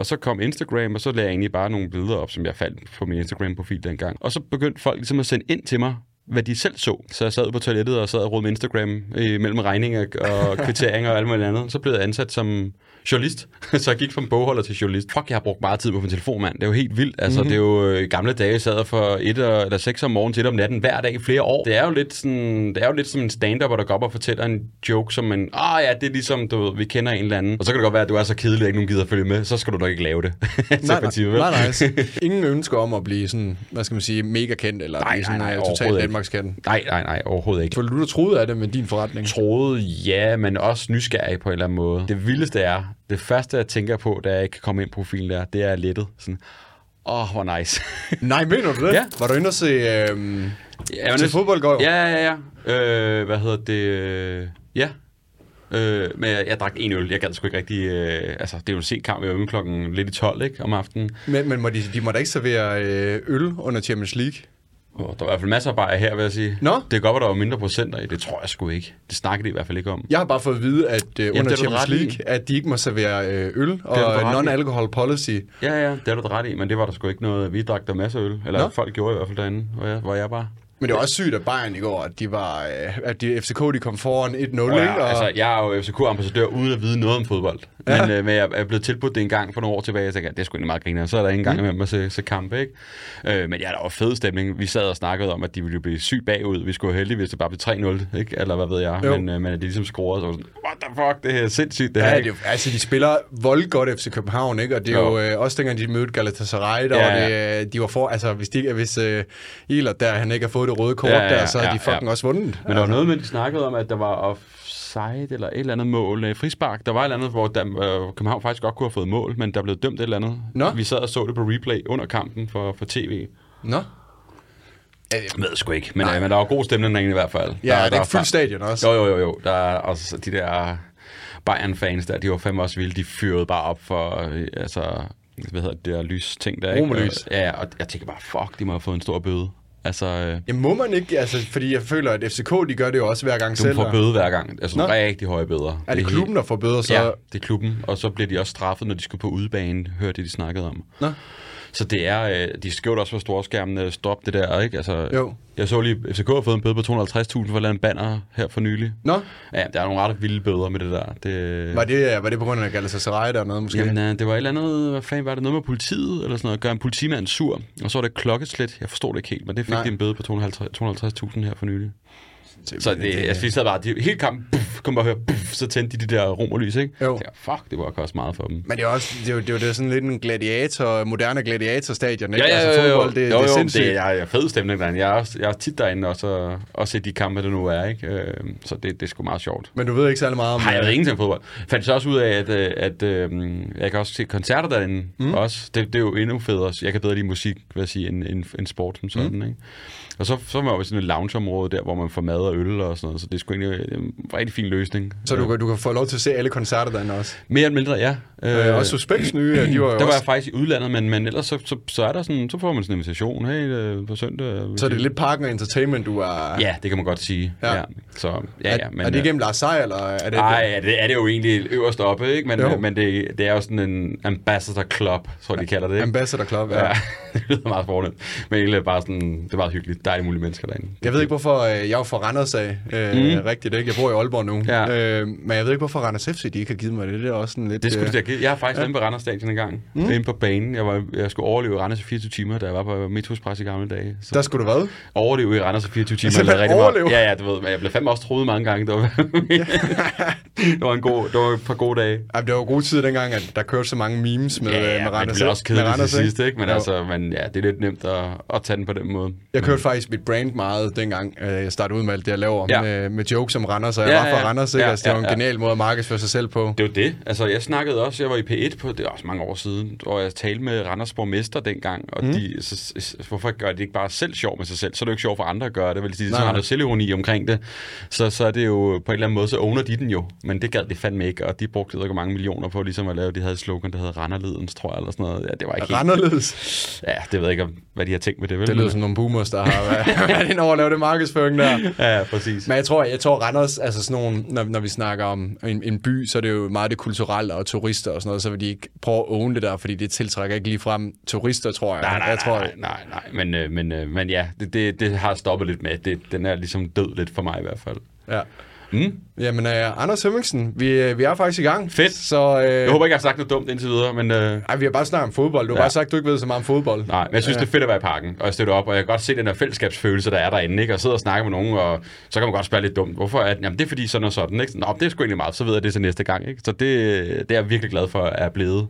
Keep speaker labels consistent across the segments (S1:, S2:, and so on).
S1: Og så kom Instagram, og så lagde jeg egentlig bare nogle billeder op, som jeg fandt på min Instagram-profil dengang. Og så begyndte folk ligesom at sende ind til mig, hvad de selv så. Så jeg sad på toilettet og sad og rådede med Instagram øh, mellem regninger og kvitteringer og alt muligt andet. Så blev jeg ansat som journalist. så jeg gik fra bogholder til journalist. Fuck, jeg har brugt meget tid på min telefon, mand. Det er jo helt vildt. Altså, mm-hmm. det er jo øh, i gamle dage, jeg sad for et eller seks om morgenen til et om natten hver dag i flere år. Det er jo lidt sådan, det er jo lidt som en stand-up, hvor der går op og fortæller en joke, som en, ah ja, det er ligesom, du ved, vi kender en eller anden. Og så kan det godt være, at du er så kedelig, at ikke nogen gider at følge med. Så skal du nok ikke lave det.
S2: nej, nej, nej, nej. Ingen ønsker om at blive sådan, hvad skal man sige, mega kendt, eller
S1: nej,
S2: blive sådan
S1: nej, nej,
S2: totalt Danmarkskendt.
S1: Nej, nej, nej, overhovedet ikke.
S2: Føler du, troede af det med din forretning?
S1: Troede, ja, men også nysgerrig på en eller anden måde. Det vildeste er, det første, jeg tænker på, da jeg ikke kan komme ind på profilen der, det er lettet. Sådan, åh, oh, hvor nice.
S2: Nej, mener du det?
S1: Ja.
S2: Var du inde og se øhm,
S1: ja,
S2: til fodbold går?
S1: Ja, ja, ja. Øh, hvad hedder det? Øh, ja. Øh, men jeg, jeg drak en øl. Jeg gad sgu ikke rigtig... Øh, altså, det er jo en sent kamp. Jeg var klokken lidt i 12, ikke? Om aftenen.
S2: Men, men må de, de må da ikke servere øh, øl under Champions League?
S1: Oh, der var i hvert fald masser af bajer her, vil jeg sige.
S2: Nå?
S1: Det kan godt være, der var mindre procenter i. Det tror jeg sgu ikke. Det snakkede de i hvert fald ikke om.
S2: Jeg har bare fået at vide, at øh,
S1: Jamen,
S2: under
S1: er
S2: Champions
S1: i.
S2: League, at de ikke må servere øh, øl og non-alcohol policy.
S1: Ja, ja, det er du ret i, men det var der sgu ikke noget. Vi drak der masser af øl. Eller
S2: Nå.
S1: Folk gjorde i hvert fald derinde, hvor jeg, hvor jeg var.
S2: Men det var også sygt, at Bayern i går, at de var, øh, at de, FCK de kom foran 1-0,
S1: Og
S2: ikke?
S1: jeg,
S2: Og,
S1: altså, jeg er jo FCK-ambassadør uden at vide noget om fodbold.
S2: Ja.
S1: Men, øh, men jeg er blevet tilbudt det en gang for nogle år tilbage, jeg tænkte, det er sgu egentlig meget griner. Så er der ikke engang
S2: Mm.
S1: med mig at se, se kampe, ikke? Øh, men ja, der var fed stemning. Vi sad og snakkede om, at de ville blive sygt bagud. Vi skulle heldige, hvis det bare blev 3-0, ikke? Eller hvad ved jeg.
S2: Jo.
S1: Men, øh, men at de ligesom scorede, så var sådan, what the fuck, det her er sindssygt, det her.
S2: Ja, det, jo- altså, de spiller voldgodt FC København, ikke? Og det er jo,
S1: Jo.
S2: øh, også dengang, de mødte Galatasaray, der
S1: Ja,
S2: var
S1: ja.
S2: det, øh, de var for... Altså, hvis, de, hvis øh, Elert der, han ikke har fået det røde kort
S1: Ja, ja,
S2: der, så har
S1: ja,
S2: de fucking
S1: ja.
S2: også vundet.
S1: Men der var noget med, de snakkede om, at der var offside eller et eller andet mål. øh, Frispark. Der var et eller andet, hvor der, øh, København faktisk godt kunne have fået mål, men der blev dømt et eller andet.
S2: Nå.
S1: Vi sad og så det på replay under kampen for, for tv.
S2: Nå.
S1: Jeg ved sgu ikke, men, øh, men der var god stemning i hvert fald.
S2: Ja,
S1: der,
S2: der, det
S1: der
S2: er
S1: fa-
S2: stadion også.
S1: Jo, jo, jo, jo. Der er også de der Bayern-fans der, de var fandme også vilde. De fyrede bare op for, øh, altså, hvad hedder det der lys ting der, ikke?
S2: Romerlys.
S1: Ja, og jeg tænker bare, fuck, de må have fået en stor bøde. Altså, øh,
S2: Jamen må man ikke, altså, fordi jeg føler, at FCK, de gør det jo også hver gang
S1: du
S2: selv.
S1: får
S2: og-
S1: bøde hver gang. Altså,
S2: Nå.
S1: rigtig høje bøder.
S2: Er det
S1: helt-
S2: klubben, der får bøder, så...
S1: Ja, det er klubben, og så bliver de også straffet, når de skal på udebane, hørte de, de snakkede om.
S2: Nå.
S1: Så det er, øh, de skrev det også på storskærmen, øh, stop det der, ikke? Altså,
S2: Jo.
S1: Jeg så lige, FCK har fået en bøde på 250.000 for at lave en banner her for nylig.
S2: Nå,
S1: Ja, der er nogle ret vilde bøder med det der. Det,
S2: var det, var det på grund af Galatasaray der noget måske?
S1: Jamen, øh, det var et eller andet, hvad fanden var det, noget med politiet, eller sådan noget, gør en politimand sur, og så var det klokkeslæt, jeg forstår det ikke helt, men det fik
S2: Nej.
S1: de en bøde på 250 250.000 her for nylig. Så det, altså, vi sad bare, de, hele kampen, puff, kom bare høre, puff, så tændte de de der romerlys, ikke?
S2: Jo.
S1: Jeg tænkte, fuck, det var koste meget for dem.
S2: Men det er også det er jo, det er jo, det er sådan lidt en gladiator, moderne gladiatorstadion, ikke?
S1: Ja, ja,
S2: altså,
S1: jo, jo,
S2: fodbold, det,
S1: jo,
S2: det er
S1: jo,
S2: sindssygt.
S1: det er, er fed stemning derinde. Jeg er, også, jeg er tit derinde også, og, og set de kampe, der nu er, ikke? Øh, så det, det er sgu meget sjovt.
S2: Men du ved ikke særlig meget om...
S1: Nej, jeg ved ingenting om fodbold. Fandt så også ud af, at, øh, at øh, jeg kan også se koncerter derinde mm. også. Det, det er jo endnu federe. Jeg kan bedre lide musik, vil jeg sige, end, end, end sport som sådan, mm. ikke? Og så, så var vi sådan et loungeområde der, hvor man får mad og øl og sådan noget, så det er sgu egentlig en rigtig fin løsning.
S2: Så du, kan- du kan få lov til at se alle koncerter derinde også.
S1: Mere eller mindre, ja.
S2: Øh, og Suspects nye, ja, de var jo
S1: der var
S2: også...
S1: jeg faktisk i udlandet, men, men ellers så, så, så, er der sådan, så får man sådan en invitation, hey, øh, på søndag.
S2: Så er det lidt Parken og Entertainment, du er...
S1: Ja, det kan man godt sige.
S2: Ja.
S1: Ja. Så, ja, ja,
S2: er,
S1: men,
S2: er det
S1: øh,
S2: igennem Lars Seier, eller er det...
S1: Nej, ja, det er det jo egentlig øverst oppe, ikke? Men,
S2: Jo.
S1: øh, men det, det er jo sådan en ambassador club, tror jeg, de kalder det, ikke?
S2: Ambassador Club, ja.
S1: Ja, det lyder meget fornemt. Men egentlig bare sådan, det er meget hyggeligt. Er mulige mennesker derinde.
S2: Jeg ved ikke, hvorfor øh, jeg er jo fra Randers af, øh, mm. rigtigt, ikke? Jeg bor i Aalborg nu.
S1: Ja.
S2: Øh, men jeg ved ikke, hvorfor Randers FC, de ikke har givet mig det. Det er også sådan lidt...
S1: Det skulle
S2: øh,
S1: jeg, jeg har faktisk været inde på Randers Stadion en gang. Mm. Inde på banen. Jeg, var, jeg skulle overleve i Randers i 24 timer, da jeg var på Metroexpress i gamle dage. Så
S2: Der skulle du hvad?
S1: overleve i Randers i 24 timer.
S2: Simpelthen
S1: lavede rigtig meget-
S2: overleve?
S1: Ja, ja, du ved. Men jeg blev fandme også troet mange gange. Det var, det var, en god, det var et par gode dage.
S2: Ej, det var gode tid dengang, at der kørte så mange memes med,
S1: Ja,
S2: med
S1: ja, men
S2: Randers.
S1: det blev også
S2: med
S1: kedeligt til sidst, ikke? Men,
S2: Jo.
S1: altså, men ja, det er lidt nemt at, at tage den på den måde.
S2: Jeg kørte faktisk mit brand meget dengang, øh, jeg startede ud med alt det, jeg laver
S1: Ja.
S2: med, med jokes om Randers, og jeg
S1: Ja,
S2: var fra Randers, ikke?
S1: ja,
S2: altså, det var en genial måde at markedsføre sig selv på.
S1: Det var det. Altså, jeg snakkede også, jeg var i P1 på, det er også mange år siden, hvor jeg talte med Randers borgmester dengang, og mm. de, så, hvorfor gør de ikke bare selv sjov med sig selv? Så er det jo ikke sjov for andre at gøre det, vel? De så har noget selvironi omkring det. Så, så er det jo på en eller anden måde, så owner de den jo. Men det gad de fandme ikke, og de brugte ikke mange millioner på ligesom at lave, de havde et slogan, der hedder Randerledens, tror jeg, eller sådan noget. Ja, det var ikke helt...
S2: Randerledes.
S1: Ja, det ved jeg ikke, hvad de har tænkt med det, vel?
S2: Det lyder som nogle boomers, der har været inde over at lave det markedsføring der.
S1: Ja, Ja, præcis.
S2: Men jeg tror, jeg tror Randers, altså sådan nogle, når, når vi snakker om en, en by, så er det jo meget det kulturelle og turister og sådan noget, så vil de ikke prøve at own det der, fordi det tiltrækker ikke lige frem turister, tror jeg.
S1: Nej, nej,
S2: jeg tror,
S1: nej, nej, nej, men, øh, men, øh, men ja, det, det, det har stoppet lidt med. Det, den er ligesom død lidt for mig i hvert fald.
S2: Ja.
S1: Mm.
S2: Jamen, uh, Anders Hemmingsen, vi, øh, vi er faktisk i gang.
S1: Fedt.
S2: Så, uh,
S1: Jeg håber ikke, jeg har sagt noget dumt indtil videre, men... Øh,
S2: Ej, vi har bare snakket om fodbold. Du har
S1: Ja.
S2: bare sagt, at du ikke ved så meget om fodbold.
S1: nej, men jeg synes, det er fedt at være i parken, og jeg støtter op, og jeg kan godt se den der fællesskabsfølelse, der er derinde, ikke? Og sidde og snakke med nogen, og så kan man godt spørge lidt dumt. Hvorfor? At, jamen, det er fordi sådan og sådan, ikke? Nå, det er sgu egentlig meget, så ved jeg det til næste gang, ikke? Så det, det er jeg virkelig glad for, at jeg er blevet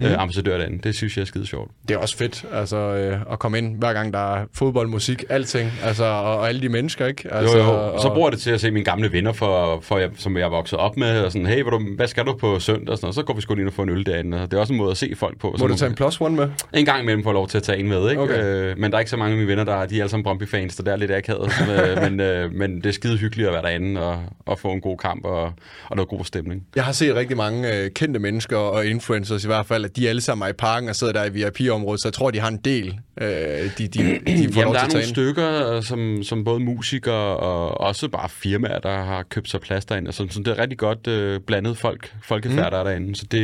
S1: mm. øh, ambassadør derinde. Det synes jeg er skide sjovt.
S2: Det er også fedt, altså, øh, at komme ind, hver gang der er fodbold, musik, alting. Altså, og, og alle de mennesker, ikke? Altså,
S1: Jo, jo. Og så
S2: og-
S1: bruger jeg det til at se mine gamle venner, for, for jeg, som jeg vokset op med, og sådan, hey, hvad, du, hvad skal du på søndag? Og sådan, noget. så går vi sgu lige og får en øl derinde. Og det er også en måde at se folk på.
S2: Må
S1: Sådan
S2: du tage en plus one med?
S1: En gang imellem får lov til at tage en med, ikke?
S2: Okay.
S1: Øh, men der er ikke så mange af mine venner, der er, de er alle sammen Brøndby-fans, så det er lidt akavet. Øh, men, øh, men det er skide hyggeligt at være derinde og, og få en god kamp og, og noget god stemning.
S2: Jeg har set rigtig mange øh, kendte mennesker og influencers i hvert fald, at de alle sammen er i parken og sidder der i VIP-området, så jeg tror, de har en del, øh, de, de, de får
S1: Jamen,
S2: lov
S1: der
S2: til
S1: er nogle stykker, øh, som, som både musikere og også bare firmaer, der har købt sig plads derinde. Og så, så det er rigtig godt øh, blandet folk, folkefærd, mm. der er derinde. Så det,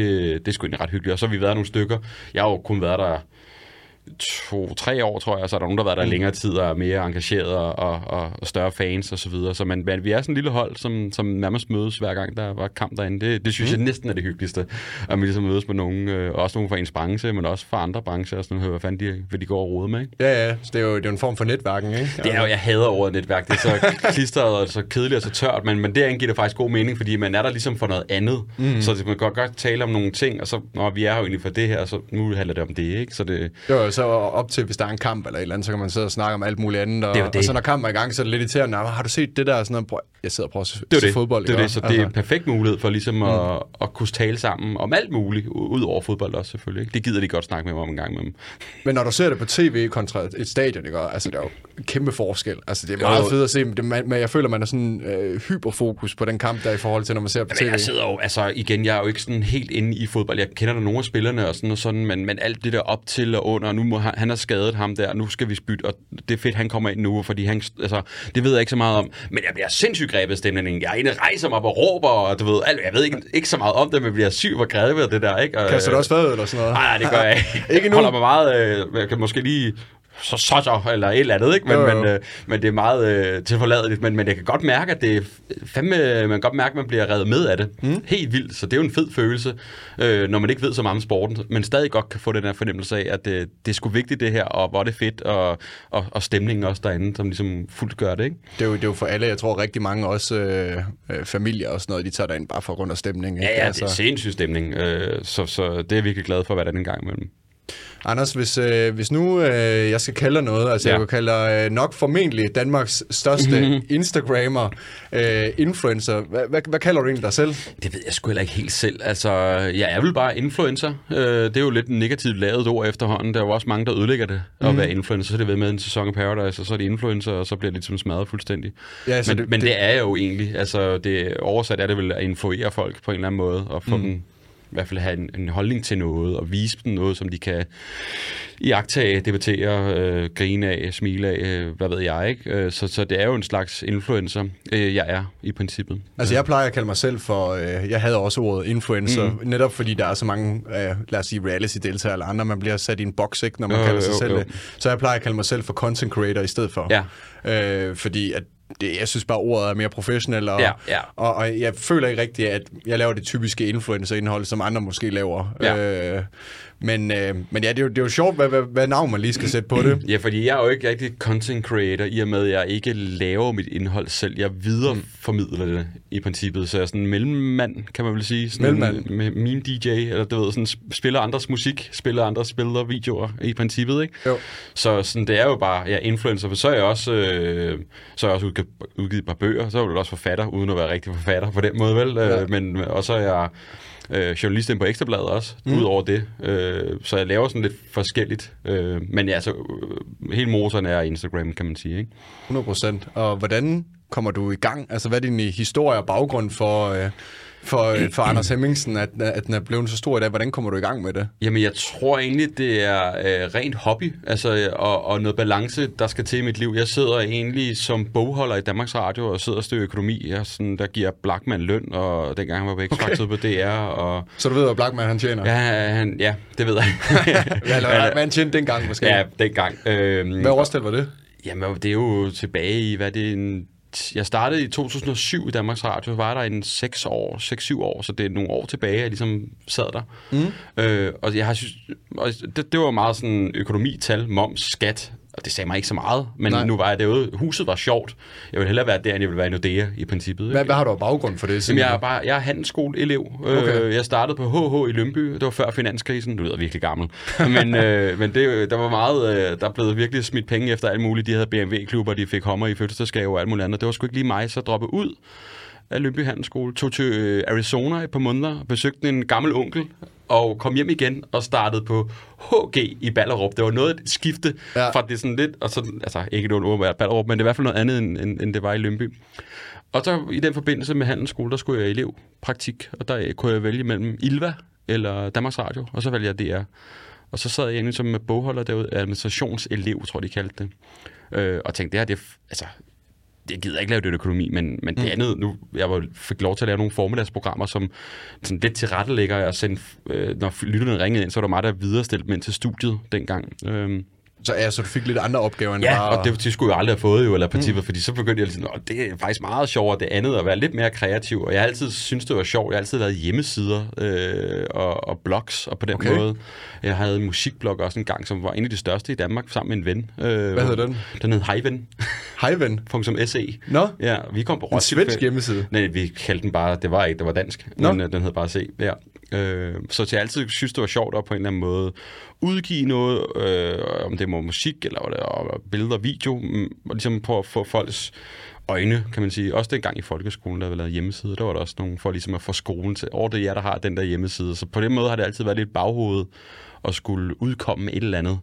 S1: det er sgu egentlig ret hyggeligt. Og så har vi været nogle stykker. Jeg har jo kun været der to-tre år, tror jeg, så er der nogen, der har været der mm. længere tid og er mere engageret og, og, og større fans og så videre. Så man, man, vi er sådan en lille hold, som, som nærmest mødes hver gang, der var kamp derinde. Det, det synes mm. jeg næsten er det hyggeligste, at vi ligesom mødes med nogen, øh, også nogen fra ens branche, men også fra andre brancher, og sådan høre, hvad fanden de, hvad de går og rode med, ikke?
S2: Ja, ja, så det er jo det er en form for netværken, ikke?
S1: Det er jo, jeg hader ordet netværk. Det er så klistret og så kedeligt og så tørt, men, men derinde giver det faktisk god mening, fordi man er der ligesom for noget andet. Mm. Så man kan godt, tale om nogle ting, og så, når vi er her jo egentlig for det her, så nu handler det om det, ikke? Så det,
S2: jo, så op til, hvis der er en kamp eller et eller andet, så kan man sidde og snakke om alt muligt andet. Og,
S1: Det det.
S2: og så når kampen er i gang, så er det lidt irriterende. "Nå, Har du set det der? Sådan noget, jeg sidder og prøver at se
S1: det det.
S2: fodbold.
S1: det, er det. Så det er en
S2: Altså,
S1: perfekt mulighed for ligesom at, at kunne tale sammen om alt muligt, ud over fodbold også selvfølgelig. Ikke? Det gider de godt snakke med mig om en gang med dem.
S2: Men når du ser det på tv kontra et stadion, ikke? altså det er jo en kæmpe forskel. Altså det er meget
S1: jo.
S2: fedt at se, men det, man, men jeg føler, man er sådan øh, hyperfokus på den kamp der i forhold til, når man ser på tv.
S1: Men jeg sidder jo, altså igen, jeg er jo ikke sådan helt inde i fodbold. Jeg kender der nogle af spillerne og sådan og sådan, men, men alt det der op til og under, nu må han, har skadet ham der, nu skal vi spytte, og det er fedt, han kommer ind nu, fordi han, altså, det ved jeg ikke så meget om. Men jeg bliver sindssygt grebet af stemningen. Jeg er og rejser mig op og råber, og du ved, jeg ved ikke, ikke så meget om det, men bliver syg og grebet af det der, ikke? Og,
S2: Kaster du også fad eller sådan noget?
S1: Nej, det gør jeg ikke.
S2: Ikke?
S1: Jeg holder mig meget, øh, jeg kan måske lige så, så, så, eller et eller andet, ikke? Men,
S2: Jo, jo.
S1: men, øh, men det er meget øh, tilforladeligt. Men, men jeg kan godt mærke, at det er fandme, man kan godt mærke, at man bliver revet med af det. Mm. Helt vildt. Så det er jo en fed følelse, øh, når man ikke ved så meget om sporten, men stadig godt kan få den her fornemmelse af, at det, det er sgu vigtigt det her, og hvor er det fedt, og, og, og stemningen også derinde, som ligesom fuldt gør det, ikke?
S2: Det er, jo, det er jo for alle. Jeg tror rigtig mange, også øh, øh, familier og sådan noget, de tager derind bare for grund af stemningen.
S1: Ja,
S2: ikke?
S1: ja, det er sindssyg stemning, øh, så, så det er jeg virkelig glad for være der en gang imellem.
S2: Anders, hvis, øh, hvis nu øh, jeg skal kalde dig noget, altså ja. Jeg vil kalde dig øh, nok formentlig Danmarks største. Instagrammer, øh, influencer, hvad, hvad, hvad kalder du egentlig dig selv?
S1: Det ved jeg sgu heller ikke helt selv. Altså, jeg er vel bare influencer. Øh, det er jo lidt en negativt lavet ord efterhånden. Der er jo også mange, der ødelægger det at være influencer. Så er det ved med en sæson af Paradise, og så er det influencer, og så bliver det ligesom smadret fuldstændig.
S2: Ja,
S1: men
S2: det-
S1: men
S2: det-
S1: det, er jo egentlig. Altså, det, oversat er det vel at influere folk på en eller anden måde, og få mm. dem i hvert fald have en, en holdning til noget, og vise dem noget, som de kan iagtage, debattere, øh, grine af, smile af, øh, hvad ved jeg, ikke? Øh, så, så det er jo en slags influencer, øh, jeg er i princippet.
S2: Altså jeg plejer at kalde mig selv for, øh, jeg havde også ordet influencer, mm. netop fordi der er så mange, øh, lad os sige reality-deltagere eller andre, man bliver sat i en boks, ikke, når man
S1: Jo,
S2: kalder sig
S1: jo,
S2: selv
S1: jo.
S2: det. Så jeg plejer at kalde mig selv for content creator i stedet for.
S1: Ja.
S2: Øh, fordi at det, jeg synes bare, ordet er mere professionelt, og,
S1: Ja, ja.
S2: Og, og jeg føler ikke rigtigt, at jeg laver det typiske influencer-indhold, som andre måske laver.
S1: Ja.
S2: Øh, men, øh, men ja, det er, jo, det er jo sjovt, hvad, hvad, hvad navn man lige skal sætte på det.
S1: Ja, fordi jeg er jo ikke rigtig content creator, i og med, at jeg ikke laver mit indhold selv. Jeg videreformidler det i princippet, så jeg er sådan en mellemmand, kan man vel sige. Sådan
S2: Mellemmand.
S1: Med min DJ, eller du ved, sådan sp- spiller andres musik, spiller andres billeder og videoer i princippet, ikke?
S2: Jo.
S1: Så sådan, det er jo bare, jeg er influencer, for så er jeg også, øh, så er jeg også udgivet, udgivet et par bøger, så er jeg også forfatter, uden at være rigtig forfatter på den måde, vel?
S2: Ja.
S1: Ja. Men, og så er jeg øh, journalist inde på Ekstrabladet også, mm. ud over det. Øh, så jeg laver sådan lidt forskelligt. Øh, men ja, altså, øh, hele motoren er Instagram, kan man sige. Ikke?
S2: 100 procent. Og hvordan kommer du i gang? Altså, hvad er din historie og baggrund for, øh, for, for Anders Hemmingsen, at, at den er blevet så stor i dag. Hvordan kommer du i gang med det?
S1: Jamen, jeg tror egentlig, det er øh, rent hobby, altså, og, og noget balance, der skal til i mit liv. Jeg sidder egentlig som bogholder i Danmarks Radio og sidder og styrer økonomi. Jeg, sådan, der giver Blackman løn, og dengang han var på X-Factor okay. på DR. Og,
S2: Så du ved, hvad Blackman han tjener?
S1: ja, han, ja, det ved jeg.
S2: Ja, eller hvad han tjente dengang måske.
S1: ja, dengang. Øhm,
S2: Hvad årstal var det?
S1: Jamen, det er jo tilbage i, hvad er det en... Jeg startede i 2007 i Danmarks Radio, var der en 6 år, 6-7 år, så det er nogle år tilbage, jeg ligesom sad der. Mm. Øh, og jeg har synes, og det, det var meget sådan økonomital, moms, skat, og det sagde mig ikke så meget, men
S2: Nej.
S1: Nu var jeg derude. Huset var sjovt. Jeg ville hellere være der, end jeg ville være i Nordea i princippet. ikke?
S2: Hvad, hvad har du af baggrund for det?
S1: Jamen, jeg er, bare, jeg er handelsskoleelev.
S2: Okay.
S1: Øh, jeg startede på HH i Lønby. Det var før finanskrisen. Du lyder virkelig gammel. men øh, men det, der var meget... Øh, der blev virkelig smidt penge efter alt muligt. De havde BMW-klubber, de fik hommer i fødselsdagsgave og alt muligt andet. Det var sgu ikke lige mig, så droppede ud af Lønby Handelsskole. Tog til øh, Arizona et par måneder. Besøgte en gammel onkel og kom hjem igen og startede på HG i Ballerup. Det var noget et skifte
S2: Ja.
S1: fra det sådan lidt, og så, altså ikke noget med Ballerup, men det er i hvert fald noget andet, end, end, end det var i Lønby. Og så i den forbindelse med handelsskole, der skulle jeg i elevpraktik, og der kunne jeg vælge mellem Ilva eller Danmarks Radio, og så valgte jeg DR. Og så sad jeg egentlig som med bogholder derude, administrationselev, tror jeg, de kaldte det. Øh, og tænkte, det her, det er, altså, jeg gider ikke lave det økonomi, men, men det andet, nu, jeg var, fik lov til at lave nogle formiddagsprogrammer, som sådan lidt tilrettelægger og sende, øh, når lytterne ringede ind, så var der mig, der viderestilte dem ind til studiet dengang. Øhm,
S2: Så, ja, så du fik lidt andre opgaver end
S1: Ja,
S2: bare...
S1: og det, det skulle jeg aldrig have fået jo, eller princippet, mm. fordi så begyndte jeg sådan, det er faktisk meget sjovere det andet, at være lidt mere kreativ, og jeg har altid synes det var sjovt. Jeg har altid lavet hjemmesider øh, og, og blogs, og på den
S2: Okay.
S1: måde. Jeg havde en musikblog også en gang, som var en af de største i Danmark, sammen med en ven. Øh,
S2: Hvad hedder den?
S1: Den hed Hejven.
S2: Hej, ven.
S1: .se.
S2: Nå,
S1: Ja, vi kom på
S2: en
S1: Roskilde.
S2: svensk hjemmeside.
S1: Nej, vi kaldte den bare, det var ikke, det var dansk,
S2: Nå.
S1: men øh, den hed bare C. Ja. Øh, så jeg altid synes, det var sjovt at på en eller anden måde udgive noget, øh, om det var musik eller var det, og billeder video, mm, og ligesom på at få folks øjne, kan man sige. Også dengang i folkeskolen, der var lavet hjemmeside, der var der også nogen for ligesom at få skolen til, over det er jer, der har den der hjemmeside. Så på den måde har det altid været lidt baghovedet at skulle udkomme et eller andet.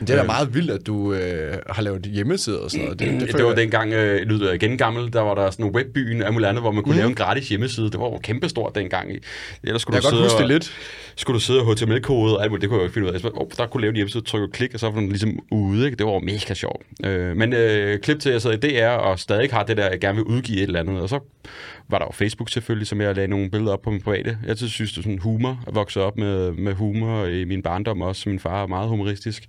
S2: Det er da meget vildt, at du øh, har lavet hjemmesider og sådan noget. Det,
S1: Det, det var
S2: jeg-
S1: dengang, øh, lyder jeg igen gammel, der var der sådan en webbyen og muligt andet, hvor man kunne mm. lave en gratis hjemmeside. Det var jo kæmpestort dengang. Ellers skulle
S2: Jeg kan
S1: du
S2: godt huske
S1: sidde
S2: det lidt.
S1: Og, skulle du sidde og HTML-kode og alt muligt, det kunne jeg jo ikke finde ud af. Så, oh, der kunne lave en hjemmeside, trykke klik, og så var den ligesom ude. Ikke? Det var jo mega sjovt. Øh, men øh, klip til, at jeg sad i DR og stadig har det der, jeg gerne vil udgive et eller andet. Og så var der jo Facebook selvfølgelig, som jeg lagde nogle billeder op på min private. Jeg synes, det er sådan humor. Jeg voksede op med, med humor i min barndom også. Min far er meget humoristisk.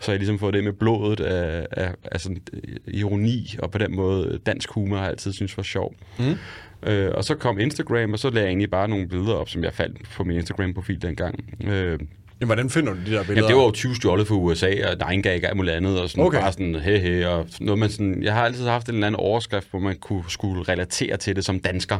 S1: Så har jeg ligesom fået det med blodet af, af, af sådan, øh, ironi, og på den måde dansk humor har jeg altid synes var sjov. Mm. Øh, og så kom Instagram, og så lagde jeg egentlig bare nogle billeder op, som jeg faldt på min Instagram-profil dengang. Øh,
S2: Jamen, hvordan finder du de der billeder?
S1: Jamen, det var jo 20 stjålet fra USA, og 9gag og alt muligt andet, og sådan
S2: okay.
S1: bare sådan, he, he, og noget man sådan, jeg har altid haft en eller anden overskrift, hvor man kunne skulle relatere til det som dansker,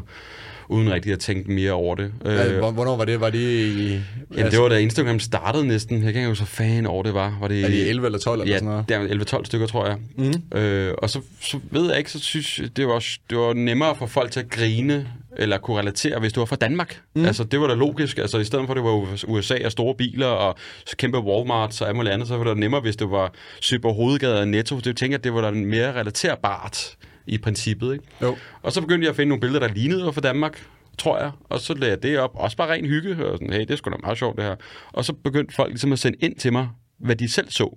S1: uden rigtig at tænke mere over det.
S2: Ja,
S1: Øh,
S2: hvor- Hvornår var det? Var det i...
S1: Jamen, det var da Instagram startede næsten. Jeg kan ikke huske, så fan over det var. Var det,
S2: Er det 11 eller 12 eller
S1: ja,
S2: sådan noget?
S1: er 11-12 stykker, tror jeg. Mm. Øh, og så, så ved jeg ikke, så synes det var, det var nemmere for folk til at grine, eller kunne relatere, hvis du var fra Danmark. Mm. Altså, det var da logisk. Altså, i stedet for, at det var USA og store biler, og kæmpe Walmart og alt muligt andet, så var det nemmere, hvis det var Søber Hovedgade og Netto. Det tænker jeg, det var da mere relaterbart i princippet, ikke?
S2: Jo.
S1: Og så begyndte jeg at finde nogle billeder, der lignede fra Danmark, tror jeg. Og så lagde jeg det op. Også bare ren hygge. Og sådan, hey, det er sgu da meget sjovt, det her. Og så begyndte folk ligesom at sende ind til mig, hvad de selv så.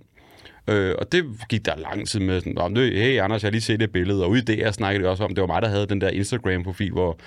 S1: Øh, og det gik der lang tid med sådan, "Nå, hey Anders, jeg har lige set det billede, og ude i jeg snakkede det også om, det var mig, der havde den der Instagram-profil, hvor,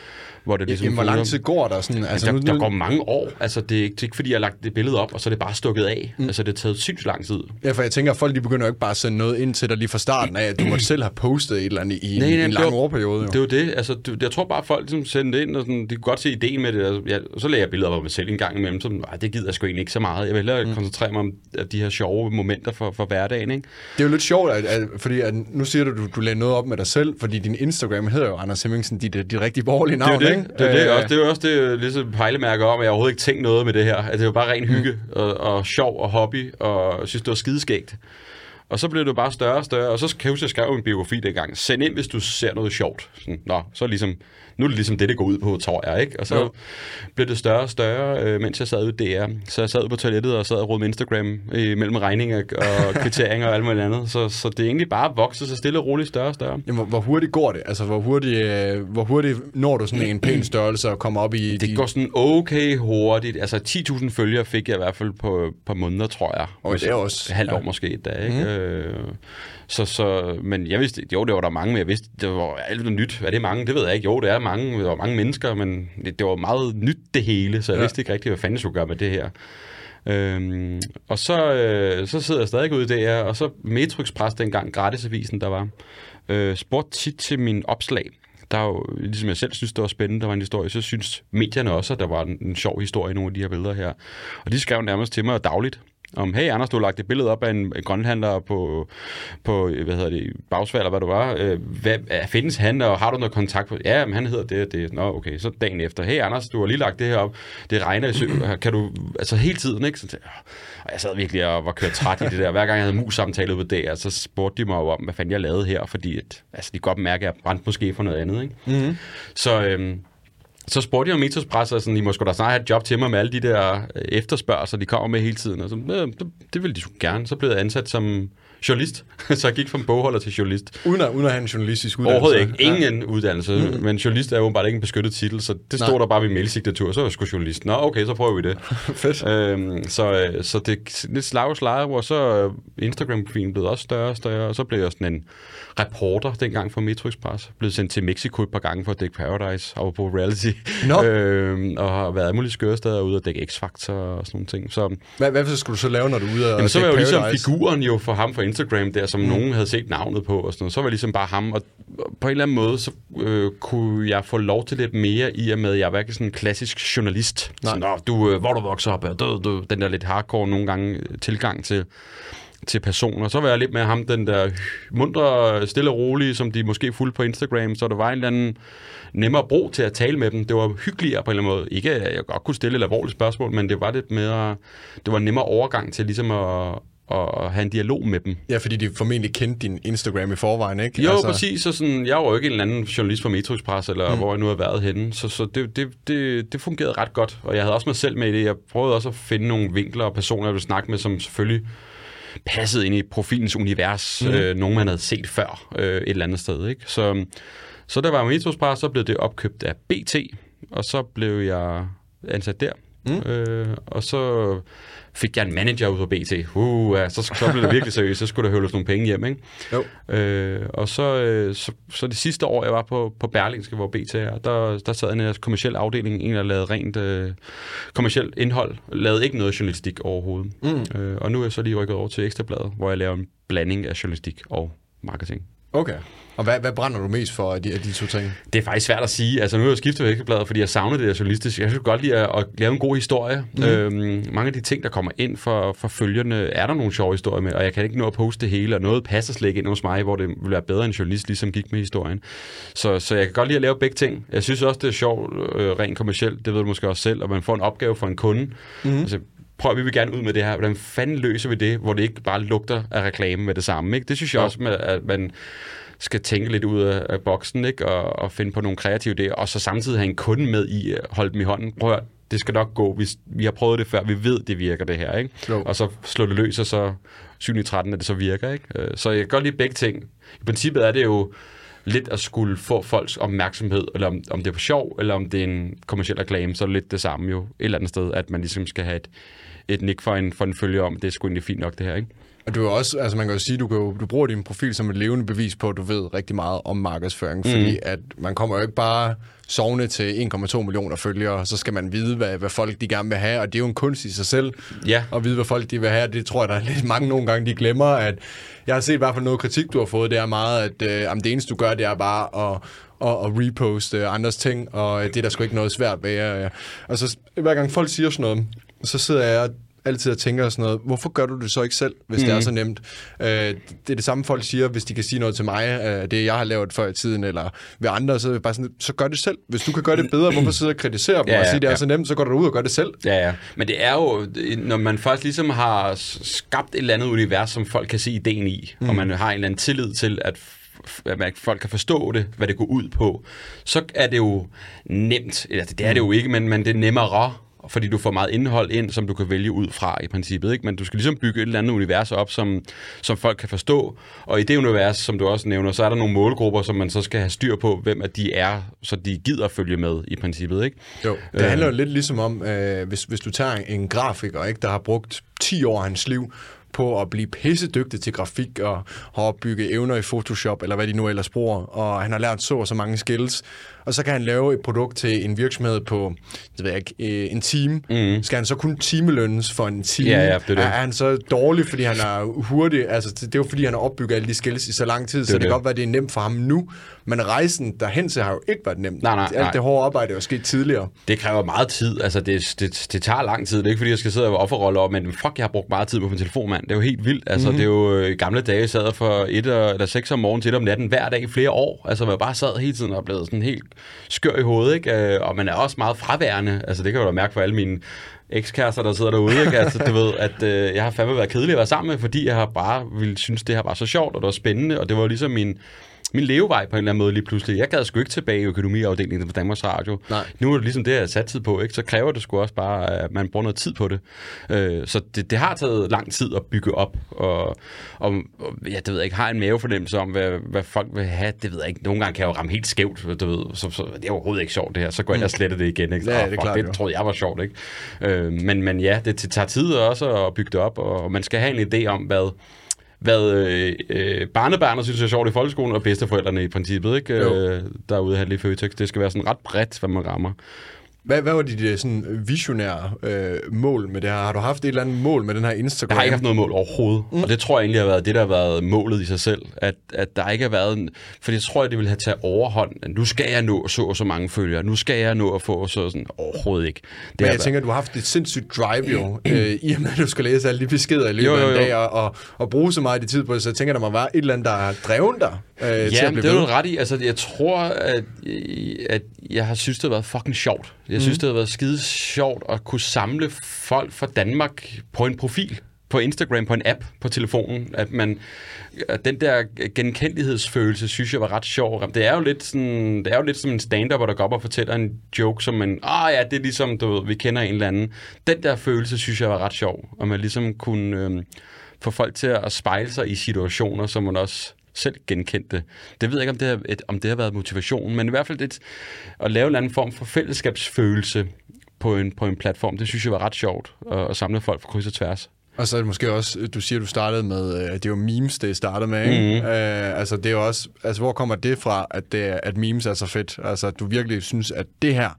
S1: hvor det ligesom...
S2: Jamen, hvor lang tid går der sådan? Altså,
S1: der,
S2: nu,
S1: der
S2: nu,
S1: går mange år. Altså, det er, ikke, det er ikke, fordi jeg har lagt det billede op, og så er det bare stukket af. Mm. Altså, det har taget sindssygt lang tid.
S2: Ja, for jeg tænker, at folk de begynder jo ikke bare at sende noget ind til dig lige fra starten af, at du måtte selv have postet et eller andet i,
S1: Nej,
S2: nej, en lang
S1: var-
S2: overperiode. Jo.
S1: Det er jo det. Altså, det, jeg tror bare, at folk ligesom sendte det ind, og sådan, de kunne godt se ideen med det. Altså, ja, og så lagde jeg billeder af mig selv en gang imellem, så "Ej, det gider jeg sgu egentlig ikke så meget. Jeg vil hellere mm. koncentrere mig om de her sjove momenter for, for hverdagen. Ikke?
S2: Det er jo lidt sjovt, at, at, fordi at nu siger du, at du, du lagde noget op med dig selv, fordi din Instagram hedder jo Anders Hemmingsen, dit, dit rigtig borgerlige
S1: Det er
S2: navn,
S1: jo det.
S2: ikke?
S1: Det er, det.
S2: Øh,
S1: Også, det er jo også det ligesom pejlemærker om, at jeg overhovedet ikke tænkt noget med det her. At det er jo bare ren hygge og, og sjov og hobby, og synes, det var skideskægt. Og så blev det bare større og større, og så kan jeg huske, jeg skrev en biografi dengang. Send ind, hvis du ser noget sjovt. Sådan, Nå, så ligesom, nu er det ligesom det, det går ud på, tror jeg. Ikke? Og så
S2: Jo.
S1: blev det større og større, øh, mens jeg sad ude DR. Så jeg sad på toilettet og sad og rodede med Instagram øh, mellem regninger og kvitteringer og alt muligt andet. Så, så det er egentlig bare vokset så stille og roligt større og større.
S2: Jamen, hvor, hvor hurtigt går det? Altså, hvor hurtigt, øh, hvor hurtigt når du sådan en pæn størrelse og kommer op i...
S1: Det går sådan okay hurtigt. Altså 10.000 følgere fik jeg i hvert fald på et par måneder, tror jeg.
S2: Og det er også-
S1: halvt år
S2: ja.
S1: måske et dag, ikke? Mm. Øh, så, så, men jeg vidste, jo, det var der mange, men jeg vidste, det var alt noget nyt. Er det mange? Det ved jeg ikke. Jo, det er mange. Der var mange mennesker, men det, det var meget nyt det hele, så jeg
S2: Ja.
S1: vidste ikke rigtigt, hvad fanden jeg skulle gøre med det her. Øhm, og så, øh, så sidder jeg stadig ude der, og så Metro Express, dengang gratisavisen, der var, øh, spurgte tit til min opslag. Der er jo, ligesom jeg selv synes, det var spændende, der var en historie, så synes medierne også, at der var en, en sjov historie i nogle af de her billeder her. Og de skrev nærmest til mig dagligt, om, hey Anders, du har lagt et billede op af en, grønhandler på, på, hvad hedder det, Bagsvald, eller hvad du var. Øh, hvad, er- findes han, og har du noget kontakt på? Ja, men han hedder det det. Nå, okay, så dagen efter. Hey Anders, du har lige lagt det her op. Det regner i sø. Kan du, altså hele tiden, ikke? Så, og jeg sad virkelig og var kørt træt i det der. Hver gang jeg havde mus-samtale på DR, så spurgte de mig jo om, hvad fanden jeg lavede her, fordi at, altså, de godt mærke, at jeg brændte måske for noget andet, ikke? Mm-hmm. Så, øhm, så spurgte jeg om Metrospress, og sådan, I må sgu da snart have et job til mig med alle de der øh, efterspørgsler, de kommer med hele tiden. Og så, det, det ville de sgu gerne. Så blev jeg ansat som journalist. så jeg gik fra bogholder til journalist.
S2: Uden at, uden at have en journalistisk uddannelse.
S1: Overhovedet ikke. Ingen ja. uddannelse. Mm. Men journalist er jo bare ikke en beskyttet titel, så det
S2: Nej.
S1: stod der bare ved mailsignatur. Så var jeg sgu journalist. Nå, okay, så prøver vi det.
S2: Fedt.
S1: øhm, så, øh, så det er lidt slag og hvor så øh, Instagram-profilen blev også større og større, og så blev jeg sådan en reporter dengang for Metro Express. Blev sendt til Mexico et par gange for at dække Paradise og på reality.
S2: Nå.
S1: øhm, og har været alle mulige skøre steder ude og dække X-Factor og sådan nogle ting. Så,
S2: Hvad, hvad skulle du så lave, når du er ude og
S1: Jamen, så var jeg jo ligesom
S2: Paradise?
S1: figuren jo for ham fra Instagram der, som mm. nogen havde set navnet på og sådan noget. Så var jeg ligesom bare ham, og på en eller anden måde, så øh, kunne jeg få lov til lidt mere i og med, at jeg var ikke sådan en klassisk journalist.
S2: Nej.
S1: Sådan, Nå, du, øh, hvor du vokser op, og du, den der lidt hardcore nogle gange øh, tilgang til til personer. Så var jeg lidt med ham, den der mundre, stille og rolige, som de måske fulgte på Instagram, så der var en eller anden nemmere brug til at tale med dem. Det var hyggeligere på en eller anden måde. Ikke, at jeg godt kunne stille et alvorligt spørgsmål, men det var lidt mere, det var en nemmere overgang til ligesom at, at have en dialog med dem.
S2: Ja, fordi de formentlig kendte din Instagram i forvejen, ikke?
S1: Jo, altså... præcis. Og sådan, jeg var jo ikke en eller anden journalist fra Metro Express, eller mm. hvor jeg nu har været henne. Så, så det, det, det, det fungerede ret godt. Og jeg havde også mig selv med i det. Jeg prøvede også at finde nogle vinkler og personer, jeg ville snakke med, som selvfølgelig passede ind i profilens univers. Mm. Øh, nogen, man havde set før øh, et eller andet sted. Ikke? Så, så der var Metro Express, så blev det opkøbt af BT, og så blev jeg ansat der. Mm. Øh, og så fik jeg en manager ud på BT. Uh, ja, så, så blev det virkelig seriøst. Så skulle der høvles nogle penge hjem, ikke?
S2: Jo.
S1: Øh, og så, øh, så, så det sidste år, jeg var på, på Berlingske, hvor BT er, der, der sad en af deres kommersielle afdeling, en, der lavede rent øh, kommersielt indhold, lavede ikke noget journalistik overhovedet. Mm. Øh, og nu er jeg så lige rykket over til Ekstrabladet, hvor jeg laver en blanding af journalistik og marketing.
S2: Okay. Og hvad, hvad brænder du mest for af de, af de to ting?
S1: Det er faktisk svært at sige. Altså nu er jeg skiftet Ekstrabladet, fordi jeg savner det der journalistiske. Jeg synes godt lide at, at lave en god historie. Mm. Øhm, mange af de ting, der kommer ind for, for følgerne, er der nogle sjove historier med, og jeg kan ikke nå at poste det hele, og noget passer slet ikke ind hos mig, hvor det vil være bedre end journalist, ligesom gik med historien. Så, så jeg kan godt lide at lave begge ting. Jeg synes også, det er sjovt øh, rent kommercielt, det ved du måske også selv, at man får en opgave fra en kunde. Mm. Altså, prøv, vi vil gerne ud med det her. Hvordan fanden løser vi det, hvor det ikke bare lugter af reklame med det samme? Ikke? Det synes jeg også, at man skal tænke lidt ud af, af boksen, ikke? Og, og finde på nogle kreative idéer, og så samtidig have en kunde med i, øh, holde dem i hånden. Prøv at, det skal nok gå. Vi, vi har prøvet det før, vi ved, det virker det her, ikke?
S2: Jo.
S1: Og så slå det løs, og så 7 i 13, at det så virker, ikke? Øh, Så jeg kan godt lide begge ting. I princippet er det jo lidt at skulle få folks opmærksomhed, eller om, om det er på sjov, eller om det er en kommersiel reklame, så er det lidt det samme jo et eller andet sted, at man ligesom skal have et, et nik for en, for en følger om, det er sgu egentlig fint nok det her, ikke?
S2: Og du er også, altså man kan jo sige, du, kan jo, du bruger din profil som et levende bevis på, at du ved rigtig meget om markedsføring, mm. fordi at man kommer jo ikke bare sovne til 1,2 millioner følgere, så skal man vide, hvad, hvad folk de gerne vil have, og det er jo en kunst i sig selv,
S1: Ja.
S2: at vide, hvad folk de vil have, det tror jeg, der er lidt mange nogle gange, de glemmer, at jeg har set i hvert fald noget kritik, du har fået, det er meget, at øh, jamen, det eneste, du gør, det er bare at og, og reposte andres ting, og øh, det er der sgu ikke noget svært ved. Øh. Og så hver gang folk siger sådan noget, så sidder jeg altid og tænker sådan noget, hvorfor gør du det så ikke selv, hvis mm. det er så nemt? Øh, det er det samme folk siger, hvis de kan sige noget til mig, øh, det jeg har lavet før i tiden, eller ved andre, så bare sådan, så gør det selv. Hvis du kan gøre det bedre, hvorfor sidde og kritisere dem
S1: Ja,
S2: og sige, det er
S1: ja.
S2: så nemt, så går du ud og gør det selv.
S1: Ja, ja. Men det er jo, når man først ligesom har skabt et eller andet univers, som folk kan se ideen i, mm. og man har en eller anden tillid til, at at folk kan forstå det, hvad det går ud på, så er det jo nemt. Eller det er det jo ikke, men, men det er nemmere, fordi du får meget indhold ind, som du kan vælge ud fra i princippet. Ikke? Men du skal ligesom bygge et eller andet univers op, som, som folk kan forstå. Og i det univers, som du også nævner, så er der nogle målgrupper, som man så skal have styr på, hvem at de er, så de gider følge med i princippet. Ikke?
S2: Jo, det øh. handler jo lidt ligesom om, øh, hvis, hvis du tager en grafiker, ikke, der har brugt 10 år af hans liv på at blive pissedygtig til grafik og har opbygget evner i Photoshop, eller hvad de nu ellers bruger, og han har lært så og så mange skills, og så kan han lave et produkt til en virksomhed på, det ved jeg ikke, øh, en time. Mm. Skal han så kun timelønnes for en time?
S1: Ja, ja, det er det.
S2: Er han så dårlig, fordi han er hurtig? Altså, det er jo fordi, han har opbygget alle de skills i så lang tid, det så det
S1: det.
S2: kan godt være, det er nemt for ham nu, men rejsen derhen til har jo ikke været nemt.
S1: Nej, nej,
S2: Alt
S1: nej.
S2: det hårde arbejde er jo sket tidligere.
S1: Det kræver meget tid. Altså, det, det, det tager lang tid. Det er ikke, fordi jeg skal sidde og offerrolle op, men fuck, jeg har brugt meget tid på min telefon, mand. Det er jo helt vildt. Altså, mm-hmm. det er jo øh, i gamle dage, sad for et eller seks om morgenen til et om natten hver dag i flere år. Altså, hvor jeg bare sad hele tiden og blev sådan helt skør i hovedet, ikke? Øh, og man er også meget fraværende. Altså, det kan jeg jo da mærke for alle mine ekskærester, der sidder derude, ikke? Altså, du ved, at øh, jeg har fandme været kedelig at være sammen med, fordi jeg har bare ville synes, det her var så sjovt, og det var spændende, og det var ligesom min, min levevej på en eller anden måde lige pludselig. Jeg gad sgu ikke tilbage i økonomiafdelingen på Danmarks Radio.
S2: Nej.
S1: Nu er det ligesom det, jeg har sat tid på, ikke? så kræver det sgu også bare, at man bruger noget tid på det. Øh, så det, det har taget lang tid at bygge op, og, og, og ja, det ved jeg ikke, har en mavefornemmelse om, hvad, hvad folk vil have, det ved jeg ikke. Nogle gange kan jeg jo ramme helt skævt, du ved, så, så det er overhovedet ikke sjovt det her, så går jeg ind og sletter det igen. Ikke?
S2: Ja,
S1: "Åh,
S2: det er klart,
S1: det troede jeg var sjovt, ikke? Øh, men, men ja, det, det tager tid også at bygge det op, og man skal have en idé om, hvad, hvad øh, øh, barnebarnet synes er sjovt i folkeskolen, og bedsteforældrene i princippet, ikke?
S2: Jo.
S1: Øh, derude i Handel i Føtex. Det skal være sådan ret bredt, hvad man rammer.
S2: Hvad, hvad var dit øh, sådan visionære øh, mål med det her? Har du haft et eller andet mål med den her Instagram?
S1: Jeg har ikke haft noget mål overhovedet, mm. og det tror jeg egentlig har været det, der har været målet i sig selv. At, at der ikke har været... En, for jeg tror, at det ville have taget overhånd. at Nu skal jeg nå så og så mange følgere. Nu skal jeg nå at få så sådan... Overhovedet ikke. Det
S2: Men jeg tænker, at du har haft et sindssygt drive jo, øh, i og med, at du skal læse alle de beskeder i løbet
S1: Jo, jo,
S2: af en
S1: jo.
S2: dag, og, og, og bruge så meget i tid på det, så jeg tænker, der må være et eller andet, der har drevet dig øh, til at
S1: Ja,
S2: blive
S1: det er du ret i. Altså, jeg tror, at, at jeg har synes, det har været fucking sjovt. Jeg synes, det har været skide sjovt at kunne samle folk fra Danmark på en profil på Instagram, på en app på telefonen, at man at den der genkendelighedsfølelse, synes jeg var ret sjov. Det er jo lidt sådan, det er jo lidt som en stand-up, hvor der går op og fortæller en joke, som man, ah ja, det er ligesom, du ved, vi kender en eller anden. Den der følelse, synes jeg var ret sjov, og man ligesom kunne øhm, få folk til at spejle sig i situationer, som man også selv genkendte. Det ved jeg ikke, om det, har, et, om det har været motivation, men i hvert fald det, at lave en eller anden form for fællesskabsfølelse på en, på en platform, det synes jeg var ret sjovt, at, at samle folk fra kryds og tværs.
S2: Og så er det måske også, du siger, du startede med, øh, det er jo memes, det startede med, ikke? Mm-hmm. Øh, altså, det er jo også, altså, hvor kommer det fra, at, det, er- at memes er så fedt? Altså, at du virkelig synes, at det her,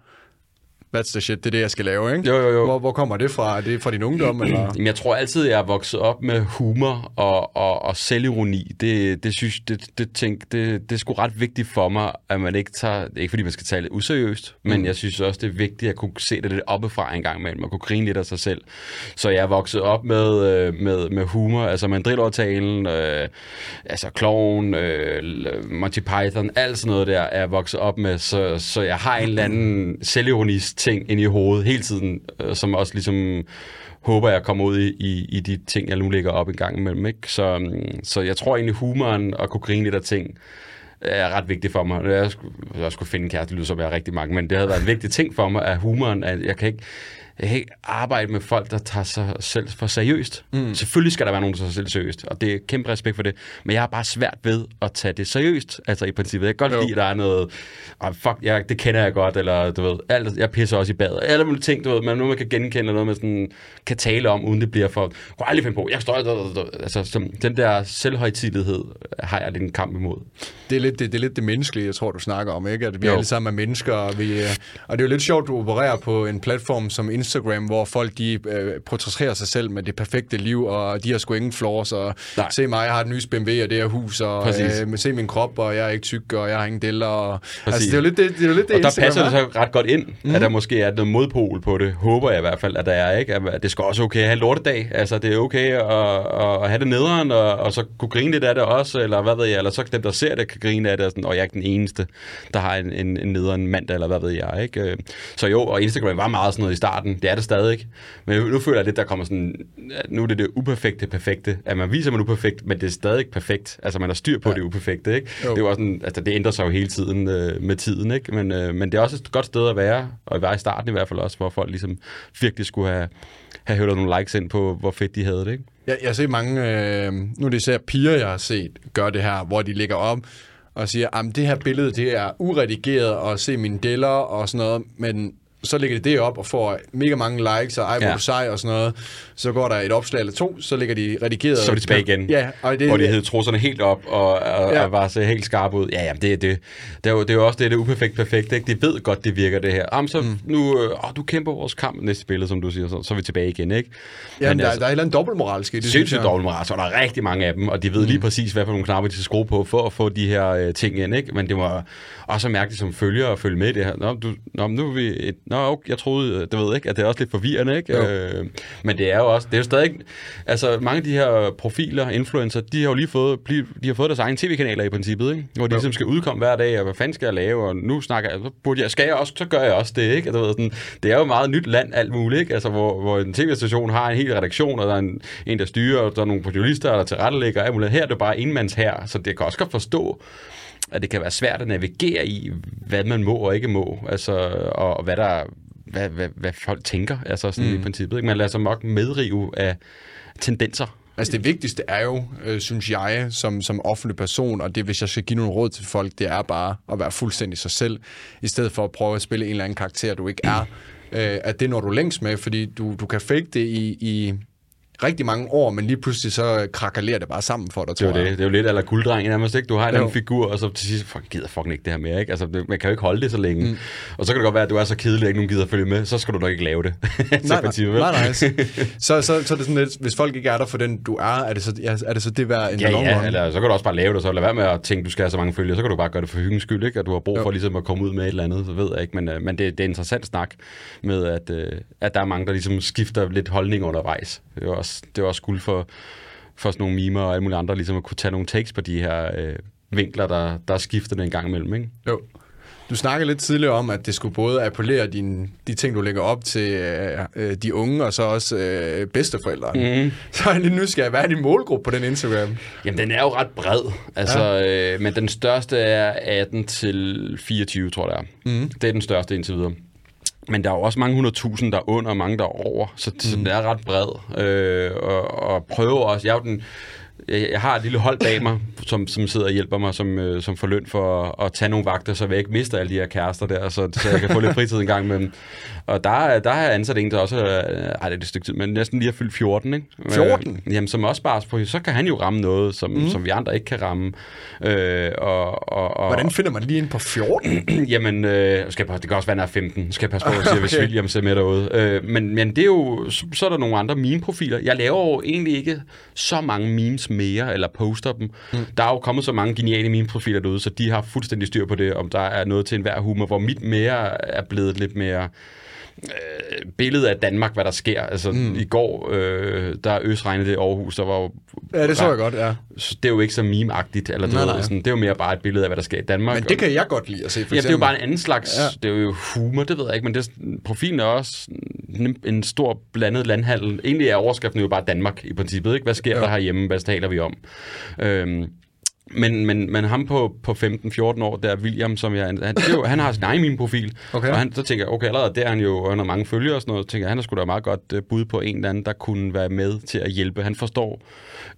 S2: that's the shit, det er det, jeg skal lave, ikke?
S1: Jo, jo, jo.
S2: Hvor, hvor kommer det fra? Er det fra din ungdom, eller?
S1: Jamen, jeg tror altid, jeg er vokset op med humor og, og, og selvironi. Det, det synes det, det, tænk, det, det er sgu ret vigtigt for mig, at man ikke tager... Det er ikke, fordi man skal tage det useriøst, men jeg synes også, det er vigtigt at kunne se det lidt oppefra en gang imellem, og kunne grine lidt af sig selv. Så jeg er vokset op med, øh, med, med humor, altså mandrilovertalen, øh, altså Clown, øh, Monty Python, alt sådan noget der er jeg vokset op med, så, så jeg har en eller anden selvironisk ting ind i hovedet hele tiden, øh, som også ligesom håber, jeg kommer ud i, i, i de ting, jeg nu lægger op en gang imellem. Ikke? Så, mm, så jeg tror egentlig, humoren og kunne grine lidt af ting, er ret vigtigt for mig. Jeg skulle, jeg skulle finde en kæreste, det lyder som jeg er rigtig mange, men det havde været en vigtig ting for mig, at humoren, at jeg kan ikke, jeg kan ikke arbejde med folk, der tager sig selv for seriøst. Mm. Selvfølgelig skal der være nogen, der tager sig selv seriøst, og det er kæmpe respekt for det. Men jeg har bare svært ved at tage det seriøst, altså i princippet. Jeg kan godt
S2: Jo.
S1: lide, at der er noget, oh, fuck, jeg, det kender jeg godt, eller du ved, alt, jeg pisser også i badet. Alle mulige ting, du ved, men noget, man kan genkende, og noget, man sådan, kan tale om, uden det bliver for, kunne aldrig finde på, jeg står, altså, som, den der selvhøjtidighed har jeg lidt en kamp imod.
S2: Det er, lidt, det, det er lidt det menneskelige, jeg tror, du snakker om, ikke? At vi
S1: Jo.
S2: alle sammen er mennesker, og, vi, øh, og det er jo lidt sjovt, du opererer på en platform som Instagram, Instagram, hvor folk de øh, portrætterer sig selv med det perfekte liv, og de har sgu ingen flaws, og Nej. se mig, jeg har et nys BMW og det her hus, og øh, se min krop, og jeg er ikke tyk, og jeg har ingen deller. Og, altså, det er jo lidt det, det, er jo lidt det
S1: Og der passer det så ret godt ind, mm. at der måske er noget modpol på det, håber jeg i hvert fald, at der er, ikke? At det skal også okay at have lortedag, altså det er okay at, at have det nederen, og, og så kunne grine lidt af det også, eller hvad ved jeg, eller så dem, der ser det, kan grine af det, og, sådan, og jeg er ikke den eneste, der har en, en, en nederen mandag, eller hvad ved jeg, ikke? Så jo, og Instagram var meget sådan noget i starten, det er det stadig, ikke? Men nu føler jeg lidt, der kommer sådan, nu er det det uperfekte perfekte, at man viser, man er uperfekt, men det er stadig perfekt, altså man har styr på ja. det uperfekte, ikke? Jo. Det er jo også sådan, altså det ændrer sig jo hele tiden øh, med tiden, ikke? Men, øh, men det er også et godt sted at være, og være i starten i hvert fald også, hvor folk ligesom virkelig skulle have, have hørt nogle likes ind på, hvor fedt de havde det, ikke?
S2: Jeg, jeg har set mange, øh, nu er det især piger, jeg har set, gøre det her, hvor de ligger op og siger, at det her billede det er uredigeret, og se mine deller og sådan noget, men så lægger de det op og får mega mange likes, og ej, hvor ja. sej og sådan noget. Så går der et opslag eller to, så lægger de redigeret.
S1: Så er de tilbage igen.
S2: Ja,
S1: og det, hvor de hed trusserne helt op og, og, ja. og var så helt skarp ud. Ja, ja, det, det, det, er jo, det er jo også det, det uperfekt perfekt. Ikke? De ved godt, det virker det her. Jamen, så mm. nu, øh, åh, du kæmper vores kamp næste billede, som du siger, så, så er vi tilbage igen. Ikke?
S2: Ja, men der, altså, der er et eller andet dobbeltmoralsk i det.
S1: Sindssygt dobbeltmoralsk, og der er rigtig mange af dem, og de ved mm. lige præcis, hvad for nogle knapper de skal skrue på for at få de her øh, ting ind. Ikke? Men det var også mærkeligt som følger at følge med i det her. Nå, du, nå nu er vi et, nå, okay, jeg troede, Øh, det ved ikke, at det er også lidt forvirrende, ikke? Øh, men det er jo også, det er jo stadig, altså mange af de her profiler, influencer, de har jo lige fået, de har fået deres egne tv-kanaler i princippet, ikke? Hvor de ligesom skal udkomme hver dag, og hvad fanden skal jeg lave, og nu snakker jeg, så burde jeg, skal jeg også, så gør jeg også det, ikke? Altså, ved, sådan, det er jo meget nyt land, alt muligt, ikke? Altså, hvor, hvor en tv-station har en hel redaktion, og der er en, en der styrer, og der er nogle journalister, der tilrettelægger, og alt muligt. Her er det bare enmands her, så det kan også godt forstå, at det kan være svært at navigere i, hvad man må og ikke må, altså, og, hvad der hvad, hvad, hvad folk tænker, altså sådan mm. i princippet. Ikke? Man lader sig nok medrive af tendenser.
S2: Altså det vigtigste er jo, øh, synes jeg, som, som offentlig person, og det hvis jeg skal give nogle råd til folk, det er bare at være fuldstændig sig selv, i stedet for at prøve at spille en eller anden karakter, du ikke er. Øh, at det når du længst med, fordi du, du kan fake det i, i rigtig mange år, men lige pludselig så krakalerer det bare sammen for dig,
S1: tror det er jo det. Det er jo lidt eller gulddreng nærmest, ikke? Du har en anden figur, og så til sidst, fuck, gider fucking ikke det her mere, ikke? Altså, det, man kan jo ikke holde det så længe. Mm. Og så kan det godt være, at du er så kedelig, at ikke nogen gider at følge med, så skal du nok ikke lave det.
S2: nej, nej, nej, nej. så, så, så, er det sådan lidt, hvis folk ikke er der for den, du er, er det så, ja, er det, så det værd en
S1: ja, ja, eller så kan du også bare lave det, så lad være med at tænke, du skal have så mange følgere, så kan du bare gøre det for hyggens skyld, ikke? At du har brug for ligesom at komme ud med et eller andet, så ved jeg ikke. Men, øh, men det, det er interessant snak med, at, øh, at der er mange, der ligesom skifter lidt holdning undervejs. Det er også, det er også guld for, for sådan nogle mimer og alle mulige andre, ligesom at kunne tage nogle takes på de her øh, vinkler, der, der skifter det en gang imellem, ikke?
S2: Jo. Du snakkede lidt tidligere om, at det skulle både appellere din, de ting, du lægger op til øh, øh de unge, og så også øh, bedsteforældre. Mm. Så er jeg lidt nysgerrig. Hvad er din målgruppe på den Instagram?
S1: Jamen, den er jo ret bred. Altså, ja. øh, men den største er 18 til 24, tror jeg. Mm. Det er den største indtil videre. Men der er jo også mange hundredtusind, der er under, og mange, der er over. Så, mm. så den er ret bred. Øh, og, og prøver også... Jeg er jo den, jeg har et lille hold bag mig, som, som sidder og hjælper mig, som, øh, som får løn for at, at tage nogle vagter, så jeg ikke mister alle de her kærester der, så, så jeg kan få lidt fritid en gang imellem. Og der, der har jeg ansat en, der også, øh, ej, det er et stykke tid, men næsten lige har fyldt 14, ikke?
S2: 14?
S1: Øh, jamen, som også bare, på, så kan han jo ramme noget, som, mm. som vi andre ikke kan ramme. Øh, og, og, og,
S2: Hvordan finder man lige ind på 14?
S1: jamen, øh, skal jeg, det kan også være, er 15, skal jeg passe på at sige, hvis William ser med derude. Øh, men, men det er jo, så, så er der nogle andre meme-profiler. Jeg laver jo egentlig ikke så mange memes mere, eller poster dem. Mm. Der er jo kommet så mange geniale meme-profiler derude, så de har fuldstændig styr på det, om der er noget til enhver humor, hvor mit mere er blevet lidt mere øh, billede af Danmark, hvad der sker. Altså, mm. i går, øh, der øsregnede det i Aarhus, der var jo...
S2: Ja, det så jeg godt, ja.
S1: Det er jo ikke så meme-agtigt, eller nej, nej. Sådan, det er jo mere bare et billede af, hvad der sker i Danmark.
S2: Men det kan jeg godt lide at se,
S1: for Ja, det er jo bare en anden slags... Ja. Det er jo humor, det ved jeg ikke, men det, profilen er også en stor blandet landhandel. Egentlig er overskriften jo bare Danmark, i princippet. Ikke? Hvad sker ja. der herhjemme? Hvad taler vi om? Øhm, men, men, men ham på, på 15-14 år, der William, som jeg, han, jo, han har sin egen min profil, okay. og han, så tænker jeg, okay, allerede der er han jo, har mange følgere og sådan noget, så tænker jeg, han har sgu da meget godt uh, bud på en eller anden, der kunne være med til at hjælpe. Han forstår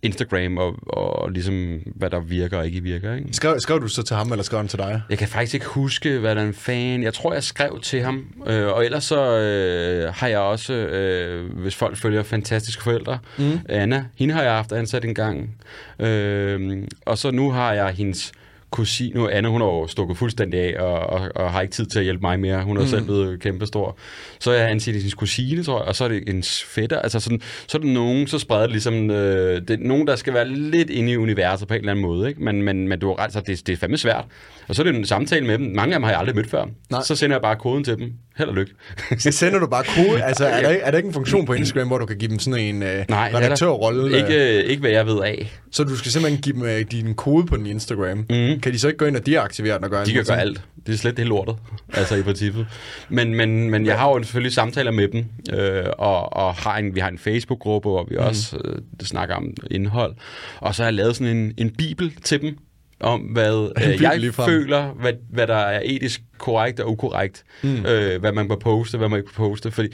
S1: Instagram og, og ligesom, hvad der virker og ikke virker. Ikke?
S2: Skrev, skrev du så til ham, eller skrev han til dig?
S1: Jeg kan faktisk ikke huske, hvad der er en fan. Jeg tror, jeg skrev til ham, øh, og ellers så øh, har jeg også, øh, hvis folk følger Fantastiske Forældre, mm. Anna, hende har jeg haft ansat en gang, øh, og så nu har jeg hendes kusine, nu Anne, hun har jo stukket fuldstændig af, og, og, og har ikke tid til at hjælpe mig mere. Hun er mm. selv blevet kæmpestor. Så er han sin kusine, tror jeg, og så er det en fætter. Altså sådan, så er det nogen, så spreder det ligesom, øh, det er nogen, der skal være lidt inde i universet på en eller anden måde, ikke? Men, men, men du har ret, så det, det er fandme svært. Og så er det en samtale med dem. Mange af dem har jeg aldrig mødt før. Nej. Så sender jeg bare koden til dem. Held og lykke.
S2: så sender du bare kode? Altså, er der, er der ikke en funktion på Instagram, hvor du kan give dem sådan en øh,
S1: Nej,
S2: redaktørrolle?
S1: Ikke, ikke hvad jeg ved af.
S2: Så du skal simpelthen give dem øh, din kode på din Instagram. Mm. Kan de så ikke gå ind og deaktivere den og gøre
S1: De kan gøre alt. Det er slet det lortet, altså i princippet. Men, men, men jeg har jo selvfølgelig samtaler med dem, øh, og, og har en, vi har en Facebook-gruppe, hvor vi mm. også øh, snakker om indhold. Og så har jeg lavet sådan en, en bibel til dem, om, hvad øh, jeg føler, hvad, hvad der er etisk korrekt og ukorrekt, mm. øh, hvad man bør poste, hvad man ikke bør poste. Fordi,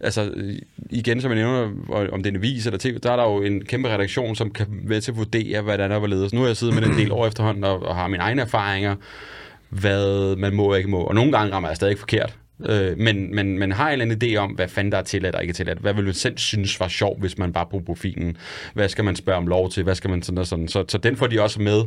S1: altså, igen, som jeg nævner, om det er en vis eller tv, der er der jo en kæmpe redaktion, som kan være til at vurdere, hvad der er, Så nu har jeg siddet med en del år efterhånden og, og har mine egne erfaringer, hvad man må og ikke må. Og nogle gange rammer jeg stadig forkert. Øh, men, men, men har en eller anden idé om, hvad fanden der er tilladt og ikke tilladt. Hvad vil du selv synes var sjovt, hvis man bare bruger profilen? Hvad skal man spørge om lov til? Hvad skal man sådan og sådan? Så, så den får de også med,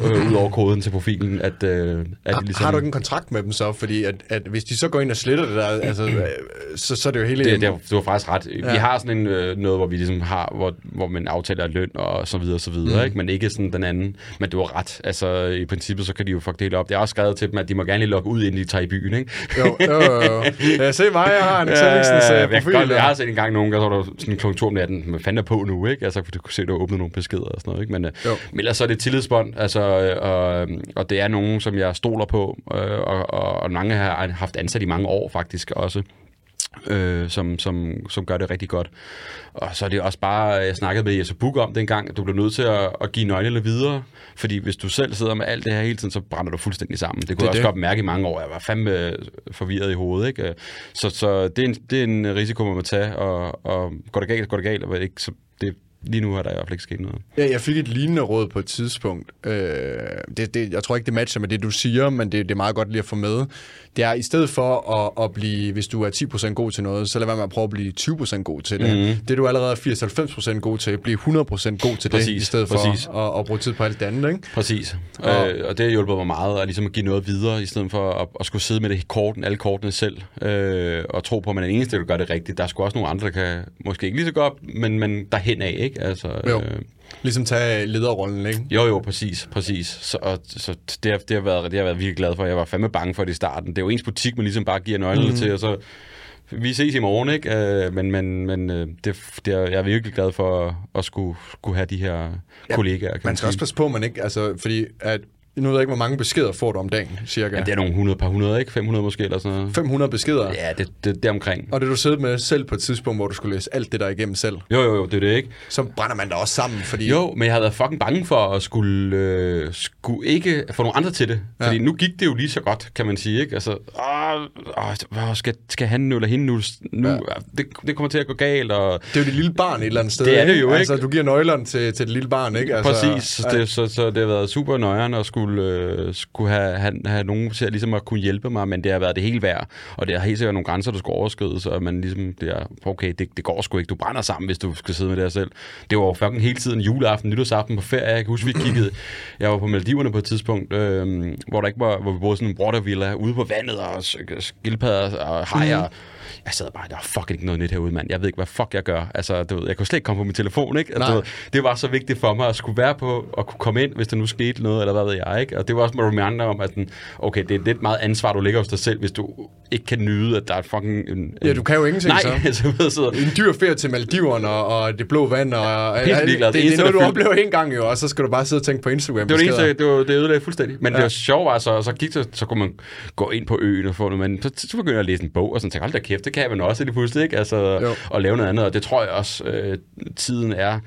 S1: øh, ud over koden til profilen. At, øh,
S2: at har, ligesom... har du ikke en kontrakt med dem så? Fordi at, at hvis de så går ind og sletter det der, altså, øh, så, så er det jo hele...
S1: Det, det, du har faktisk ret. Ja. Vi har sådan en, øh, noget, hvor vi ligesom har, hvor, hvor man aftaler løn og så videre og så videre, mm. ikke? men ikke sådan den anden. Men du har ret. Altså, i princippet, så kan de jo fuck det hele op. Det er også skrevet til dem, at de må gerne lige logge ud, inden de tager i byen, ikke?
S2: Jo, jo, jo. Ja, se mig, jeg har en Tellingsens
S1: ja, profil. Jeg, jeg har set en gang nogen, der var der sådan kl. 2 om natten, man fandt på nu, ikke? Altså, for du kunne se, du åbnet nogle beskeder og sådan noget, ikke? Men, øh, men ellers så er det tillidsbånd, altså, og, og det er nogen, som jeg stoler på, øh, og, og, og mange har haft ansat i mange år faktisk også øh, som, som, som gør det rigtig godt. Og så er det også bare, jeg snakkede med Jesse Buk om dengang, at du bliver nødt til at, at give nøglerne videre, fordi hvis du selv sidder med alt det her hele tiden, så brænder du fuldstændig sammen. Det kunne det jeg også det. godt mærke i mange år. Jeg var fandme forvirret i hovedet. Ikke? Så, så det, er en, det er en risiko, man må tage, og, og går det galt, går det galt, og ikke, så det, lige nu har der i hvert fald ikke sket noget.
S2: Ja, jeg fik et lignende råd på et tidspunkt. Øh, det, det, jeg tror ikke, det matcher med det, du siger, men det, det er meget godt lige at få med. Det er, i stedet for at, at blive, hvis du er 10% god til noget, så lad være med at prøve at blive 20% god til det. Mm. Det du allerede er 80-90% god til, blive 100% god til præcis, det, i stedet præcis. for at, at bruge tid på alt det andet. Ikke?
S1: Præcis. Og, øh, og det har hjulpet mig meget, at, ligesom at give noget videre, i stedet for at, at skulle sidde med det korten, alle kortene selv, øh, og tro på, at man er den eneste, der gør det rigtigt. Der er sgu også nogle andre, der kan måske ikke lige så godt, men, men derhen af, ikke? Altså,
S2: jo. Øh, Ligesom tage lederrollen, ikke?
S1: Jo, jo, præcis, præcis. Så, og, så det, har, det, har været, det har været virkelig glad for. Jeg var fandme bange for det i starten. Det er jo ens butik, man ligesom bare giver nøglerne mm. til, og så vi ses i morgen, ikke? Uh, men men, men uh, det, det er, jeg er virkelig glad for at, at skulle, skulle have de her ja, kollegaer.
S2: man skal også passe på, man ikke, altså, fordi at nu ved jeg ikke, hvor mange beskeder får du om dagen, cirka.
S1: Ja, det er nogle 100, par 100, ikke? 500 måske, eller sådan noget.
S2: 500 beskeder?
S1: Ja, det, det, det er omkring.
S2: Og det du sidder med selv på et tidspunkt, hvor du skulle læse alt det der igennem selv?
S1: Jo, jo, jo, det er det, ikke?
S2: Så brænder man da også sammen, fordi...
S1: Jo, men jeg havde været fucking bange for at skulle, øh, skulle ikke få nogle andre til det. Ja. Fordi nu gik det jo lige så godt, kan man sige, ikke? Altså, åh, åh, skal, skal han nu eller hende nu? nu ja. det, det kommer til at gå galt, og...
S2: Det er jo det lille barn et eller andet sted,
S1: Det er det jo, ikke?
S2: Altså, du giver nøglerne til, til det lille barn, ikke? Altså,
S1: Præcis, ja. det, så, så det har været super nøjeren at skulle... Øh, skulle have, have, have nogen til at, ligesom at kunne hjælpe mig, men det har været det hele værd, og det har helt sikkert nogle grænser, der skulle overskrides, og man ligesom, det er, okay, det, det går sgu ikke, du brænder sammen, hvis du skal sidde med det her selv. Det var jo fucking hele tiden juleaften, nytårsaften på ferie, jeg kan huske, vi kiggede, jeg var på Maldiverne på et tidspunkt, øh, hvor der ikke var, hvor vi boede sådan en watervilla ude på vandet, og skildpadder og hajer, mm jeg sad bare, der var fucking ikke noget net herude, mand. Jeg ved ikke, hvad fuck jeg gør. Altså, du ved, jeg kunne slet ikke komme på min telefon, ikke? Altså, ved, det var så vigtigt for mig at skulle være på, og kunne komme ind, hvis der nu skete noget, eller hvad ved jeg, ikke? Og det var også med reminder om, at den, okay, det er lidt meget ansvar, du ligger hos dig selv, hvis du ikke kan nyde, at der er fucking... En, en...
S2: Ja, du kan jo ingenting
S1: Nej,
S2: så.
S1: altså, ved, så...
S2: En dyr ferie til Maldiverne og, og det blå vand, og... Helt det, det, det, er noget, du oplever en gang jo, og så skal du bare sidde og tænke på Instagram.
S1: Det var det eneste, det, var, det ødelagde fuldstændig. Men ja. det var sjovt, var så, så gik så, så kunne man gå ind på øen og få noget, men så, så begyndte jeg at læse en bog, og sådan tænkte, hold da kæft, det kan vel også lige pludselig, ikke? Altså, at lave noget andet, og det tror jeg også, øh, tiden er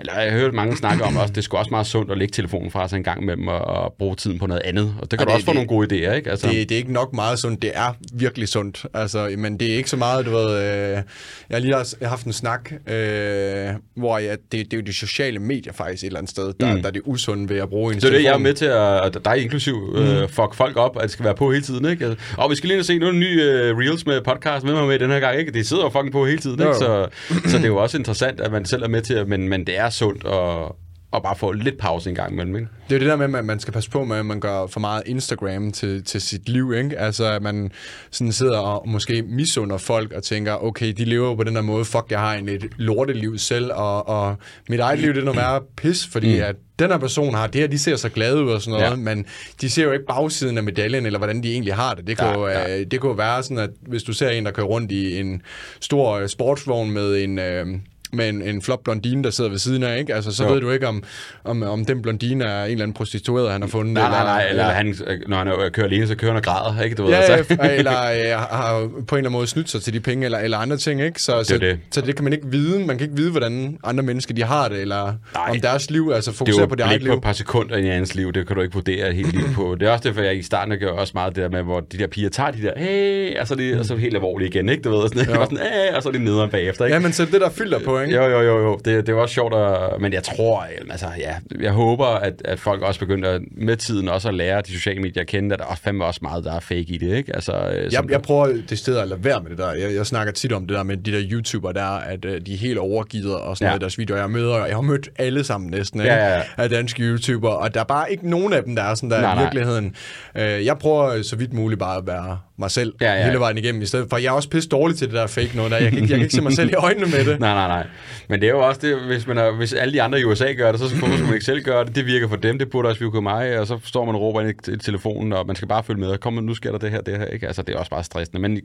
S1: eller jeg har hørt mange snakke om også, det skulle også meget sundt at lægge telefonen fra sig en gang imellem og, og bruge tiden på noget andet. Og det kan ja, du også det, få nogle gode idéer, ikke?
S2: Altså. Det, det er ikke nok meget sundt, det er virkelig sundt. Altså, men det er ikke så meget, du ved... Øh, jeg har lige jeg har haft en snak, øh, hvor jeg, det, det er jo de sociale medier faktisk et eller andet sted, der, mm. der er det usunde ved at bruge en
S1: Det er det, jeg er med til at, dig inklusiv, øh, mm. fuck folk op, at det skal være på hele tiden, ikke? Og vi skal lige se nogle nye uh, reels med podcast med mig med den her gang, ikke? Det sidder jo fucking på hele tiden, ikke? Så, så det er jo også interessant, at man selv er med til at, men, men det er sundt at, og bare få lidt pause en gang imellem, ikke?
S2: Det er jo det der med, at man skal passe på med, at man gør for meget Instagram til, til sit liv, ikke? Altså, at man sådan sidder og måske misunder folk og tænker, okay, de lever på den der måde, fuck, jeg har en et lorteliv selv, og, og mit eget liv, det er noget værre pis, fordi mm. at den her person har det her, de ser så glade ud og sådan noget, ja. men de ser jo ikke bagsiden af medaljen, eller hvordan de egentlig har det. Det kunne, ja, ja. det kunne være sådan, at hvis du ser en, der kører rundt i en stor øh, sportsvogn med en... Øh, med en, en flot blondine, der sidder ved siden af, ikke? Altså, så jo. ved du ikke, om, om, om den blondine er en eller anden prostitueret, han har fundet.
S1: Nej, nej, nej, eller, eller han, når han kører alene, så kører han og græder, ikke? Du ved,
S2: ja, altså. eller øh, har på en eller anden måde snydt sig til de penge, eller, eller andre ting, ikke? Så det, så, det. så det kan man ikke vide. Man kan ikke vide, hvordan andre mennesker de har det, eller nej. om deres liv, altså fokusere på det eget liv. Det
S1: er på et par sekunder i andens liv, det kan du ikke vurdere helt liv på. Det er også derfor, jeg i starten gør også meget det der med, hvor de der piger tager de der, hey, og så er de, og så helt alvorlige igen, ikke? Du ved, sådan, sådan, hey, og så er de nederen bagefter, ikke?
S2: Ja, men så det der fylder på, ikke?
S1: Jo, jo, jo, jo det, det var også sjovt, at, men jeg tror, altså ja, jeg håber, at, at folk også begynder med tiden også at lære de sociale medier at kende, at der er fandme også meget, der er fake i det, ikke? Altså,
S2: øh, jeg, jeg prøver det sted at lade være med det der. Jeg, jeg snakker tit om det der med de der YouTubere der, at uh, de er helt overgivet og sådan ja. noget deres videoer. Jeg møder, jeg har mødt alle sammen næsten, ikke? Ja, ja, ja. af danske YouTubere, og der er bare ikke nogen af dem, der er sådan der nej, i virkeligheden. Uh, jeg prøver så vidt muligt bare at være mig selv ja, ja. hele vejen igennem, i stedet for jeg er også pisse dårlig til det der fake noget der. Jeg kan, jeg kan ikke se mig selv i øjnene med det.
S1: nej, nej, nej. Men det er jo også det, hvis, man er, hvis alle de andre i USA gør det, så skal man ikke selv gøre det. Det virker for dem, det burde også virke mig, og så står man og råber ind i telefonen, og man skal bare følge med, kom, nu sker der det her, det her, ikke? Altså, det er også bare stressende. Men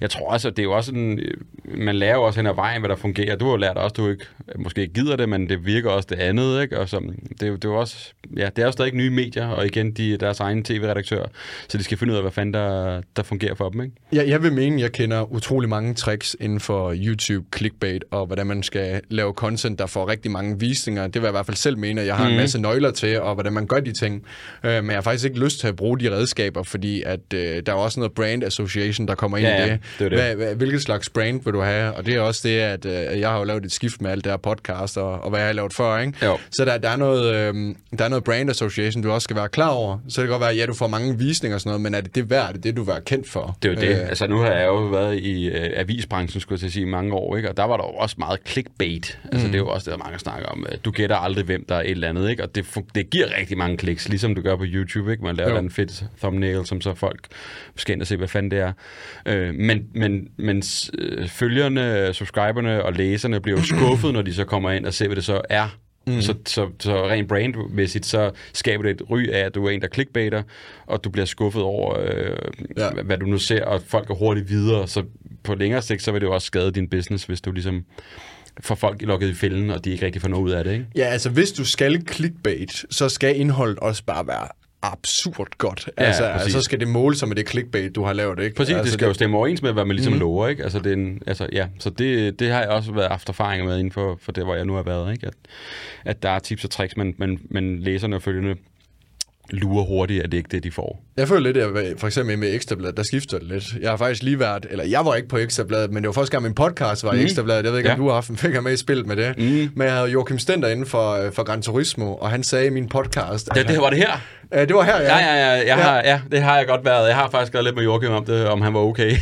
S1: jeg tror også, at det er jo også en, man lærer jo også hen ad vejen, hvad der fungerer. Du har jo lært også, du ikke, måske ikke gider det, men det virker også det andet, ikke? Og så, det, det er jo også, ja, det er jo stadig nye medier, og igen, de deres egen tv-redaktør, så de skal finde ud af, hvad fanden der, der fungerer for dem, ikke?
S2: Ja, jeg vil mene, jeg kender utrolig mange tricks inden for YouTube, clickbait, og hvordan man skal lave content, der får rigtig mange visninger. Det vil jeg i hvert fald selv mene, at jeg har mm. en mhm. masse nøgler til, og hvordan man gør de ting. Øh, men jeg har faktisk ikke lyst til at bruge de redskaber, fordi at, øh, der er også noget brand association, der kommer ind ja, i det. det, det. Hvad, hvad, hvilket slags brand vil du have? Og det er også det, at øh, jeg har jo lavet et skift med alt det her podcast, og, og hvad jeg har lavet før. Ikke? Jo. Så der, der, er noget, øh, der er noget brand association, du også skal være klar over. Så det kan godt være, at ja, du får mange visninger og sådan noget, men er det det værd? Er det det, du vil være kendt for?
S1: Det er jo det. Øh, altså nu har jeg jo været i øh, avisbranchen, skulle jeg sige, mange år, ikke? og der var der jo også meget clickbait. Altså mm. det er jo også det, der mange snakker om. Du gætter aldrig, hvem der er et eller andet, ikke? og det, det giver rigtig mange kliks, ligesom du gør på YouTube. Ikke? Man laver en fedt thumbnail, som så folk skal ind og se, hvad fanden det er. Øh, men men, men øh, følgerne, subscriberne og læserne bliver jo skuffet, når de så kommer ind og ser, hvad det så er, Mm. Så, så, så rent brandmæssigt, så skaber det et ry af, at du er en, der clickbaiter, og du bliver skuffet over, øh, ja. hvad du nu ser, og folk går hurtigt videre. Så på længere sigt, så vil det jo også skade din business, hvis du ligesom får folk lukket i fælden, og de ikke rigtig får noget ud af det, ikke?
S2: Ja, altså hvis du skal clickbait, så skal indholdet også bare være absurd godt. Ja, altså, altså, så skal det måle sig med det clickbait, du har lavet, ikke?
S1: Præcis,
S2: altså,
S1: det skal det... jo stemme overens med, hvad man ligesom mm. lover, ikke? Altså, det er en, altså, ja, så det, det har jeg også været haft erfaringer med inden for, for det, hvor jeg nu har været, ikke? At, at der er tips og tricks, men, men, men læserne og følgende lurer hurtigt, at det ikke det, de får.
S2: Jeg føler lidt, at for eksempel med Ekstrabladet, der skifter det lidt. Jeg har faktisk lige været, eller jeg var ikke på Ekstrabladet, men det var første gang, min podcast var mm. Ekstrabladet. Jeg ved ikke, ja. om du har haft en finger med i spillet med det. Mm. Men jeg havde Joachim Stender inden for, for Gran Turismo, og han sagde i min podcast...
S1: Det, det var det her?
S2: Ja, det var her, ja.
S1: Ja, ja, ja, jeg ja. Har, ja, det har jeg godt været. Jeg har faktisk været lidt med Joachim om det, om han var okay.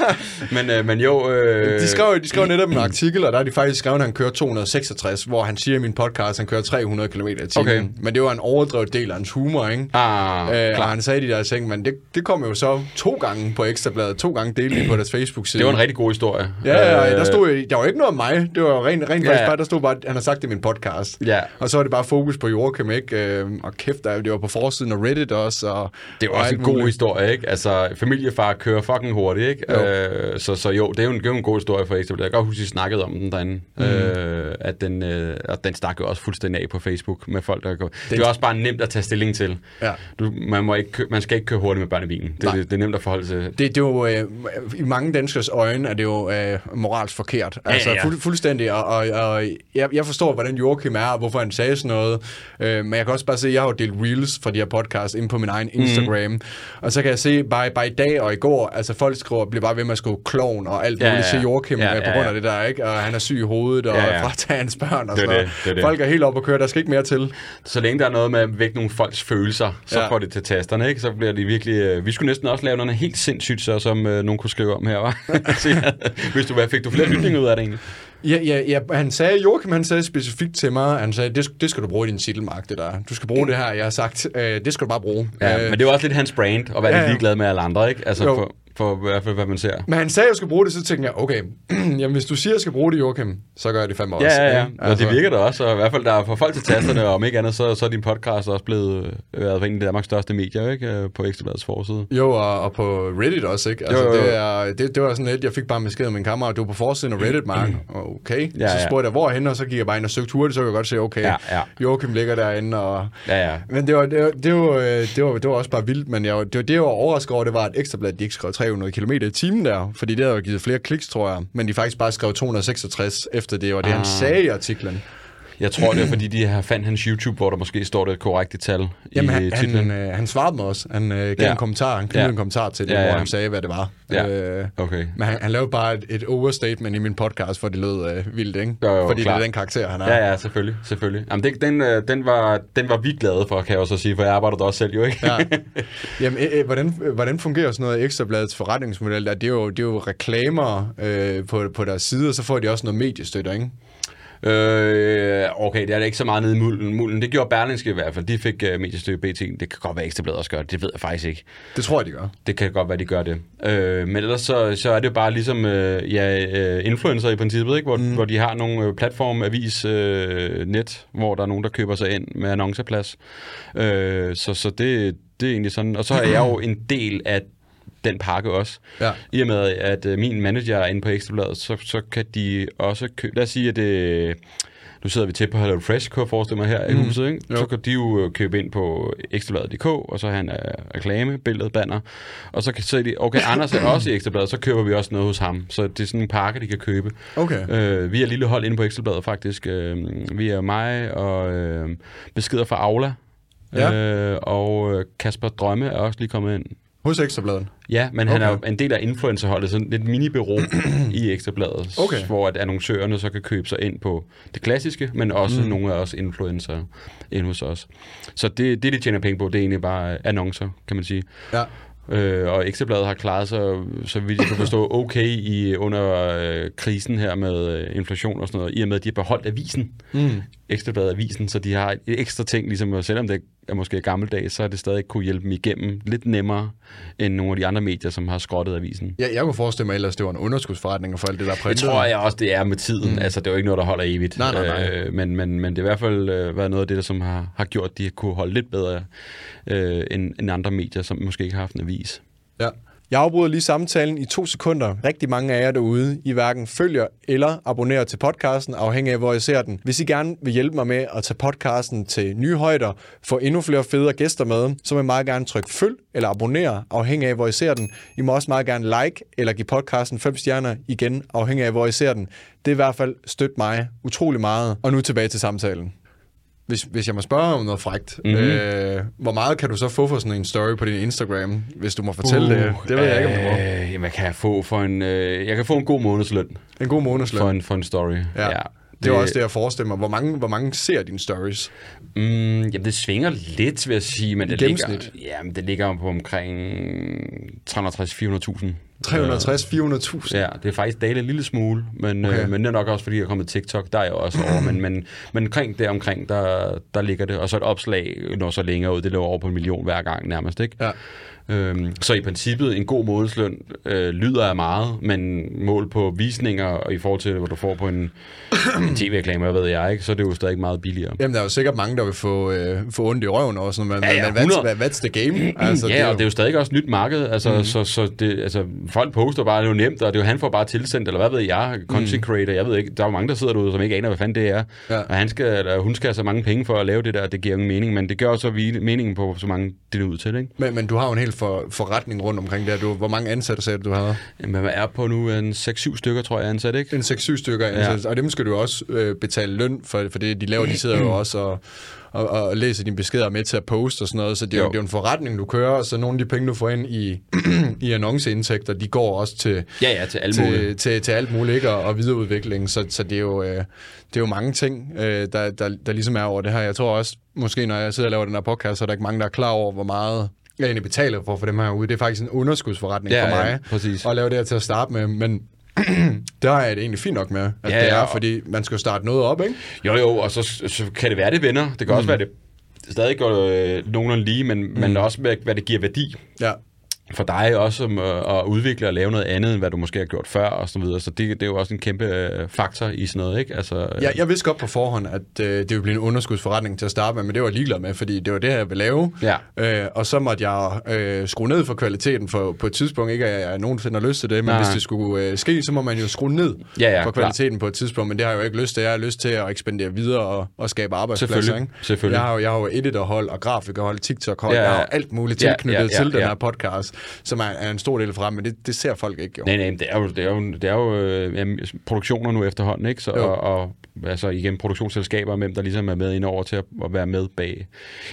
S1: men, øh, men jo... Øh...
S2: De, skrev, de skrev netop en artikel, og der er de faktisk skrevet, at han kører 266, hvor han siger i min podcast, at han kører 300 km i timen. Okay. Men det var en overdrevet del af hans humor, ikke?
S1: Ah, øh,
S2: og han sagde de der ting, men det, det kom jo så to gange på Ekstrabladet, to gange delt på deres Facebook-side.
S1: Det var en rigtig god historie.
S2: Ja, ja, der stod der var ikke noget om mig. Det var rent, rent ja. faktisk bare, der stod bare, at han har sagt det i min podcast.
S1: Ja.
S2: Og så var det bare fokus på Joachim, ikke? Øh, og kæft, det var på forsiden af Reddit også. Og,
S1: det er også en god muligt. historie, ikke? Altså, familiefar kører fucking hurtigt, ikke? Jo. Øh, så, så jo, det er jo en, det er jo en god historie for Ekstrabladet. Jeg kan godt huske, at I snakkede om den derinde. Mm. Øh, at den, øh, at den stak jo også fuldstændig af på Facebook med folk, der går. Det, det er også bare nemt at tage stilling til. Ja. Du, man, må ikke, man skal ikke køre hurtigt med børn i bilen. Det, det, det er nemt at forholde sig
S2: det, det er jo, øh, I mange danskers øjne er det jo øh, moralsk forkert. Altså ja, ja. Fuld, fuldstændig. Og, og, og jeg, jeg forstår, hvordan Joachim er, og hvorfor han sagde sådan noget. Øh, men jeg kan også bare se, at jeg har jo delt reels fra de her podcasts ind på min egen Instagram. Mm. Og så kan jeg se, bare, bare i dag og i går, altså folk skriver, bliver bare ved med at skrive klovn og alt ja, muligt ja. til Joachim ja, ja, ja. på grund af det der, ikke? Og han er syg i hovedet og ja, ja. fratager hans børn og sådan det, det, det. Folk er helt op og køre, der skal ikke mere til.
S1: Så længe der er noget med at vække nogle folks følelser, så ja. får det til tasterne, ikke? Så bliver de virkelig... Øh, vi skulle næsten også lave noget helt sindssygt, så, som øh, nogen kunne skrive om her, var. Hvis du, hvad, fik du flere lytninger ud af det egentlig?
S2: Ja, ja, ja, han sagde, Joachim, han sagde specifikt til mig, han sagde, det, det skal du bruge i din titelmark, det der. Du skal bruge det her, jeg har sagt, øh, det skal du bare bruge.
S1: Ja,
S2: øh,
S1: men det er jo også lidt hans brand, at være
S2: ja.
S1: ligeglad med alle andre, ikke? Altså,
S2: Jo.
S1: for, for i hvert fald, hvad man ser.
S2: Men han sagde, at jeg skulle bruge det, så tænkte jeg, okay, jamen hvis du siger, at jeg skal bruge det, Joachim, så gør jeg det fandme også.
S1: Ja, ja, ja. Altså. Og det virker da også, og i hvert fald der er for folk til tasterne, og om ikke andet, så, så er din podcast også blevet øh, været en af Danmarks største medier, ikke? Øh, På Ekstrabladets forside.
S2: Jo, og, og på Reddit også, ikke? Altså,
S1: Jo, jo, jo.
S2: Det, er, det, det var sådan lidt, jeg fik bare besked af min kammerat, du var på forsiden af Reddit, Mark. Okay,
S1: Ja,
S2: så
S1: ja.
S2: spurgte jeg, hvorhen, og så gik jeg bare ind og søgte hurtigt, så kunne jeg godt se, okay,
S1: Ja, ja.
S2: Joachim ligger derinde, og...
S1: Ja, ja.
S2: Men det var, det, var, det, var, øh, det, var, det var også bare vildt, men jeg, det, var, det, jeg var overrasket over, det var, at Ekstrablad, de ikke skrev 300 km i timen der, fordi det havde jo givet flere kliks, tror jeg, men de faktisk bare skrev 266 efter det, og det han
S1: Ah.
S2: sagde i artiklen.
S1: Jeg tror, det er, fordi de har fandt hans YouTube, hvor der måske står det korrekte tal
S2: Jamen,
S1: i
S2: han,
S1: titlen.
S2: han, øh, han svarede mig også. Han øh, gav
S1: Ja.
S2: en kommentar, han knyttede
S1: Ja.
S2: en kommentar til det,
S1: Ja, ja.
S2: hvor han sagde, hvad det var.
S1: Ja.
S2: Øh,
S1: Okay.
S2: men han, han lavede bare et, et overstatement i min podcast, for det lød øh, vildt, ikke?
S1: Jo, jo,
S2: Fordi
S1: klart.
S2: det er den karakter, han er.
S1: Ja, ja, selvfølgelig. selvfølgelig. Jamen, det, den, øh, den, var, den var vi glade for, kan jeg også sige, for jeg arbejder der også selv jo, ikke?
S2: Ja. Jamen, øh, øh, hvordan, øh, hvordan fungerer sådan noget Ekstrabladets forretningsmodel? Der? Det, er jo, det er jo reklamer øh, på, på deres side, og så får de også noget mediestøtte, ikke?
S1: Øh, okay, det er da ikke så meget nede i mulden. mulden. Det gjorde Berlingske i hvert fald. De fik uh, mediestøtte BT. Det kan godt være Ekstrabladet også gør det. Det ved jeg faktisk ikke.
S2: Det tror jeg, de gør.
S1: Det kan godt være, de gør det. Øh, men ellers så, så er det jo bare ligesom øh, ja, øh, influencer i princippet, ikke? Hvor, mm. hvor de har nogle øh, platform, avis, øh, net, hvor der er nogen, der køber sig ind med annonceplads. Øh, så så det, det er egentlig sådan. Og så er jeg jo en del af den pakke også.
S2: Ja.
S1: I og med, at øh, min manager er inde på Ekstrabladet, så, så kan de også købe... Lad os sige, at det... Nu sidder vi til på Hello Fresh, kan jeg forestille mig her i huset, ikke?
S2: Jo.
S1: Så kan de jo øh, købe ind på ekstrabladet.dk, og så har han øh, reklame, billede, banner. Og så kan så de, okay, Anders er også i Ekstrabladet, så køber vi også noget hos ham. Så det er sådan en pakke, de kan købe.
S2: Okay.
S1: Øh, vi er lille hold inde på Ekstrabladet, faktisk. Øh, vi er mig og øh, beskeder fra Aula.
S2: Ja.
S1: Øh, og øh, Kasper Drømme er også lige kommet ind.
S2: Hos Ekstrabladet.
S1: Ja, men han er jo
S2: Okay.
S1: en del af influencerholdet, sådan lidt mini-bureau i Ekstrabladet,
S2: Okay.
S1: hvor at annoncørerne så kan købe sig ind på det klassiske, men også mm. nogle af os influencer ind hos os. Så det, det, de tjener penge på, det er egentlig bare annoncer, kan man sige.
S2: Ja.
S1: Øh, og Ekstrabladet har klaret sig, så vidt jeg kan forstå, okay i, under øh, krisen her med øh, inflation og sådan noget, i og med, at de har beholdt avisen,
S2: Mm.
S1: Ekstrabladet avisen, så de har et ekstra ting, ligesom selvom det er måske gammeldags, så er det stadig kunne hjælpe dem igennem lidt nemmere end nogle af de andre medier, som har skrottet avisen.
S2: Jeg, jeg kunne forestille mig ellers, det var en underskudsforretning for alt det der
S1: Det
S2: printet.
S1: tror jeg også, det er med tiden. Mm. Altså, det er jo ikke noget, der holder evigt.
S2: Nej, nej, nej.
S1: Øh, men, men, men det er i hvert fald øh, været noget af det, der som har, har gjort, at de kunne holde lidt bedre øh, end, end andre medier, som måske ikke har haft en avis.
S2: Ja. Jeg afbryder lige samtalen i to sekunder. Rigtig mange af jer derude, I hverken følger eller abonnerer til podcasten, afhængig af, hvor I ser den. Hvis I gerne vil hjælpe mig med at tage podcasten til nye højder, få endnu flere federe gæster med, så vil I meget gerne trykke følg eller abonnere, afhængig af, hvor I ser den. I må også meget gerne like eller give podcasten 5 stjerner igen, afhængig af, hvor I ser den. Det er i hvert fald støt mig utrolig meget. Og nu tilbage til samtalen. Hvis, hvis jeg må spørge om noget frægt,
S1: Mhm.
S2: mm-hmm. øh, hvor meget kan du så få for sådan en story på din Instagram, hvis du må fortælle uh, det? Det ved jeg ikke, om du må.
S1: Øh, jamen, kan jeg få for en... Øh, jeg kan få en god månedsløn
S2: En god månedsløn.
S1: for en, for en story.
S2: Ja. ja. Det er også det, jeg forestiller mig. Hvor mange, hvor mange ser dine stories?
S1: Mm, jamen, det svinger lidt, vil jeg sige, men det
S2: gennemsnit?
S1: ligger, jamen, det ligger på omkring 360-400.000.
S2: 360-400.000?
S1: Ja, det er faktisk dalet en lille smule, men,
S2: Okay.
S1: okay. øh, men det er nok også, fordi jeg er kommet TikTok, der er jeg også over, men, men, men omkring der omkring, der, der ligger det, og så et opslag når så længere ud, det løber over på en million hver gang nærmest, ikke?
S2: Ja.
S1: Øhm, så i princippet, en god månedsløn øh, lyder af meget, men mål på visninger, og i forhold til, hvad du får på en, en tv-reklame, hvad ved jeg, ikke, så er det jo stadig meget billigere.
S2: Jamen, der er jo sikkert mange, der vil få, øh, få ondt i røven sådan noget. Men,
S1: Ja, ja,
S2: men hvad,
S1: 100.
S2: hvad, what's the game? Altså,
S1: ja, og det er jo stadig også nyt marked. Altså,
S2: Mhm.
S1: mm. så, så det, altså, folk poster bare, det er jo nemt, og det er jo, han får bare tilsendt, eller hvad ved jeg, content creator, jeg ved ikke, der er jo mange, der sidder derude, som ikke aner, hvad fanden det er.
S2: Mhm. Ja.
S1: Og han skal, eller hun skal have så mange penge for at lave det der, det giver ingen mening, men det gør også vi- meningen på så mange, det er ud til, ikke?
S2: men, men du har jo en hel for, forretning rundt omkring det. her. Du, hvor mange ansatte sagde du, du havde?
S1: Jamen, hvad er på nu? En 6-7 stykker, tror jeg, ansat, ikke?
S2: En 6-7 stykker ansættelse, ja. og dem skal du også øh, betale løn for, for det, de laver. De sidder jo også og, og, og læser dine beskeder med til at poste og sådan noget, så det er, jo.
S1: Jo.
S2: det er jo en forretning, du kører, og så nogle af de penge, du får ind i, i annonceindtægter, de går også til,
S1: Ja, ja, til alle mulige.
S2: til, til, til alt muligt, ikke? Og, og videreudvikling, så, så det, er jo, øh, det er jo mange ting, øh, der, der, der ligesom er over det her. Jeg tror også, måske når jeg sidder og laver den her podcast, så er der ikke mange, der er klar over, hvor meget jeg egentlig betaler for få dem her ude. Det er faktisk en underskudsforretning
S1: Ja,
S2: for
S1: ja,
S2: mig
S1: præcis.
S2: at lave det her til at starte med, men Der er det egentlig fint nok med, at
S1: Ja,
S2: ja, det er,
S1: ja.
S2: fordi man skal jo starte noget op, ikke?
S1: Jo, jo, og så, så kan det være, det vender. Det kan mm. også være, det stadig går øh, nogenlunde lige, men, mm. men også, hvad, hvad det giver værdi
S2: Ja.
S1: For dig også øh, at udvikle og lave noget andet, end hvad du måske har gjort før, og så videre. Så det, det er jo også en kæmpe øh, faktor i sådan noget, ikke? Altså, øh,
S2: Jeg, jeg vidste godt på forhånd, at øh, det ville blive en underskudsforretning til at starte med, men det var jeg ligeglad med, fordi det var det jeg ville lave.
S1: Ja.
S2: Øh, og så måtte jeg øh, skrue ned for kvaliteten for, på et tidspunkt. Ikke at jeg nogensinde har lyst til det, men
S1: Nej.
S2: hvis det skulle øh, ske, så må man jo skrue ned
S1: Ja, ja,
S2: for kvaliteten på et tidspunkt. Men det har jeg jo ikke lyst til. Jeg har lyst til at ekspandere videre og, og skabe arbejdspladser.
S1: Selvfølgelig.
S2: Ikke?
S1: Selvfølgelig.
S2: Jeg har jo, jeg har jo editorhold og grafikerhold, TikTok-hold.
S1: Ja,
S2: Ja,
S1: ja.
S2: jeg har alt muligt
S1: Ja,
S2: tilknyttet
S1: ja, ja,
S2: til den
S1: ja.
S2: her podcast, som er, er en stor del fra, men det, det ser folk ikke jo.
S1: Nej, nej, det er jo, det er jo, det er jo øh, jamen, produktioner nu efterhånden, ikke? Så,
S2: Jo.
S1: og, og altså igen produktionsselskaber, hvem der ligesom er med ind over til at, at være med bag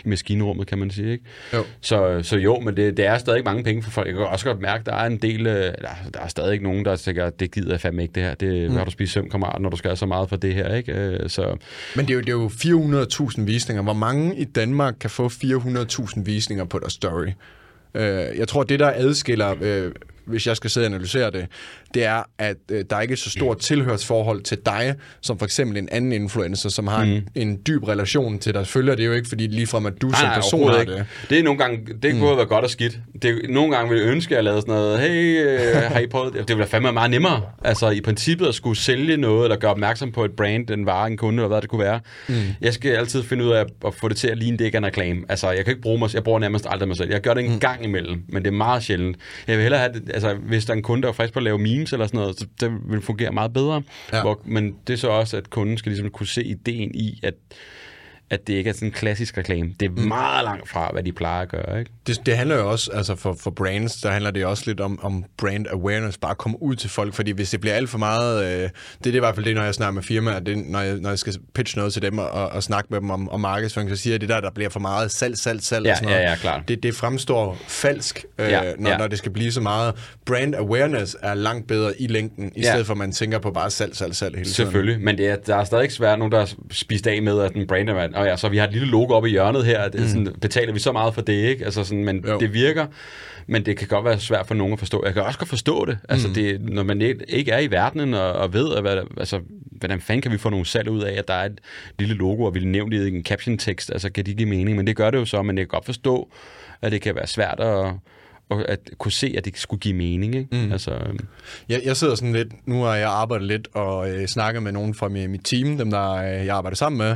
S1: i maskinrummet, kan man sige, ikke?
S2: Jo.
S1: Så, så jo, men det, det er stadig mange penge for folk. Jeg kan også godt mærke, der er en del, øh, der, der er stadig ikke nogen, der tænker, det gider jeg fandme ikke det her. Det mm. har du spist søvn, kammerat, når du skal have så meget for det her, ikke? Øh, Så
S2: Men det er jo, det er jo 400.000 visninger. Hvor mange i Danmark kan få 400.000 visninger på deres story? Øh, jeg tror, det der adskiller, øh, hvis jeg skal sidde og analysere det, det er, at øh, der er ikke er så stort tilhørsforhold til dig, som for eksempel en anden influencer, som har mm. en, en dyb relation til dig. Følger det jo ikke, fordi ligefrem, at du som person har det.
S1: Det er nogle gange, det kunne have været godt og skidt. Det nogle gange ville jeg ønske, at jeg lavede sådan noget, hey, øh, har I prøvet det? Det ville være fandme meget nemmere. Altså i princippet at skulle sælge noget, eller gøre opmærksom på et brand, en vare, en kunde, eller hvad det kunne være. Mm. Jeg skal altid finde ud af at få det til at ligne, det ikke er en reklame. Altså jeg kan ikke bruge mig, jeg bruger nærmest aldrig mig selv. Jeg gør det en mm. gang imellem, men det er meget sjældent. Jeg vil hellere have det, altså hvis der er en kunde, der er frisk på at lave memes eller sådan noget, så det vil fungere meget bedre.
S2: Ja.
S1: Hvor, men det er så også, at kunden skal ligesom kunne se ideen i, at at det ikke er sådan en klassisk reklame. Det er mm. meget langt fra, hvad de plejer at gøre, ikke?
S2: Det, det handler jo også, altså for, for brands, der handler det også lidt om, om brand awareness, bare komme ud til folk, fordi hvis det bliver alt for meget, øh, det, det er i hvert fald det, når jeg snakker med firmaer, det, når, jeg, når jeg skal pitche noget til dem og, og snakke med dem om, om markedsføring, så siger jeg, det der, der bliver for meget salg, salg, salg
S1: Ja,
S2: og sådan noget.
S1: ja, ja, klart.
S2: Det, det fremstår falsk, øh,
S1: Ja,
S2: når,
S1: ja.
S2: når det skal blive så meget. Brand awareness er langt bedre i længden, i
S1: Ja.
S2: stedet for at man tænker på bare salg, salg, salg hele tiden.
S1: Selvfølgelig, men det er, der er stadig ikke svært nogen, der spist af med, at en brand er, og ja, så vi har et lille logo oppe i hjørnet her, det er sådan, betaler vi så meget for det, ikke? Altså sådan, men
S2: Jo.
S1: det virker, men det kan godt være svært for nogen at forstå. Jeg kan også godt forstå det, altså det, når man ikke er i verdenen og, og ved, at, hvad, altså, hvordan fanden kan vi få nogle salg ud af, at der er et lille logo, og vi nævnt i en caption-tekst, altså kan det give mening, men det gør det jo så, men jeg kan godt forstå, at det kan være svært at, at, at kunne se, at det skulle give mening, ikke? Mm. Altså, øhm,
S2: Jeg, jeg sidder sådan lidt, nu har jeg arbejdet lidt og øh, snakket med nogen fra mit, team, dem der øh, jeg arbejder sammen med,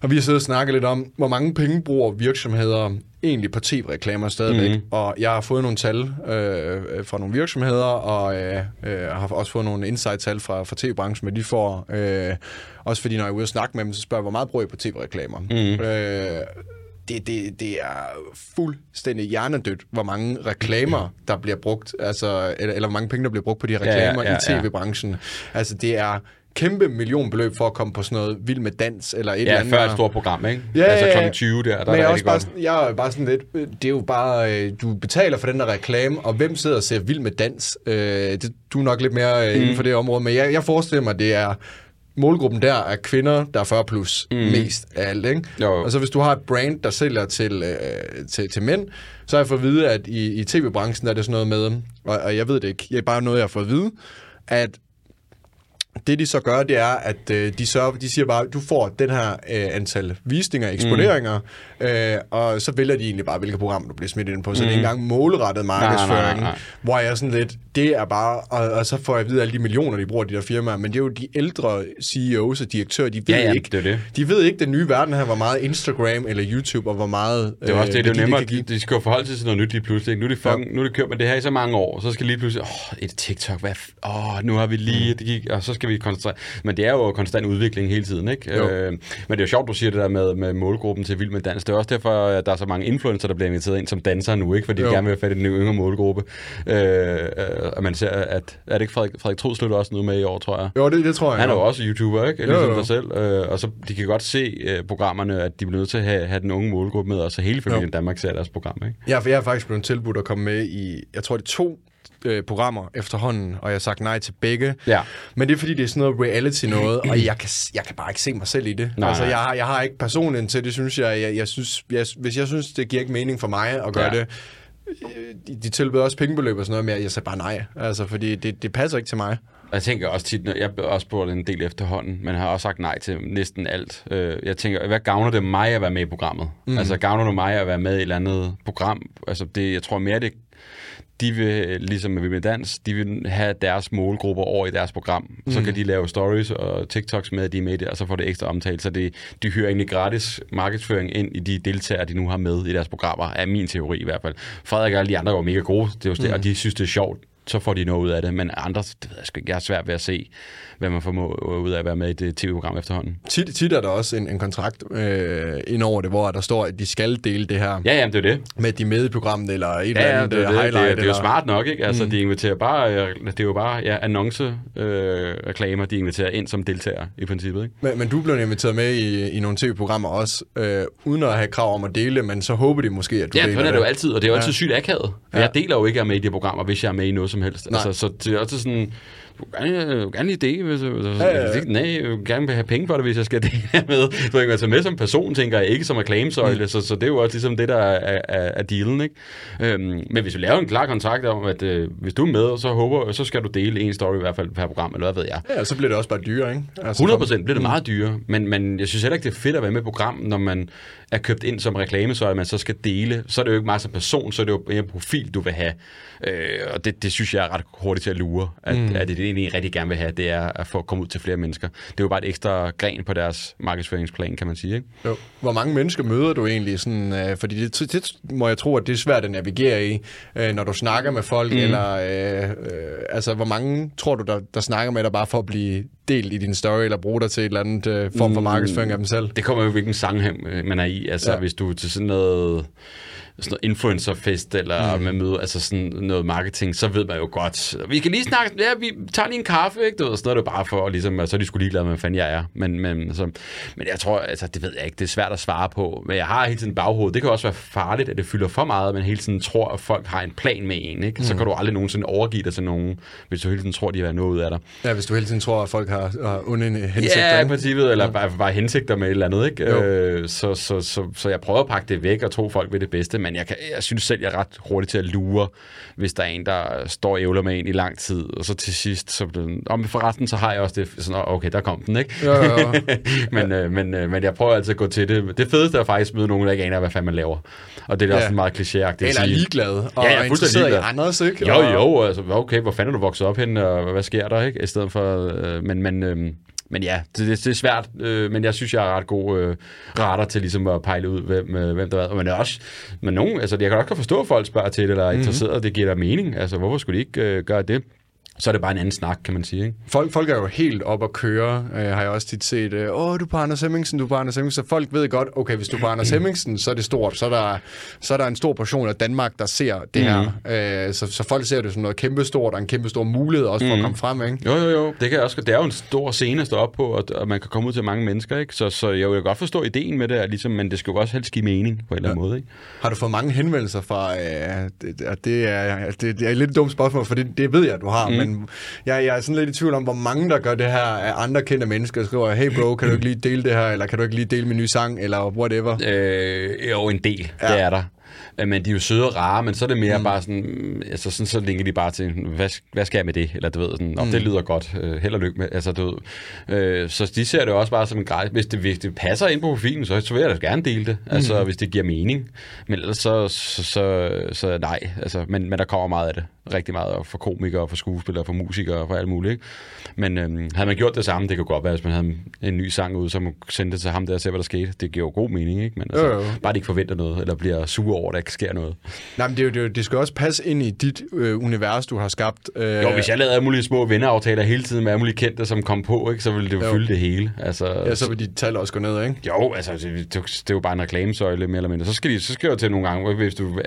S2: og vi har siddet og snakket lidt om, hvor mange penge bruger virksomheder egentlig på tv-reklamer stadigvæk. Mm-hmm. Og jeg har fået nogle tal øh, fra nogle virksomheder, og øh, øh, har også fået nogle insight-tal fra, fra tv-branchen, men de får, øh, også fordi når jeg er ude og snakke med dem, så spørger jeg, hvor meget bruger I på tv-reklamer? Mm-hmm. Øh, det, det, det er fuldstændig hjernedødt, hvor mange reklamer, der bliver brugt, altså, eller, eller hvor mange penge, der bliver brugt på de her
S1: Ja, ja,
S2: reklamer
S1: ja,
S2: i tv-branchen. Altså, det er kæmpe millionbeløb for at komme på sådan noget vild med dans, eller et eller
S1: ja,
S2: andet.
S1: før et stort program, ikke?
S2: Ja,
S1: altså
S2: ja, ja.
S1: kl. 20 der, der
S2: Men
S1: er
S2: jeg er, også bare, sådan, jeg er bare sådan lidt, det er jo bare, øh, du betaler for den der reklame, og hvem sidder og ser vild med dans? Øh, det, du er nok lidt mere øh,
S1: Mm.
S2: inden for det område, men jeg, jeg forestiller mig, det er målgruppen der er kvinder, der er 40 plus mm. mest af alt, ikke?
S1: Jo.
S2: Og så hvis du har et brand, der sælger til, øh, til, til mænd, så har jeg fået at vide, at i, i tv-branchen der er det sådan noget med, og, og jeg ved det ikke, det er bare noget, jeg har fået at vide, at det de så gør, det er, at øh, de, sørger, de siger bare, du får den her øh, antal visninger, eksponeringer, mm. øh, og så vælger de egentlig bare, hvilke program du bliver smidt ind på. Så mm. det er ikke engang målrettet markedsføring,
S1: nej, nej.
S2: hvor jeg er sådan lidt, det er bare, og, og så får jeg at vide alle de millioner, de bruger de der firmaer, men det er jo de ældre CEOs og direktører, de ved
S1: Ja, ja,
S2: ikke,
S1: det det.
S2: de ved ikke den nye verden her, hvor meget Instagram eller YouTube, og hvor meget
S1: Det er også det, det er jo nemmere, de, de skal jo forholde sig til noget nyt lige pludselig. ikke? Nu er det, fucking, nu er det kørt med det her i så mange år, så skal lige pludselig, åh, et TikTok, hvad, åh, nu har vi lige, det gik, og så skal vi koncentrere. Men det er jo konstant udvikling hele tiden, ikke?
S2: Jo.
S1: Øh, men det er jo sjovt, du siger det der med, med målgruppen til Vild med Dans. Det er også derfor, at der er så mange influencer, der bliver inviteret ind som dansere nu, ikke? Fordi de
S2: Jo.
S1: gerne vil have fat i den yngre målgruppe. Øh, øh, og man ser, at, er det ikke Frederik, Frederik Trodslut også noget med i år, tror jeg?
S2: Jo, det, det tror jeg.
S1: Han er jo
S2: jo.
S1: også YouTuber, ikke?
S2: Jo,
S1: Ligesom
S2: jo.
S1: dig selv. Øh, og så de kan godt se øh, programmerne, at de bliver nødt til at have, have den unge målgruppe med, og så hele familien
S2: Jo.
S1: Danmark ser deres program, ikke?
S2: Ja, for jeg har faktisk blevet tilbudt at komme med i, jeg tror det er to øh, programmer efterhånden, og jeg har sagt nej til begge.
S1: Ja.
S2: Men det er fordi, det er sådan noget reality noget, og jeg kan, jeg kan bare ikke se mig selv i det.
S1: Nej,
S2: altså,
S1: nej.
S2: jeg, har, jeg har ikke personen til det, synes jeg. jeg, jeg, synes, jeg hvis jeg synes, det giver ikke mening for mig at gøre
S1: Ja.
S2: det, de, de tilbyder også pengebeløb og sådan noget, men jeg, sagde bare nej. Altså, fordi det, det passer ikke til mig.
S1: Jeg tænker også tit, når jeg bliver også spurgt en del efterhånden, men har også sagt nej til næsten alt. Øh, Jeg tænker, hvad gavner det mig at være med i programmet? Mm. Altså, gavner det mig at være med i et eller andet program? Altså, det, jeg tror mere, det de vil, ligesom med Vild Dans, de vil have deres målgrupper over i deres program. Så kan de lave stories og TikToks med, at de er med i det, og så får det ekstra omtale. Så det, de hyrer egentlig gratis markedsføring ind i de deltagere, de nu har med i deres programmer, er min teori i hvert fald. Frederik og alle de andre var mega gode, det er jo mm. og de synes, det er sjovt så får de noget ud af det. Men andre, det ved jeg sgu ikke, jeg er svært ved at se, hvad man får ud af at være med i det tv-program efterhånden.
S2: Tit, tit er der også en, en kontrakt øh, ind over det, hvor der står, at de skal dele det her
S1: Ja, jamen, det er det.
S2: med de med i programmet, eller et eller
S1: Ja, ja,
S2: andet
S1: det,
S2: øh,
S1: det, det,
S2: highlight.
S1: det, det er jo
S2: eller...
S1: smart nok, ikke? Altså, mm. de inviterer bare, øh, det er jo bare ja, annonce øh, reklamer, de inviterer ind som deltagere i princippet, ikke?
S2: Men, men du blev inviteret med i, i nogle tv-programmer også, øh, uden at have krav om at dele, men så håber de måske, at du
S1: Ja, sådan er det jo altid, og det er jo altid
S2: Ja.
S1: sygt akavet.
S2: Ja.
S1: jeg deler jo ikke at jeg er med i de programmer, hvis jeg er med i noget som helst.
S2: Nej.
S1: Altså, så det er også sådan, gerne, du vil gerne lige dele, hvis, hvis,
S2: Ja, ja, ja.
S1: nej, jeg vil gerne have penge for det, hvis jeg skal dele med. Ved ikke, altså med som person, tænker jeg, ikke som reklamesøjle, mm. så, så det er jo også ligesom det, der er, er, er dealen, ikke? Øhm, men hvis vi laver en klar kontrakt om, at øh, hvis du er med, så håber så skal du dele en story i hvert fald per program, eller hvad ved jeg.
S2: Ja, så bliver det også bare dyrere, ikke? Altså,
S1: 100 procent bliver det meget dyrere, men, men jeg synes heller ikke, det er fedt at være med i program, når man er købt ind som reklame, så at man så skal dele. Så er det jo ikke meget som person, så er det jo en profil, du vil have. Øh, og det, det synes jeg er ret hurtigt til at lure, at, mm. at det, det egentlig rigtig gerne vil have, det er at få komme ud til flere mennesker. Det er jo bare et ekstra gren på deres markedsføringsplan, kan man sige. Ikke?
S2: Jo. Hvor mange mennesker møder du egentlig? Sådan, øh, fordi det, det må jeg tro, at det er svært at navigere i, øh, når du snakker med folk, mm. eller øh, øh, altså, hvor mange tror du, der, der snakker med dig bare for at blive delt i din story, eller bruge dig til et eller andet øh, form for markedsføring af dem selv?
S1: Det kommer jo, hvilken sang man er i. Altså,
S2: Ja.
S1: ja. hvis du er til sådan noget sådan noget influencerfest eller mm. med møde, altså sådan noget marketing, så ved man jo godt. Vi kan lige snakke, ja, vi tager lige en kaffe, ikke? Du ved, sådan noget er det bare for, ligesom, så er de skulle ligeglade med, hvad fanden jeg er. Men, men, så, men jeg tror, altså, det ved jeg ikke, det er svært at svare på. Men jeg har hele tiden baghovedet. Det kan også være farligt, at det fylder for meget, men hele tiden tror, at folk har en plan med en, ikke? Så kan du aldrig nogensinde overgive dig til nogen, hvis du hele tiden tror, de have noget ud af dig.
S2: Ja, hvis du hele tiden tror, at folk har, har onde hensigter.
S1: Ja, i princippet, eller bare, bare hensigter med et eller andet, ikke?
S2: Jo.
S1: Øh, så, så, så, så jeg prøver at pakke det væk og tro, folk vil det bedste, men jeg, kan, jeg synes selv, jeg er ret hurtig til at lure, hvis der er en, der står og ævler med en i lang tid, og så til sidst, så bliver den, om forresten, så har jeg også det, sådan, "Åh, okay, der kom den, ikke?
S2: Jo, jo, jo.
S1: men, øh, men, øh, men jeg prøver altid at gå til det. Det fedeste er faktisk at møde nogen, der ikke aner, hvad fanden man laver. Og det er
S2: Ja.
S1: ja. også meget klichéagtigt
S2: Eller ligeglad, og
S1: Ja, ja,
S2: er
S1: fuldstændig
S2: interesseret i
S1: ligeglad.
S2: andres, ikke?
S1: Jo, jo, altså, okay, hvor fanden er du vokset op hen, og hvad sker der, ikke? I stedet for, øh, men, men, øh, men ja, det, det, det er svært, øh, men jeg synes, jeg er ret god øh, radar til ligesom at pejle ud, hvem, øh, hvem der er. Men også, men nogen, altså, jeg kan også godt forstå, at folk spørger til det, eller er interesseret, mm-hmm. det giver da mening. Altså, hvorfor skulle de ikke øh, gøre det? Så er det bare en anden snak, kan man sige, ikke?
S2: Folk, folk er jo helt op at køre, øh, har jeg også tit set. Øh, Åh, du er på Anders Hemmingsen, du er på Anders Hemmingsen. Så folk ved godt, okay, hvis du er på Anders Hemmingsen, så er det stort. Så er der, så er der en stor portion af Danmark, der ser det her. Øh, så, så folk ser det som noget kæmpestort, og en kæmpestor mulighed også for at komme frem, ikke?
S1: Jo, jo, jo. Det, kan jeg også, det er jo en stor scene at stå op på, og, og man kan komme ud til mange mennesker, ikke? Så, så jeg vil godt forstå ideen med det, at ligesom, men det skal jo også helst give mening på en eller anden måde, ikke?
S2: Har du fået mange henvendelser fra... Øh, det, det, er, det, er et lidt dumt spørgsmål, for det, det ved jeg, at du har, mm. men jeg, jeg er sådan lidt i tvivl om, hvor mange, der gør det her af andre kendte mennesker, skriver, hey bro, kan du ikke lige dele det her, eller kan du ikke lige dele min nye sang, eller whatever.
S1: Øh, jo, en del,
S2: Ja.
S1: det er der. Øh, Men de er jo søde og rare, men så er det mere mm. bare sådan, mm, altså sådan, så linker de bare til, hvad, hvad skal jeg med det? Eller du ved, sådan, mm. det lyder godt, øh, held og lykke med, altså du ved. Øh, så de ser det også bare som en grej. Hvis det, hvis det passer ind på profilen, så, så vil jeg da gerne dele det, altså hvis det giver mening. Men ellers så, så, så, så nej, altså, men, men der kommer meget af det. Rigtig meget og for komikere, for skuespillere, for musikere, for alt muligt. Ikke? Men øhm, havde man gjort det samme, det kunne godt være, hvis man havde en ny sang ud, så man sendte det til ham der og se, hvad der skete. Det giver jo god mening, ikke? Men altså,
S2: Jo, jo.
S1: bare de ikke forventer noget, eller bliver sure over, at der ikke sker noget.
S2: Nej, men det, er jo- det, er jo- det skal også passe ind i dit øh, univers, du har skabt. Øh,
S1: Jo, hvis jeg lavede alle mulige små venneaftaler hele tiden med alle mulige kendte, som kom på, ikke, så ville det jo,
S2: Jo.
S1: fylde det hele. Altså,
S2: Ja, så vil dit tal også gå ned, ikke?
S1: Jo, altså, det, det, det er jo bare en reklamesøjle, mere eller mindre. Så skal, de, så skal jeg jo til nogle gange, hvis du...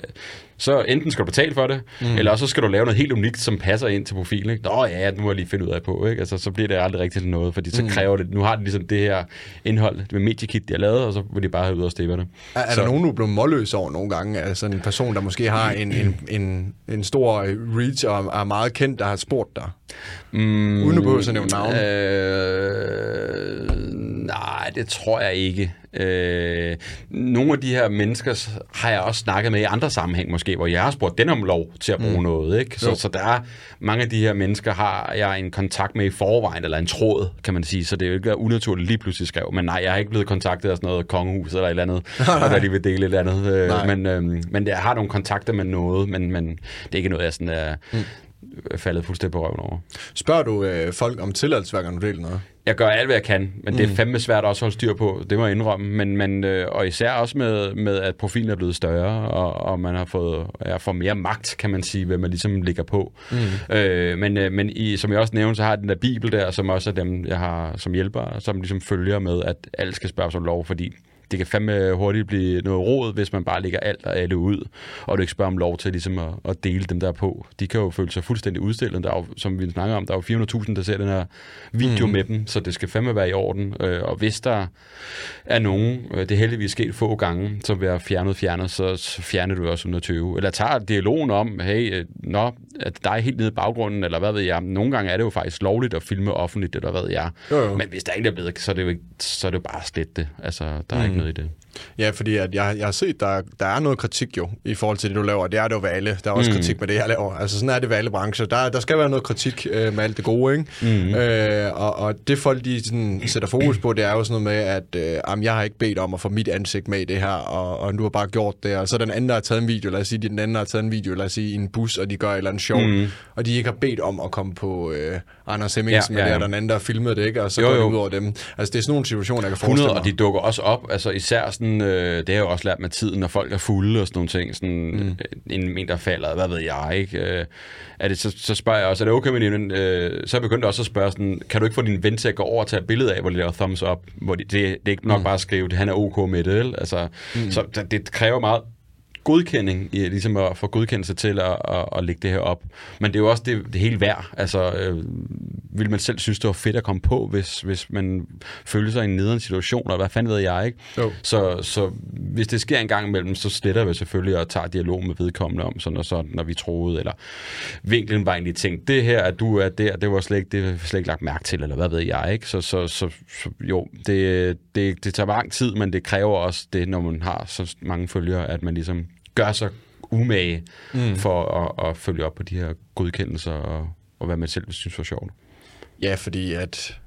S1: Så enten skal du betale for det, mm. eller så skal du lave noget helt unikt, som passer ind til profilen. Ikke? Nå ja, nu må jeg lige finde ud af på. Ikke? Altså, så bliver det aldrig rigtigt noget, fordi så kræver det... Nu har de ligesom det her indhold med mediekit, de har lavet, og så vil de bare have ud stippe det.
S2: Er, er
S1: så,
S2: der nogen, du blevet målløs over nogle gange? Altså en person, der måske har en, en, en, en stor reach og er meget kendt, der har spurgt dig?
S1: Mm,
S2: Uden at behøve at nævne navn.
S1: Øh, nej, det tror jeg ikke. Øh, nogle af de her mennesker har jeg også snakket med i andre sammenhæng måske, hvor jeg har spurgt den om lov til at bruge mm. noget. Ikke? Så, så der er mange af de her mennesker, har jeg en kontakt med i forvejen, eller en tråd, kan man sige. Så det er jo ikke unaturligt lige pludselig skrev. Men nej, jeg har ikke blevet kontaktet af sådan noget kongehus eller et eller andet, og der lige vil dele et eller andet. Øh, men, øh, men jeg har nogle kontakter med noget, men, men det er ikke noget, jeg sådan er... Mm faldet fuldstændig på røven over.
S2: Spørger du øh, folk om tilladelse, hver gang du deler noget?
S1: Jeg gør alt, hvad jeg kan, men mm. det er mm. fandme svært også at holde styr på, det må jeg indrømme. Men, men, øh, og især også med, med, at profilen er blevet større, og, og man har fået jeg får mere magt, kan man sige, hvad man ligesom ligger på. Mm. Øh, men øh, men i, som jeg også nævnte, så har jeg den der bibel der, som også er dem, jeg har som hjælper, som ligesom følger med, at alt skal spørges om lov, fordi det kan fandme hurtigt blive noget råd, hvis man bare lægger alt og alle ud, og du ikke spørger om lov til ligesom at, at dele dem der på. De kan jo føle sig fuldstændig udstillet. Der er jo, som vi snakker om, der er jo 400.000, der ser den her video mm. med dem, så det skal fandme være i orden. Øh, og hvis der er nogen, øh, det er heldigvis sket få gange, som har fjernet fjernet, så fjerner du også 120. Eller tager dialogen om, hey, øh, nå, at der er helt nede i baggrunden, eller hvad ved jeg. Nogle gange er det jo faktisk lovligt at filme offentligt, eller hvad ved jeg. Jo, jo. Men hvis der ikke er blevet, så er det jo, ikke, så er det jo bare slet det. Altså, der er mm. ikke i det.
S2: Ja, fordi at jeg, jeg har set, der, der er noget kritik jo, i forhold til det, du laver. Det er det jo ved alle. Der er også mm. kritik med det, jeg laver. Altså sådan er det ved alle brancher. Der, der skal være noget kritik øh, med alt det gode, ikke? Mm. Øh, og, og det folk, de sådan, sætter fokus på, det er jo sådan noget med, at øh, jamen, jeg har ikke bedt om at få mit ansigt med i det her, og, og du har bare gjort det. Og så den anden, der har taget en video, lad os sige, den anden har taget en video, lad os sige, i en bus, og de gør et eller andet sjov, mm. og de ikke har bedt om at komme på øh, Anders Hemmingsen, ja, ja, ja. der er den anden, der har filmet det, ikke? Og så jo, går det ud over dem. Altså det er sådan nogle situationer, jeg kan forestille 100,
S1: mig. og de dukker også op, altså især sådan, øh, det har jo også lært med tiden, når folk er fulde og sådan nogle ting, sådan mm. en, en der falder, hvad ved jeg, ikke? Øh, er det, så, så spørger jeg også, er det okay med din øh, Så er jeg begyndt også at spørge sådan, kan du ikke få din ven til at gå over og tage et billede af, hvor de laver thumbs up? Hvor de, det, det er ikke nok mm. bare at skrive, at han er ok med det, eller? Altså, mm. Så det kræver meget godkending, i, ligesom at få godkendelse til at, at, at lægge det her op. Men det er jo også det, det hele værd. Altså, øh, vil man selv synes, det var fedt at komme på, hvis, hvis man føler sig i en nederen situation, eller hvad fanden ved jeg, ikke? Jo. Så, så hvis det sker en gang imellem, så sletter vi selvfølgelig og tager dialog med vedkommende om sådan og sådan, når vi troede, eller vinklen var egentlig tænkt, det her, at du er der, det var slet ikke, det var slet ikke lagt mærke til, eller hvad ved jeg, ikke? Så, så, så, så jo, det, det, det tager lang tid, men det kræver også det, når man har så mange følgere, at man ligesom gør sig umage mm. for at, at følge op på de her godkendelser og, og hvad man selv synes var sjovt.
S2: Ja, fordi at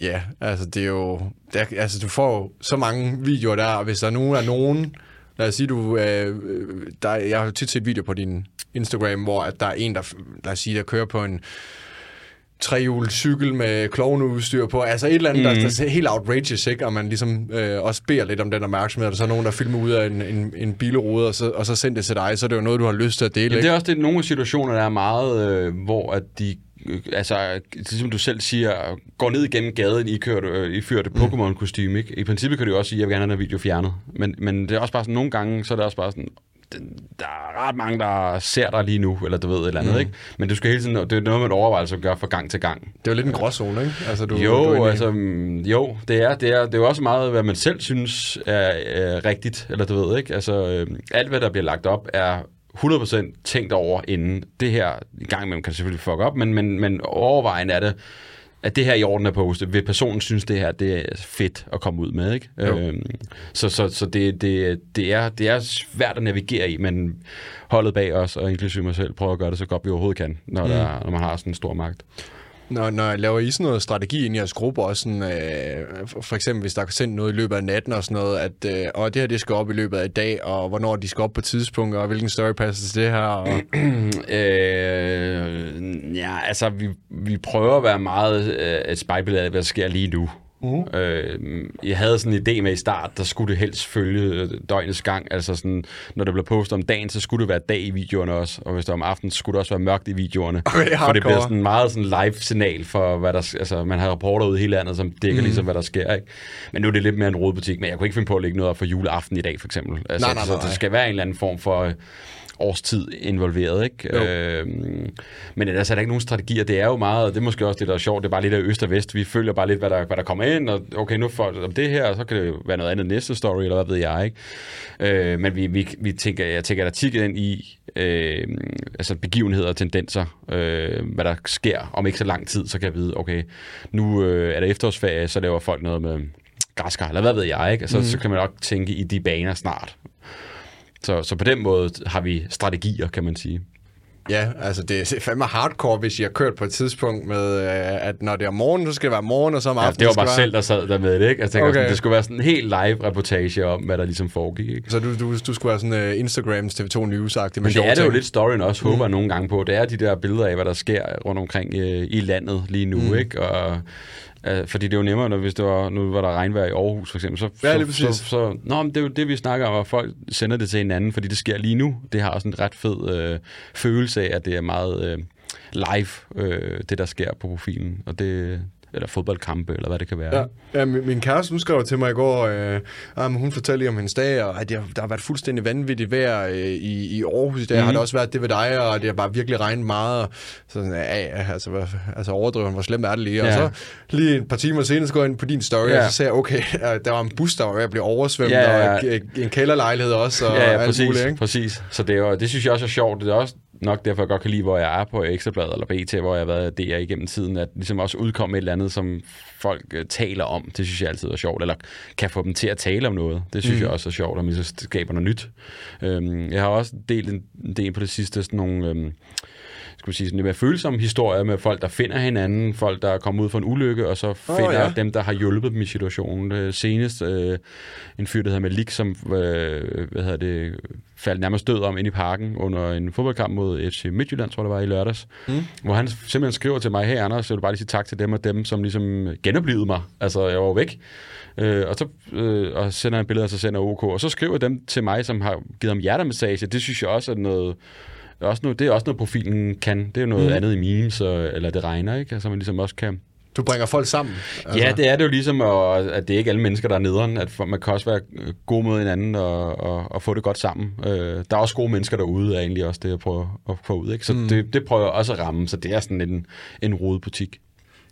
S2: Ja, altså det er jo... Der, altså du får så mange videoer der, hvis der nu er nogen... Lad os sige, du... Øh, der, jeg har tit set video på din Instagram, hvor at der er en, der, lad os sige, der kører på en trehjulet cykel med klovneudstyr på. Altså et eller andet, mm. der, der er helt outrageous, ikke? Og man ligesom øh, også beder lidt om den opmærksomhed. Og så er nogen, der filmer ud af en, en, en bilrude, og så, og så sender det til dig. Så er det jo noget, du har lyst til at dele,
S1: ja, det er også det, nogle situationer, der er meget, øh, hvor at de øh, altså, som du selv siger, går ned igennem gaden i, kørt, øh, i ført mm. Pokémon-kostyme, ikke? I princippet kan du også sige, at jeg vil gerne have den video fjernet. Men, men det er også bare sådan, nogle gange, så er det også bare sådan, der er ret mange, der ser dig lige nu, eller du ved et eller andet, mm. ikke? Men du skal hele tiden, det er noget, man overvejer at gøre fra gang til gang.
S2: Det er jo lidt en gråzone, ikke?
S1: Altså, du, jo, du altså, mm, jo, det er, det, er, det er jo også meget, hvad man selv synes er, er rigtigt, eller du ved, ikke? Altså, øh, alt, hvad der bliver lagt op, er 100% tænkt over inden. Det her, i gang med, kan selvfølgelig fuck op, men, men, men overvejende er det, at det her i orden er postet, vil personen synes, det her det er fedt at komme ud med. Ikke? Øhm, så så, så det, det, det, er, det er svært at navigere i, men holdet bag os, og inklusive mig selv, prøver at gøre det så godt, vi overhovedet kan, når, mm. der, når man har sådan en stor magt.
S2: Når, når jeg laver I sådan noget strategi ind i jeres gruppe, også sådan, øh, for eksempel hvis der er sendt noget i løbet af natten og sådan noget, at øh, og det her det skal op i løbet af i dag, og hvornår de skal op på tidspunkt, og hvilken story passer til det her? Og...
S1: øh, ja, altså vi, vi prøver at være meget øh, et spejlbillede af, hvad der sker lige nu. Uh. Øh, jeg havde sådan en idé med i start, der skulle det helst følge øh, døgnets gang. Altså sådan, når det blev postet om dagen, så skulle det være dag i videoerne også. Og hvis det var om aftenen, så skulle det også være mørkt i videoerne. Okay, for det bliver sådan meget sådan live-signal for, hvad der Altså, man har rapporter ud i hele landet, som dækker mm. ligesom, hvad der sker. Ikke? Men nu er det lidt mere en rådbutik. Men jeg kunne ikke finde på at lægge noget op for juleaften i dag, for eksempel. Altså, nej, nej, nej. Så det skal være en eller anden form for årstid involveret, ikke? Øh, men ellers er der ikke nogen strategier. Det er jo meget, det er måske også det, der er sjovt, det er bare lidt af øst og vest. Vi følger bare lidt, hvad der, hvad der kommer ind, og okay, nu får om det her, så kan det være noget andet næste story, eller hvad ved jeg, ikke? Øh, men vi, vi, vi tænker, jeg tænker, der tigger ind i øh, altså begivenheder og tendenser, øh, hvad der sker om ikke så lang tid, så kan jeg vide, okay, nu øh, er der efterårsferie, så laver folk noget med græskar, eller hvad ved jeg, ikke? Altså, mm. så kan man nok tænke i de baner snart. Så, så på den måde har vi strategier, kan man sige.
S2: Ja, altså det er fandme hardcore, hvis jeg har kørt på et tidspunkt med, øh, at når det er morgen, så skal det være morgen, og så om
S1: Ja,
S2: aftenen.
S1: det var bare
S2: være-
S1: selv, der sad der med det, ikke? Jeg tænker,
S2: Okay.
S1: sådan, det skulle være sådan en helt live reportage om, hvad der ligesom foregik, ikke?
S2: Så du, du, du skulle være sådan uh, Instagrams TV2 News-agtig.
S1: Men det er det jo lidt storyen også, håber jeg nogle gange på. Det er de der billeder af, hvad der sker rundt omkring øh, i landet lige nu, mm. ikke? Og, øh, fordi det er jo nemmere, når hvis det var, nu var der regnvejr i Aarhus for eksempel, så,
S2: Ja,
S1: så, så, så, nå, men det er jo det, vi snakker om, at folk sender det til hinanden, fordi det sker lige nu. Det har også en ret fed øh, følelse af, at det er meget øh, live, øh, det der sker på profilen, og det, eller fodboldkampe, eller hvad det kan være.
S2: Ja, ja min, min kæreste, hun skrev til mig i går, øh, ah, men hun fortalte lige om hendes dag, og at har- der har været fuldstændig vanvittigt vejr øh, i, i Aarhus i dag. Mm. Har det også været det ved dig, og det har bare virkelig regnet meget. Og Så sådan, ja, ja, altså, hvad, altså overdriver hvor slemt er det lige. Og
S1: Ja.
S2: så lige et par timer senere, så går jeg ind på din story,
S1: Ja.
S2: og så sagde jeg, okay, der var en bus, der var blive oversvømmet,
S1: Ja, ja.
S2: og en, kælderlejlighed også, og
S1: ja, ja, præcis,
S2: muligt, ikke?
S1: præcis. Så det, er det synes jeg også er sjovt. Det er også nok derfor, jeg godt kan lide, hvor jeg er på Ekstrabladet eller BT, hvor jeg har været DR igennem tiden, at ligesom også udkomme et eller andet, som folk øh, taler om. Det synes jeg altid er sjovt, eller kan få dem til at tale om noget. Det synes mm. jeg også er sjovt, om vi så skaber noget nyt. Øhm, jeg har også delt en del på det sidste, sådan nogle... Øhm, skal vi sige, sådan lidt mere følsomme historier med folk, der finder hinanden, folk, der er kommet ud for en ulykke, og så finder
S2: ja.
S1: ja. dem, der har hjulpet dem i situationen. Øh, senest øh, en fyr, der hedder Malik, som øh, hvad hedder det, faldt nærmest død om ind i parken under en fodboldkamp mod FC Midtjylland, tror jeg det var, i lørdags. Mm. Hvor han simpelthen skriver til mig, hey Anders, jeg vil bare lige sige tak til dem og dem, som ligesom genoplevede mig. Altså, jeg var væk. Øh, og så øh, og sender han billeder, og så sender OK. Og så skriver dem til mig, som har givet ham hjertemassage. Det synes jeg også er noget... Også noget, det er også noget, profilen kan. Det er jo noget mm. andet i memes, og, eller det regner, ikke? Altså, man ligesom også kan...
S2: Du bringer folk sammen.
S1: Altså. Ja, det er det jo ligesom, og, at det er ikke alle mennesker, der er nederen. At man kan også være øh, god mod hinanden og, og, og få det godt sammen. Øh, der er også gode mennesker derude, er egentlig også det, jeg prøver at få ud. Ikke? Så mm. det, det prøver jeg også at ramme, så det er sådan en, en rodet butik.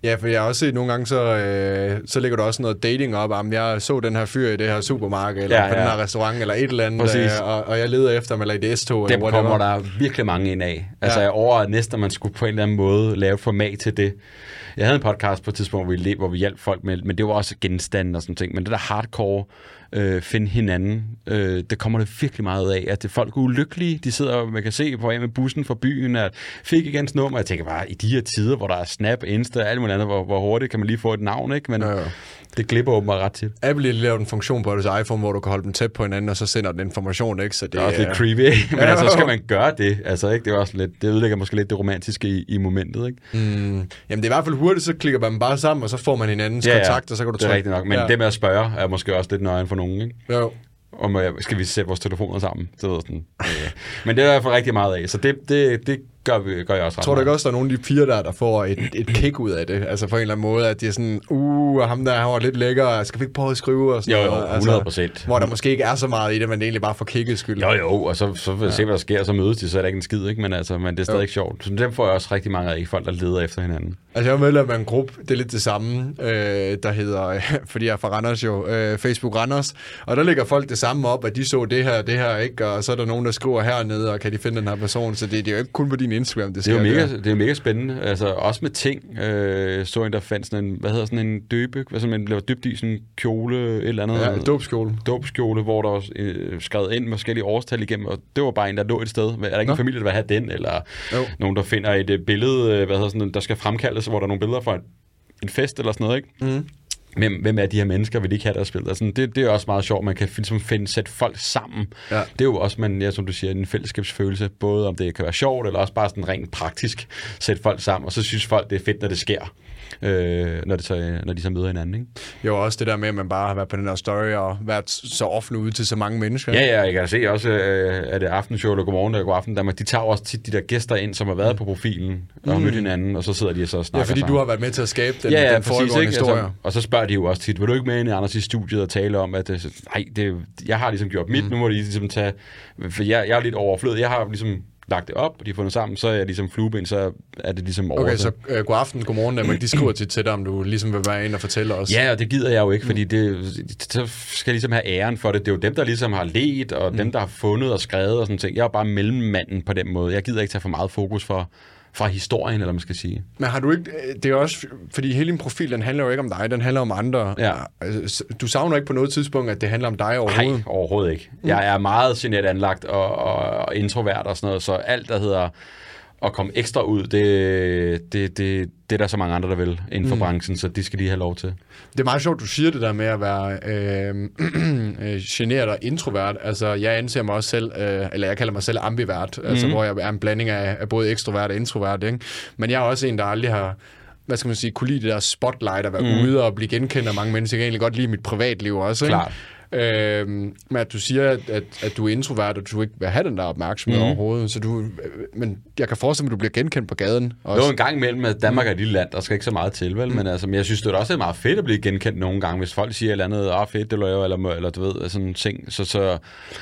S2: Ja, for jeg har også set nogle gange, så, øh, så ligger der også noget dating op, om jeg så den her fyr i det her supermarked, eller
S1: Ja,
S2: ja, på den her restaurant, eller et eller andet,
S1: Præcis.
S2: øh, og, og jeg leder efter ham, eller i det S-tog,
S1: Dem
S2: eller
S1: kommer
S2: whatever.
S1: der virkelig mange ind af. Altså,
S2: Ja.
S1: jeg overvejede næsten, man skulle på en eller anden måde lave format til det. Jeg havde en podcast på et tidspunkt, hvor vi, hvor vi hjalp folk med, men det var også genstande og sådan ting. Men det der hardcore, øh, finde hinanden, øh, det kommer det virkelig meget af. At det, folk er ulykkelige, de sidder, man kan se på vej med bussen fra byen, at fik ikke hans nummer. Jeg tænker bare, i de her tider, hvor der er Snap, Insta og alt muligt andet, hvor, hvor hurtigt kan man lige få et navn, ikke? Men
S2: Ja, ja.
S1: det glipper åbenbart ret tit.
S2: Apple har lavet en funktion på deres iPhone, hvor du kan holde dem tæt på hinanden, og så sender den information, ikke? Så det,
S1: Det er også lidt creepy, ikke? Men
S2: Ja,
S1: altså, så skal man gøre det. Altså, ikke? Det, er også lidt, det ødelægger måske lidt det romantiske i, i momentet, ikke?
S2: Mm, jamen, det er i hvert fald hurtigt, så klikker man bare sammen, og så får man hinandens kontakt, og så kan du
S1: det er rigtigt nok. Men
S2: ja.
S1: ja. det med at spørge er måske også lidt nøjen for nogen, ikke?
S2: Jo.
S1: Om skal vi sætte vores telefoner sammen? Så ved sådan. Øh. Men det er der i hvert fald rigtig meget af, så det, det, det gør, vi, gør jeg også ret
S2: Tror du ikke også, der er nogle af de piger der, der får et, et kick ud af det? Altså på en eller anden måde, at de er sådan, uh, ham der, han var lidt lækker, skal vi ikke prøve at skrive? Og sådan
S1: Jo, jo,
S2: noget?
S1: 100 procent.
S2: Hvor der måske ikke er så meget i det, men det egentlig bare for kickets skyld.
S1: Jo, jo, og så, så jeg se, hvad der sker, så mødes de, så er der ikke en skid, ikke? Men, altså, men det er stadig ikke sjovt. Så dem får jeg også rigtig mange af, folk, der leder efter hinanden.
S2: Altså jeg er medlem af en gruppe, det er lidt det samme, øh, der hedder, fordi jeg er fra Randers jo, øh, Facebook Randers, og der ligger folk det samme op, at de så det her, det her, ikke? Og så er der nogen, der skriver hernede, og kan de finde den her person, så det, det er jo ikke kun på din Instagram, det
S1: Det er jo mega,
S2: der.
S1: det er mega spændende. Altså, også med ting. Øh, så en, der fandt sådan en, hvad hedder sådan en døbe, hvad som man blev dybt i sådan en kjole, et eller andet.
S2: Ja, dåbskjole.
S1: dåbskjole, hvor der var øh, skrevet ind forskellige årstal igennem, og det var bare en, der lå et sted. Er der ikke
S2: Nå.
S1: en familie, der vil have den, eller
S2: Jo.
S1: nogen, der finder et øh, billede, øh, hvad hedder sådan, der skal fremkaldes, hvor der er nogle billeder fra en, en fest eller sådan noget, ikke?
S2: Mm.
S1: Hvem, hvem er de her mennesker, vil de ikke have deres billeder? Sådan, det, det er også meget sjovt, man kan ligesom finde, sætte folk sammen.
S2: Ja.
S1: Det er jo også, man, ja, som du siger, en fællesskabsfølelse, både om det kan være sjovt, eller også bare sådan rent praktisk sætte folk sammen, og så synes folk, det er fedt, når det sker, øh, når, det så, når de så møder hinanden, ikke?
S2: Jo, også det der med, at man bare har været på den her story og været så offentlig ude til så mange mennesker.
S1: Ja, ja, jeg kan se også, øh, at det aftenshow eller godmorgen eller godaften Danmark, de tager også tit de der gæster ind, som har været på profilen og har mødt hinanden, og så sidder de og så
S2: ja
S1: snakker
S2: fordi
S1: sammen.
S2: du har været med til at skabe den,
S1: ja, ja,
S2: den
S1: præcis, ikke?
S2: historie.
S1: Altså, og så spørger de jo også tit, vil du ikke med ind i Anders i studiet og tale om, at det, nej, det, jeg har ligesom gjort mit, mm. nu må de ligesom tage, for jeg, jeg er lidt overflødet, jeg har ligesom lagt det op, og de har fundet sammen, så er jeg ligesom flueben, så er det ligesom over.
S2: Okay, så øh, god aften, god morgen, Danmark. De skriver tit til dig, om du ligesom vil være ind og fortælle os.
S1: Ja, og det gider jeg jo ikke, fordi det, så skal jeg ligesom have æren for det. Det er jo dem, der ligesom har let, og mm. dem, der har fundet og skrevet og sådan ting. Jeg er jo bare mellemmanden på den måde. Jeg gider ikke tage for meget fokus for, fra historien, eller man skal sige.
S2: Men har du ikke, det er også, fordi hele din profil, den handler jo ikke om dig, den handler om andre.
S1: Ja.
S2: Altså, Du savner ikke på noget tidspunkt, at det handler om dig overhovedet?
S1: Nej, overhovedet ikke. Jeg er meget generet anlagt og, og, og introvert og sådan noget, så alt, der hedder at komme ekstra ud, det, det, det, det er der så mange andre, der vil inden for mm. branchen, så de skal lige have lov til.
S2: Det er meget sjovt, du siger det der med at være øh, øh, generet og introvert. Altså, jeg anser mig også selv, øh, eller jeg kalder mig selv ambivert, mm. altså, hvor jeg er en blanding af, af både ekstrovert og introvert. Ikke? Men jeg er også en, der aldrig har hvad skal man sige, kunne lide det der spotlight at være mm. ude og blive genkendt af mange mennesker. Jeg kan egentlig godt lide mit privatliv også. Ikke?
S1: Klart.
S2: Øh, men at du siger, at, at, at du er introvert, og du ikke vil have den der opmærksomhed mm. overhovedet. Så du, men jeg kan forestille mig, at du bliver genkendt på gaden. Også.
S1: Jo, en gang imellem, at Danmark er et lille land, der skal ikke så meget til, vel? Mm. Men altså, men jeg synes, det er også meget fedt at blive genkendt nogle gange, hvis folk siger et eller andet, ah, fedt, det laver, eller, eller du ved, sådan ting. Så, så,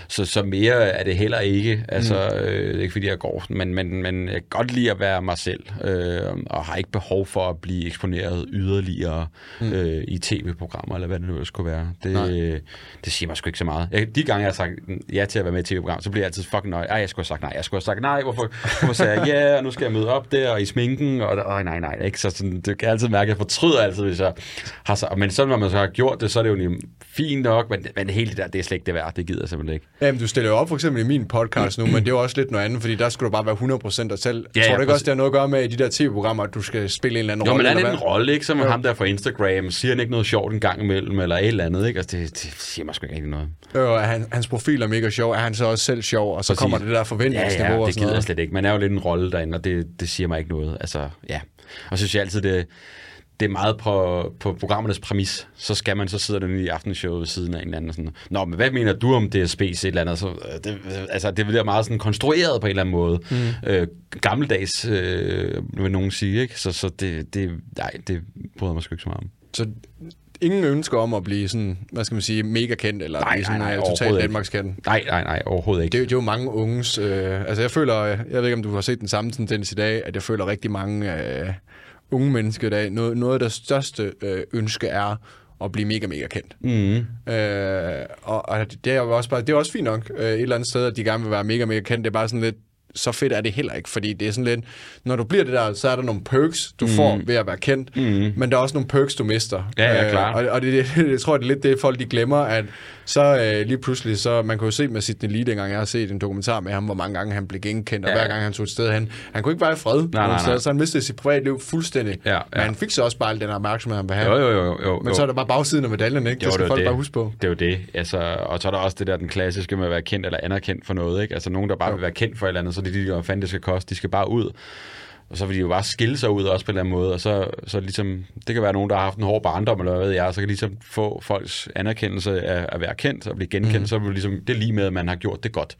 S1: så, så mere er det heller ikke. Altså, mm. øh, det er ikke fordi, jeg går, men, men, men jeg kan godt lide at være mig selv, øh, og har ikke behov for at blive eksponeret yderligere mm. øh, i tv-programmer, eller hvad det nu skulle være. Det, det siger mig sgu ikke så meget. Jeg, de gange, jeg har sagt ja til at være med i tv-program, så bliver jeg altid fucking nøje. Ej, jeg skulle have sagt nej. Jeg skulle have sagt nej. Hvorfor, hvorfor sagde jeg ja, og nu skal jeg møde op der, og i sminken, og øh, nej, nej, ikke? Så sådan, det kan jeg altid mærke, at jeg fortryder altid, hvis jeg har så, men så når man så har gjort det, så er det jo lige fint nok, men, men hele det der, det er slet ikke det værd. Det gider jeg simpelthen ikke.
S2: Jamen, du stiller jo op for eksempel i min podcast nu, men det er jo også lidt noget andet, fordi der skal du bare være 100% dig selv. Ja, Tror du ikke også, det har noget at gøre med i de der tv-programmer, at du skal spille en eller anden rolle?
S1: Jo, men er det en rolle, ikke? Som ja. ham der fra Instagram, siger han ikke noget sjovt en gang imellem, eller et eller andet, ikke? Altså, det, det siger mig sgu ikke rigtig noget.
S2: Jo, han, hans profil er mega sjov. Er han så også selv sjov? Og så Præcis. kommer det der forventningsniveau
S1: ja, ja,
S2: og
S1: det gider jeg slet ikke. Man er jo lidt en rolle derinde, og det, det siger mig ikke noget. Altså, ja. Og så synes jeg altid, det, det er meget på, på programmernes præmis. Så skal man så sidde den i aftenshowet ved siden af en eller anden. Sådan, Nå, men hvad mener du om DSB's et eller andet? Så, øh, det, altså, det bliver meget sådan konstrueret på en eller anden måde. Mm. Øh, gammeldags, øh, vil nogen sige. Ikke? Så, så det, det, nej, det bryder mig sgu ikke så meget om.
S2: Så ingen ønsker om at blive sådan, hvad skal man sige, mega kendt, eller
S1: nej,
S2: blive sådan
S1: nej, nej,
S2: totalt Danmarkskendt?
S1: Nej, nej, nej, overhovedet ikke.
S2: Det, det er jo mange unges, øh, altså jeg føler, jeg ved ikke om du har set den samme tendens i dag, at jeg føler rigtig mange øh, unge mennesker i dag, noget, noget af det største øh, ønske er at blive mega, mega kendt.
S1: Mm.
S2: Øh, og, og det er jo også bare, det er også fint nok øh, et eller andet sted, at de gerne vil være mega, mega kendt. Det er bare sådan lidt, så fedt er det heller ikke, fordi det er sådan lidt, når du bliver det der, så er der nogle perks, du mm. får ved at være kendt, mm. men der er også nogle perks, du mister.
S1: Ja, ja, klar.
S2: Øh, og og det, det, jeg tror, det er lidt det, folk de glemmer, at så øh, lige pludselig, så man kunne jo se med Sidney Lee, dengang jeg har set en dokumentar med ham, hvor mange gange han blev genkendt, og
S1: Ja.
S2: hver gang han tog et sted hen. Han kunne ikke være i fred,
S1: nej,
S2: nogen
S1: nej.
S2: steder, så han mistede sit privatliv fuldstændig.
S1: Ja, ja.
S2: Men han fik så også bare al den opmærksomhed, han vil have.
S1: Jo, jo, jo. jo
S2: Men så er der bare bagsiden af medaljen, ikke?
S1: Jo,
S2: det skal
S1: det
S2: folk
S1: det.
S2: bare huske på.
S1: Det er jo det. Altså, og så er der også det der, den klassiske med at være kendt eller anerkendt for noget. Ikke? Altså nogen, der bare
S2: Jo.
S1: vil være kendt for et eller andet, så det er de, hvad fanden det skal koste. De skal bare ud. Og så vil de jo bare skille sig ud også på en eller anden måde. Og så, så ligesom, det kan være nogen, der har haft en hård barndom, eller hvad ved jeg, så kan ligesom få folks anerkendelse af at være kendt og blive genkendt. Mm. Så er det, ligesom, det er lige med, at man har gjort det godt.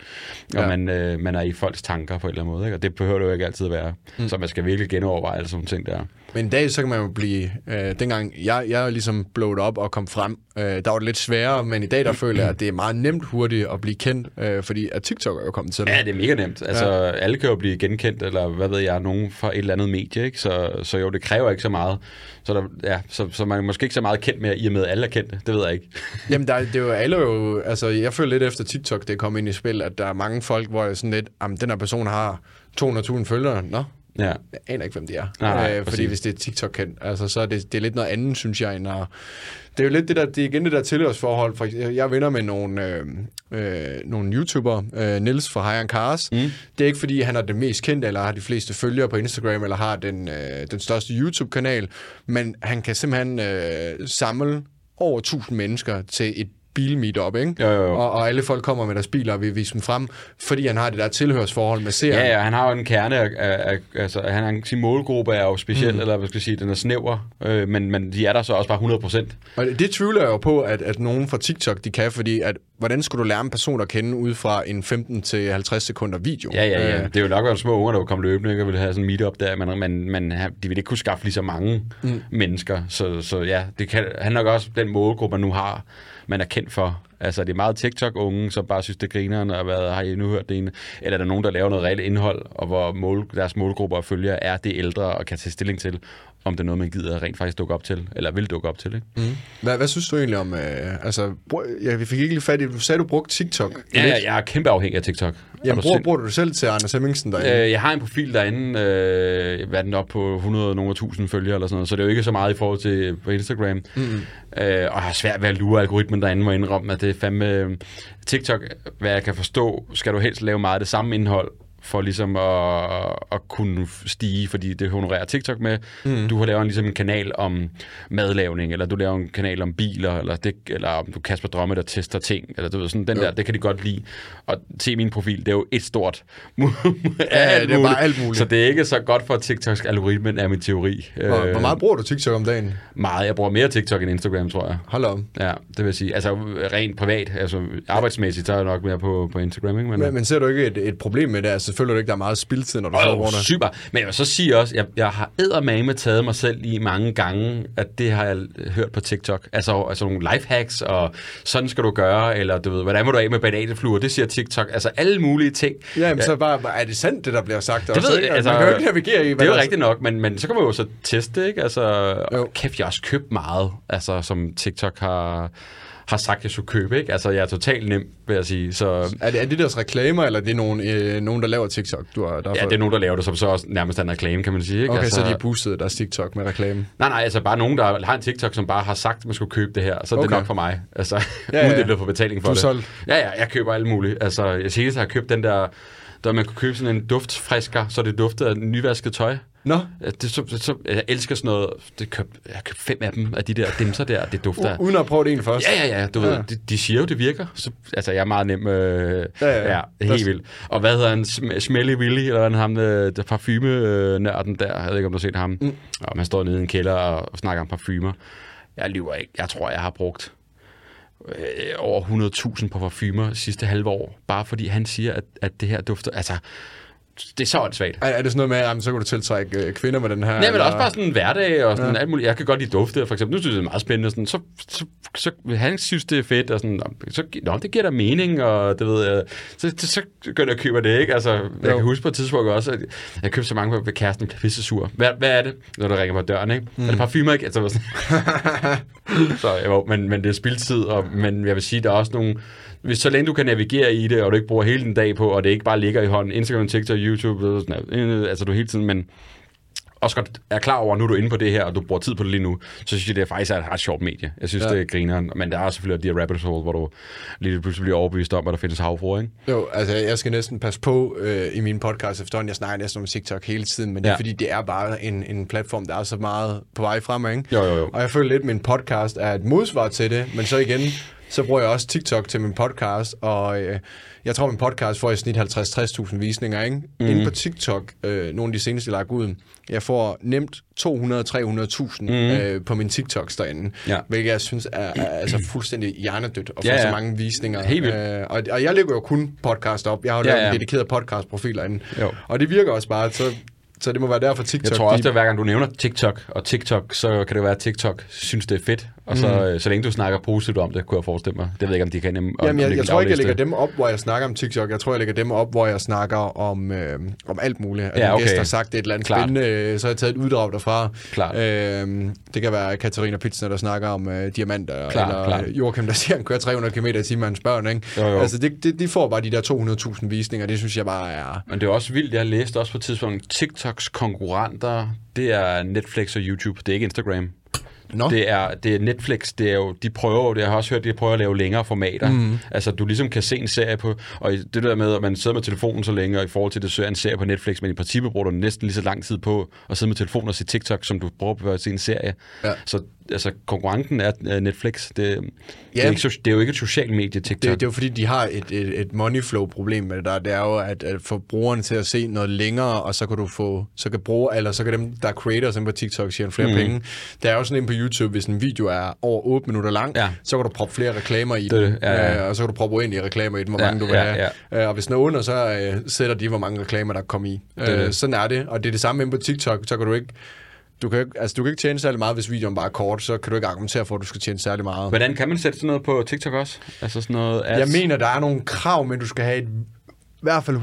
S1: Og
S2: Ja.
S1: man, øh, man er i folks tanker på en eller anden måde. Ikke? Og det behøver det jo ikke altid at være. Mm. Så man skal virkelig genoverveje alle sådan ting der.
S2: Men i dag, så kan man jo blive... Øh, dengang jeg, jeg ligesom blowet op og kom frem, øh, der var det lidt sværere, men i dag, der føler jeg, at det er meget nemt hurtigt at blive kendt, øh, fordi at TikTok er jo kommet til.
S1: Ja, det er mega nemt. Altså, ja. alle kan jo blive genkendt, eller hvad ved jeg, nogen fra et eller andet medie, ikke? Så, så jo, det kræver ikke så meget. Så, der, ja, så, så man er måske ikke så meget kendt med, i og med, at alle er kendte. Det ved jeg ikke.
S2: Jamen, der, det er jo alle jo... Altså, jeg føler lidt efter TikTok, det kom ind i spil, at der er mange folk, hvor jeg sådan lidt... Jamen, den her person har 200.000 følgere. Nå,
S1: Ja.
S2: jeg aner ikke, hvem de er.
S1: Nej, nej,
S2: øh, fordi
S1: præcis.
S2: hvis det er TikTok-kendt, altså, så er det, det er lidt noget andet, synes jeg, end at, Det er jo lidt det der, det er igen det der tilhørsforhold. For jeg er venner med nogle, øh, øh, nogle YouTubere, øh, Nils fra High Cars. Mm. Det er ikke fordi, han er den mest kendte, eller har de fleste følgere på Instagram, eller har den, øh, den største YouTube-kanal, men han kan simpelthen øh, samle over 1000 mennesker til et bilmeetup, ikke?
S1: Jo, jo, jo.
S2: Og, og alle folk kommer med deres biler og vil vise dem frem, fordi han har det der tilhørsforhold med serien.
S1: Ja, ja, han har jo en kerne, af, af, af, altså han har, sin målgruppe er jo speciel, mm. eller hvad skal jeg sige, den er snæver, øh, men, men de er der så også bare 100 procent.
S2: Og det, det tvivler jeg jo på, at, at nogen fra TikTok, de kan, fordi at, hvordan skulle du lære en person at kende ud fra en 15-50 sekunder video?
S1: Ja, ja, ja.
S2: Øh,
S1: Det er jo nok være små unger, der komme løbende ikke, og vil have sådan en meetup der, men, men, men de vil ikke kunne skaffe lige så mange mm. mennesker. Så, så ja, det kan, han nok også den målgruppe, man nu har, man er kendt for. Altså, det er meget TikTok-unge, som bare synes, det er grineren, og hvad, har I nu hørt det ene? Eller er der nogen, der laver noget reelt indhold, og hvor mål, deres målgrupper og følgere er det ældre, og kan tage stilling til, om det er noget, man gider rent faktisk dukke op til, eller vil dukke op til, ikke?
S2: Mm. Hvad, hvad synes du egentlig om... Øh, altså, brug- ja, vi fik ikke lige fat i... Du sagde, du brugte TikTok.
S1: Ja, ja, jeg er kæmpe afhængig af TikTok.
S2: Jamen,
S1: du
S2: bruger,
S1: sind-
S2: bruger du det selv til Anders Hemmingsen derinde?
S1: Øh, jeg har en profil derinde, øh, hvad den op på 100 nogle tusind følgere eller sådan noget, så det er jo ikke så meget i forhold til på Instagram. Mm. Øh, og jeg har svært ved at lure algoritmen derinde, må indrømme, at det er fandme... Øh, TikTok, hvad jeg kan forstå, skal du helst lave meget af det samme indhold, for ligesom at, at kunne stige, fordi det honorerer TikTok med. Mm. Du har lavet en, ligesom en kanal om madlavning, eller du laver en kanal om biler, eller, det, eller om du Kasper Drømme, der tester ting, eller du ved, sådan den
S2: Jo.
S1: der, det kan de godt lide. Og se min profil, det er jo et stort
S2: Ja, ja, det er bare alt muligt.
S1: Så det er ikke så godt for TikToks algoritmen, er min teori.
S2: Hvor,
S1: Øh,
S2: hvor meget bruger du TikTok om dagen?
S1: meget. Jeg bruger mere TikTok end Instagram, tror jeg.
S2: Hold om.
S1: Ja, det vil sige. Altså rent privat, altså arbejdsmæssigt, så er jeg nok mere på, på Instagram, ikke? Men,
S2: Men, men ser du ikke et, et problem med det? Altså, føler du ikke, der er meget spildtid, når du sidder og
S1: Åh,
S2: bruger det?
S1: super. Men jeg vil så sige også, jeg, jeg har eddermame taget mig selv i mange gange, at det har jeg hørt på TikTok. Altså, altså nogle lifehacks, og sådan skal du gøre, eller du ved, hvordan må du af med bananefluer, det siger TikTok. Altså alle mulige ting.
S2: Ja, men så bare, er det sandt, det der bliver sagt?
S1: Det
S2: også,
S1: ved
S2: ikke? Altså,
S1: altså,
S2: man kan jo ikke navigere i,
S1: Det er jo rigtigt nok, men, men så kan man jo så teste, ikke? Altså,
S2: Jo.
S1: kæft, jeg har også købt meget, altså, som TikTok har, har sagt, jeg skulle købe, ikke? Altså, jeg er totalt nem, vil jeg sige. Så
S2: Er det, er det deres reklamer, eller er det nogen, øh, nogen der laver TikTok? Du har, der har
S1: ja, det er nogen, der laver det, som så også nærmest er en reklame, kan man sige, ikke?
S2: Okay,
S1: altså,
S2: så de har boostet deres TikTok med reklame.
S1: Nej, nej, altså bare nogen, der har en TikTok, som bare har sagt, at man skulle købe det her, så er det
S2: Okay.
S1: nok for mig. Altså, ja,
S2: Ja,
S1: uden det bliver for betaling for
S2: Du er
S1: det.
S2: solgt.
S1: Ja, ja, jeg køber alt muligt. Altså, jeg senest har jeg købt den der, der man kunne købe sådan en duftfrisker, så det duftede af nyvasket tøj.
S2: Nå,
S1: Ja, Det, så, så, jeg elsker sådan noget. Det køb, jeg har købt fem af dem, af de der dimser der, det dufter
S2: u- uden at prøve det en først.
S1: Ja, ja, ja, du
S2: Ja.
S1: ved, de, de siger jo, det virker. Så, altså, jeg er meget nem. Øh,
S2: Ja, ja.
S1: ja, helt vildt. Og hvad hedder han? Sm- Smelly Willy, eller han, øh, der parfume-nørden der. Jeg ved ikke, om du har set ham. Mm. Og man står nede i en kælder og, og snakker om parfumer. Jeg lyver ikke. Jeg tror, jeg har brugt øh, over 100.000 på parfumer sidste halve år, bare fordi han siger, at, at det her dufter... Altså, det er så åndssvagt.
S2: Er, er det sådan noget med, at jamen, så kan du tiltrække øh, kvinder med den her?
S1: Nej, men
S2: eller-
S1: også bare sådan en hverdag og sådan ja. alt muligt. Jeg kan godt lide dufte, for eksempel. Nu synes jeg, det er meget spændende. Sådan, så, så, så, han synes, det er fedt, og sådan, så, nå, det giver da mening, og det ved jeg. Så, så, så begynder jeg at købe det, ikke? Altså, jeg
S2: Jo.
S1: kan huske på et tidspunkt også, at jeg købte så mange, hvor kæresten blev pisse sur. Hvad, hvad er det, når du ringer på døren, ikke? Mm. Er det parfumer, ikke? Altså, sådan, så, jo, men, men det er spildtid, og, men jeg vil sige, der er også nogle, hvis så længe du kan navigere i det, og du ikke bruger hele den dag på, og det ikke bare ligger i hånden, Instagram, TikTok, YouTube, sådan, noget, altså du hele tiden, men også godt er klar over, at nu er du inde på det her, og du bruger tid på det lige nu, så synes jeg, det er faktisk er et ret sjovt medie. Jeg synes,
S2: Ja.
S1: det er grineren, men der er også selvfølgelig de her rabbit hole, hvor du lige pludselig bliver overbevist om, at der findes havfruer, ikke?
S2: Jo, altså jeg skal næsten passe på øh, i min podcast efterhånden. Jeg snakker næsten om TikTok hele tiden, men det er
S1: Ja.
S2: fordi, det er bare en, en platform, der er så meget på vej frem, ikke?
S1: Jo, jo, jo.
S2: Og jeg føler lidt, at min podcast er et modsvar til det, men så igen, så bruger jeg også TikTok til min podcast, og øh, jeg tror, min podcast får i snit 50-60.000 visninger, ikke? Mm. Inde på TikTok, øh, nogle af de seneste, jeg lagt ud, jeg får nemt 200-300.000 mm. øh, på min TikToks derinde,
S1: Ja.
S2: hvilket jeg synes er, er altså fuldstændig hjernedødt at få
S1: Ja,
S2: så
S1: ja.
S2: mange visninger.
S1: Helt vildt.
S2: Øh, og, og jeg lægger jo kun podcast op. Jeg har jo
S1: Ja,
S2: lavet
S1: ja.
S2: en dedikeret podcastprofil derinde.
S1: Jo.
S2: Og det virker også bare, så, så det må være derfor TikTok...
S1: Jeg tror også, er hver gang du nævner TikTok og TikTok, så kan det være, at TikTok synes, det er fedt. Og så, mm. så længe du snakker positivt om det, kunne jeg forestille mig. Det ved jeg ikke, om de kan nemme
S2: Jamen, jeg, jeg
S1: en
S2: tror ikke, jeg lægger dem op, hvor jeg snakker om TikTok. Jeg tror, jeg lægger dem op, hvor jeg snakker om, øh, om alt muligt. At
S1: Ja,
S2: en
S1: okay.
S2: gæst har sagt et eller andet
S1: Klart.
S2: spændende, øh, så har jeg taget et uddrag derfra.
S1: Klart.
S2: Øh, det kan være Katarina Pitsner, der snakker om øh, diamanter,
S1: Klart,
S2: eller øh, Joachim, der siger, han kører 300 km i timen hans børn. Ikke?
S1: Jo, jo.
S2: Altså, det, det, de får bare de der 200.000 visninger. Det synes jeg bare er...
S1: Men det er også vildt, jeg læste også på et tidspunkt, TikToks konkurrenter, det er Netflix og YouTube, det er ikke Instagram.
S2: Nå,
S1: Det er, det er Netflix, det er jo, de prøver jo, det jeg har også hørt, de prøver at lave længere formater. Mm. Altså, du ligesom kan se en serie på, og det der med, at man sidder med telefonen så længe, og i forhold til, at du ser en serie på Netflix, men i princippet bruger du næsten lige så lang tid på at sidde med telefonen og se TikTok, som du bruger på at se en serie.
S2: Ja.
S1: Så altså, konkurrenten er Netflix. Det, det,
S2: Ja.
S1: er ikke, det er jo ikke et socialt medie, TikTok.
S2: Det, det er jo fordi, de har et, et, et money flow problem med det der. Det er jo at, at få brugerne til at se noget længere, og så kan du få, så kan bruge, eller så kan dem, der er creators på TikTok, tjene flere mm. penge. Der er jo sådan en på YouTube, hvis en video er over 8 minutter lang,
S1: Ja.
S2: så kan du proppe flere reklamer i
S1: Det-
S2: den,
S1: ja, ja.
S2: Øh, og så kan du proppe uendelige reklamer i den, hvor
S1: Ja,
S2: mange du vil
S1: ja,
S2: have. Øh, og hvis den er under, så øh, sætter de, hvor mange reklamer, der kommer i.
S1: er
S2: Øh,
S1: det.
S2: sådan er det, og det er det samme inde på TikTok, så kan du ikke du kan, ikke, altså, du kan ikke tjene særlig meget, hvis videoen bare er kort, så kan du ikke argumentere for, at du skal tjene særlig meget.
S1: Hvordan kan man sætte sådan noget på TikTok også? Altså sådan noget ads?
S2: Jeg mener, der er nogle krav, men du skal have et hvert fald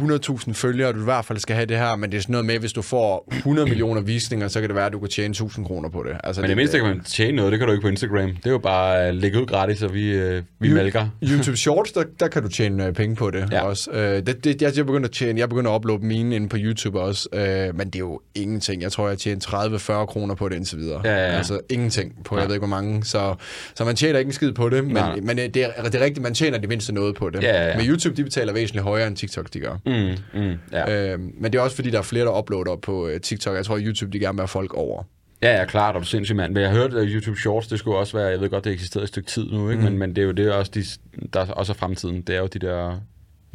S2: 100.000 følgere, du i hvert fald skal have det her, men det er sådan noget med, hvis du får 100 millioner visninger, så kan det være, at du kan tjene 1000 kroner på det. Altså,
S1: Men det
S2: det,
S1: mindste kan man tjene noget, det kan du ikke på Instagram. Det er jo bare at lægge ud gratis, og vi, øh, vi malker.
S2: YouTube Shorts, der, der kan du tjene øh, penge på det
S1: Ja.
S2: ja. også. Øh, det, det, jeg, jeg, begynder at tjene, jeg begynder at uploade mine inde på YouTube også, øh, men det er jo ingenting. Jeg tror, jeg tjener 30-40 kroner på det indtil videre.
S1: Ja, ja, ja.
S2: Altså ingenting på,
S1: Nej.
S2: jeg ved ikke hvor mange. Så, så man tjener ikke en skid på det, men,
S1: Nej.
S2: men øh, det, er, det er rigtigt, man tjener det mindste noget på det.
S1: Ja, ja, ja.
S2: Men YouTube, de betaler væsentligt højere end TikTok, de gør.
S1: Mm, mm, ja.
S2: Øh, men det er også fordi, der er flere, der uploader på øh, TikTok. Jeg tror, YouTube, de gerne vil have folk over.
S1: Ja, ja, klart, og du er sindssygt mand. Men jeg hørte, at YouTube Shorts, det skulle også være, jeg ved godt, det eksisterede et stykke tid nu, ikke? Mm. Men, men det er jo det, er også de, der er også er fremtiden. Det er jo de der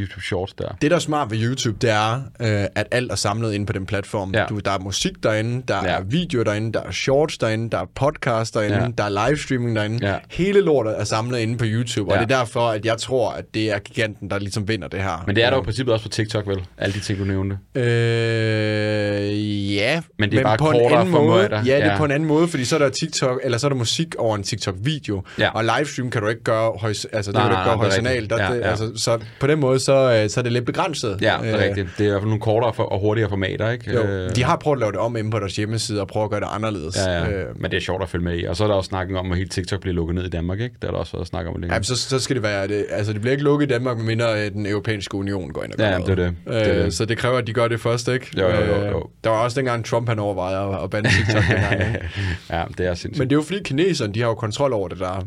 S1: YouTube Shorts der.
S2: Det, der er smart ved YouTube, det er, øh, at alt er samlet inde på den platform.
S1: Ja.
S2: Du, der er musik derinde, der
S1: Ja.
S2: er video derinde, der er shorts derinde, der er podcast derinde,
S1: Ja.
S2: der er livestreaming derinde.
S1: Ja.
S2: Hele lortet er samlet inde på YouTube, og
S1: Ja.
S2: det er derfor, at jeg tror, at det er giganten, der ligesom vinder det her.
S1: Men det er der jo i princippet også på TikTok, vel? Alle de ting, du nævnte.
S2: Øh, ja,
S1: Men det er bare
S2: på en anden måde. Ja, det er
S1: Ja.
S2: på en anden måde, fordi så er der TikTok, eller så er der musik over en TikTok-video,
S1: Ja.
S2: og livestream kan du ikke gøre, altså det
S1: Nej,
S2: kan du ikke gøre
S1: nej.
S2: Der,
S1: Ja, ja.
S2: Altså, så på den måde, så, øh, så er det lidt begrænset.
S1: Ja, det er
S2: Øh,
S1: rigtigt. Det er i hvert fald nogle kortere for, og hurtigere formater, ikke?
S2: Jo,
S1: Øh,
S2: de har prøvet at lave det om inde på deres hjemmeside og prøve at gøre det anderledes.
S1: Ja, ja.
S2: Øh,
S1: Men det er sjovt at følge med i. Og så er der også snakken om, at hele TikTok bliver lukket ned i Danmark, ikke? Det er der også været snak om længe.
S2: Jamen, så, så skal det være det. Altså, det bliver ikke lukket i Danmark, medmindre øh, den europæiske union går ind og gør
S1: Ja,
S2: noget.
S1: det er det. Det er
S2: Øh,
S1: det.
S2: Så det kræver, at de gør det først, ikke?
S1: Jo, jo, jo,
S2: Øh,
S1: jo.
S2: Der var også dengang Trump, han overvejede at, bande TikTok dengang,
S1: ja, det er sindssygt.
S2: Men det er jo fordi kineserne, de har jo kontrol over det der.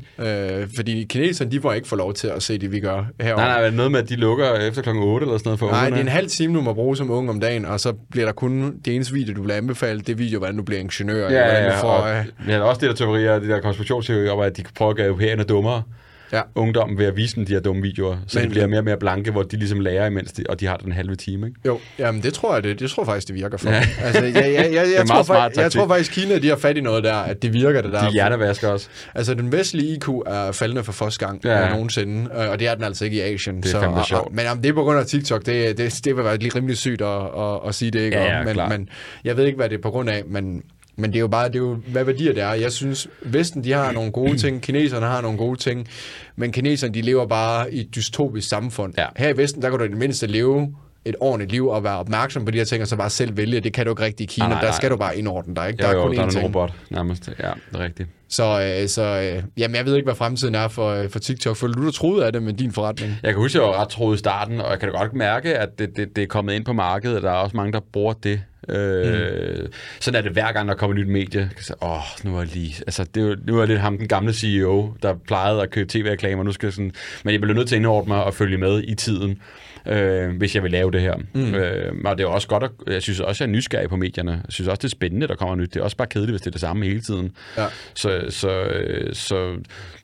S2: Øh, fordi kineserne, de må ikke få lov til at se det, vi gør herovre.
S1: Nej, nej, det noget med, at de lukker efter klokken 8 eller sådan noget for
S2: Nej,
S1: ungerne?
S2: det er en halv time, du må bruge som ung om dagen, og så bliver der kun det eneste video, du bliver anbefalet, det video, hvordan du bliver ingeniør.
S1: Ja,
S2: hvordan
S1: ja,
S2: du får,
S1: Og,
S2: øh,
S1: er også det der teorier, de der konspirationsteorier om, at de prøver at gøre europæerne dummere.
S2: Ja.
S1: Ungdommen ved at vise dem de her dumme videoer, så
S2: Men-
S1: de bliver mere og mere blanke, hvor de ligesom lærer imens, de, og de har den halve time, ikke?
S2: Jo, jamen det tror jeg, det, det tror jeg faktisk, det virker for.
S1: Ja.
S2: Altså, jeg, jeg, jeg, jeg,
S1: en
S2: jeg, tror, faktisk, jeg
S1: taktik.
S2: tror faktisk, Kina de har fat i noget der, at det virker det der.
S1: De hjernevasker også.
S2: Altså, den vestlige IQ er faldende for første gang
S1: Ja.
S2: ja. nogensinde, øh, og det er den altså ikke i Asien.
S1: Det er
S2: og,
S1: sjovt.
S2: og, men om det er på grund af TikTok, det, det, det vil være lige rimelig sygt at, at, at sige det, ikke?
S1: Ja, ja,
S2: men, men jeg ved ikke, hvad det er på grund af, men, men det er jo bare, det er jo, hvad værdier det er. Jeg synes, Vesten, de har nogle gode ting, kineserne har nogle gode ting, men kineserne, de lever bare i et dystopisk samfund.
S1: Ja.
S2: Her i Vesten, der kan du i det mindste leve et ordentligt liv og være opmærksom på de her ting, og så bare selv vælge. Det kan du ikke rigtig i Kina.
S1: Nej,
S2: Nej,
S1: nej,
S2: der skal du bare indordne dig. Ikke?
S1: Jo,
S2: Der
S1: jo,
S2: er kun
S1: der er
S2: én
S1: en
S2: ting.
S1: robot nærmest. Ja, det er rigtigt.
S2: Så, øh, så øh, jamen, jeg ved ikke, hvad fremtiden er for, øh, for TikTok. Føler du dig troet af det med din forretning?
S1: Jeg kan huske, at jeg var ret troet i starten, og jeg kan da godt mærke, at det, det, det er kommet ind på markedet, og der er også mange, der bruger det. Øh, mm. Sådan er det hver gang, der kommer et nyt medie. Så, Åh, nu er jeg lige... Altså, det er, jo- nu er det ham, den gamle CEO, der plejede at købe tv-reklamer. Nu skal jeg sådan... Men jeg bliver nødt til at indordne mig og følge med i tiden, øh, hvis jeg vil lave det her. Mm. Øh, og det er også godt, at, jeg synes også, jeg er nysgerrig på medierne. Jeg synes også, det er spændende, der kommer nyt. Det er også bare kedeligt, hvis det er det samme hele tiden.
S2: Ja.
S1: Så, så, øh, så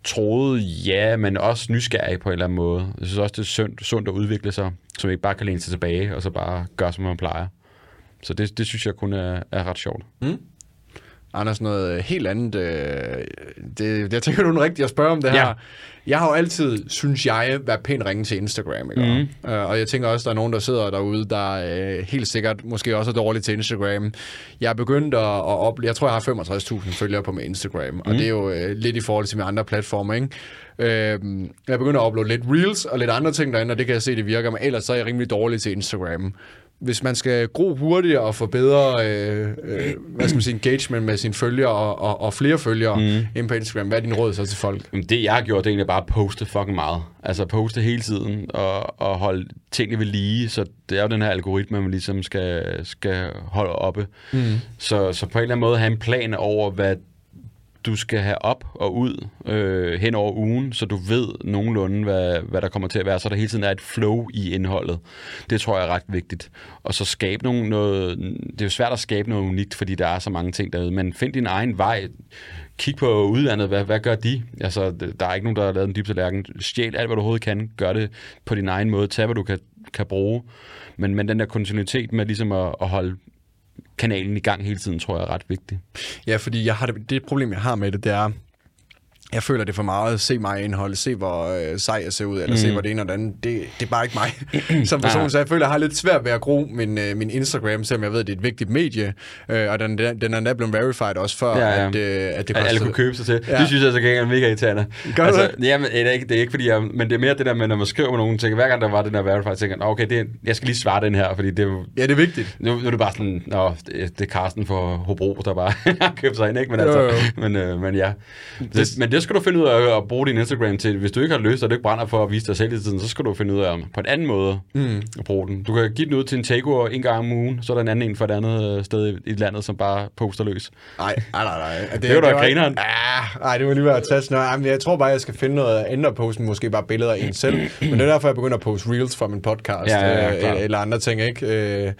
S1: troede, ja, men også nysgerrig på en eller anden måde. Jeg synes også, det er sundt, sundt at udvikle sig, så man ikke bare kan læne sig tilbage, og så bare gøre, som man plejer. Så det, det synes jeg kun er, er ret sjovt.
S2: Anders, noget helt andet. Øh, det, jeg tænker, du er den rigtige at spørge om det her.
S1: Ja.
S2: Jeg har jo altid, synes jeg, været pænt ringe til Instagram. Ikke? Mm. Uh, og jeg tænker også, der er nogen, der sidder derude, der uh, helt sikkert måske også er dårlige til Instagram. Jeg er begyndt at, at opleve, jeg tror, jeg har 65.000 følgere på min Instagram, mm. og det er jo uh, lidt i forhold til mine andre platforme. Ikke? Uh, jeg er begyndt at uploade lidt Reels og lidt andre ting derinde, og det kan jeg se, det virker, men ellers så er jeg rimelig dårlig til Instagram hvis man skal gro hurtigere og få bedre øh, øh, hvad skal man sige, engagement med sine følgere og, og, og flere følgere mm. ind på Instagram, hvad er din råd så til folk?
S1: Jamen, det jeg har gjort, det er egentlig bare at poste fucking meget. Altså poste hele tiden og, og holde tingene ved lige. Så det er jo den her algoritme, man ligesom skal, skal holde oppe. Mm. Så, så på en eller anden måde have en plan over, hvad du skal have op og ud øh, hen over ugen, så du ved nogenlunde, hvad, hvad der kommer til at være, så der hele tiden er et flow i indholdet. Det tror jeg er ret vigtigt. Og så skabe nogle, noget... Det er jo svært at skabe noget unikt, fordi der er så mange ting derude, men find din egen vej. Kig på udlandet, hvad, hvad gør de? Altså, der er ikke nogen, der har lavet en dyb tallerken. Stjæl alt, hvad du overhovedet kan. Gør det på din egen måde. Tag, hvad du kan, kan bruge. Men, men den der kontinuitet med ligesom at, at holde kanalen i gang hele tiden, tror jeg er ret vigtigt.
S2: Ja, fordi jeg har det, det problem, jeg har med det, det er, jeg føler, det er for meget. Se mig indhold, se hvor øh, sej jeg ser ud, eller mm. se hvor det ene og det andet. Det, det er bare ikke mig som person, så jeg føler, jeg har lidt svært ved at gro min, øh, min Instagram, selvom jeg ved, det er et vigtigt medie, øh, og den, den, den er netop blevet verified også før,
S1: Ja, ja.
S2: At, øh, at det
S1: At alle
S2: koster...
S1: kunne købe sig til.
S2: Ja.
S1: Ja. Det synes jeg så gengæld er mega irriterende.
S2: Gør du det?
S1: Jamen, det er ikke, det er ikke fordi jeg, men det er mere det der med, når man skriver med nogen, tænker, hver gang der var den der verified, tænker jeg, "Nå, okay, det er, jeg skal lige svare den her, fordi det er
S2: Ja, det er vigtigt.
S1: nu, nu er det bare sådan, nå, det, det er Carsten for Hobro, der bare har købt sig ind, ikke? Men, altså,
S2: Jo, jo.
S1: men, øh, men ja. Det, men det skal du finde ud af at, at bruge din Instagram til. Hvis du ikke har lyst, og du ikke brænder for at vise dig selv i tiden, så skal du finde ud af på en anden måde mm. at bruge den. Du kan give den ud til en takeover en gang om ugen, så er der en anden en for et andet øh, sted i, landet, som bare poster løs.
S2: Nej, nej, nej. nej. Det,
S1: Det var da
S2: var-
S1: grineren.
S2: Ja, nej, det må lige være at tage sådan jeg tror bare, jeg skal finde noget at ændre posten, måske bare billeder af en selv. Men det er derfor, jeg begynder at poste reels fra min podcast,
S1: Ja, ja, ja,
S2: øh, eller andre ting, ikke? Øh,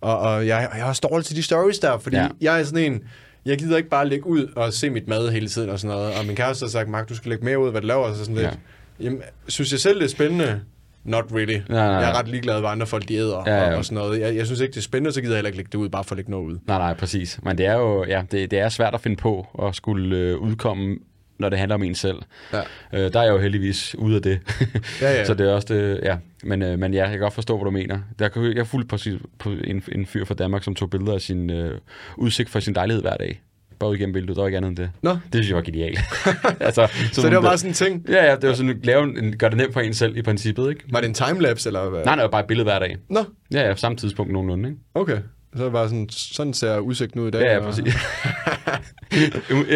S2: og, og jeg, jeg også dårlig til de stories der, fordi
S1: ja.
S2: jeg er sådan en... Jeg gider ikke bare lægge ud og se mit mad hele tiden og sådan noget. Og min kæreste har sagt, Mark, du skal lægge mere ud, hvad du laver. Og så sådan lidt.
S1: Ja.
S2: Jamen, synes jeg selv, det er spændende? Not really.
S1: nej,
S2: Jeg er
S1: nej.
S2: ret ligeglad, hvad andre folk de æder
S1: Ja, ja.
S2: Og, og sådan noget. Jeg, jeg synes ikke, det er spændende, så gider jeg heller ikke lægge det ud, bare for at lægge noget ud.
S1: Nej, nej, præcis. Men det er jo ja, det, det er svært at finde på at skulle øh, udkomme, når det handler om en selv.
S2: Ja.
S1: Øh, der er jeg jo heldigvis ude af det.
S2: Ja, ja.
S1: Så det er også det, ja. Men, øh, men ja, jeg kan godt forstå, hvad du mener. Der jeg fulgte på, på en, en fyr fra Danmark, som tog billeder af sin øh, udsigt fra sin lejlighed hver dag. Bare ud igennem billedet, der var ikke andet end det.
S2: Nå.
S1: Det synes jeg var genialt. altså,
S2: Så det var bare sådan en ting.
S1: Ja, ja, det var sådan, lave en, gør det nemt for en selv i princippet, ikke?
S2: Var det en timelapse, eller hvad?
S1: Nej, nej, bare et billede hver dag.
S2: Nå,
S1: Ja, ja, samme tidspunkt nogenlunde, ikke?
S2: okay. Så er det bare sådan, sådan ser udsigten ud i dag.
S1: Ja, ja, præcis.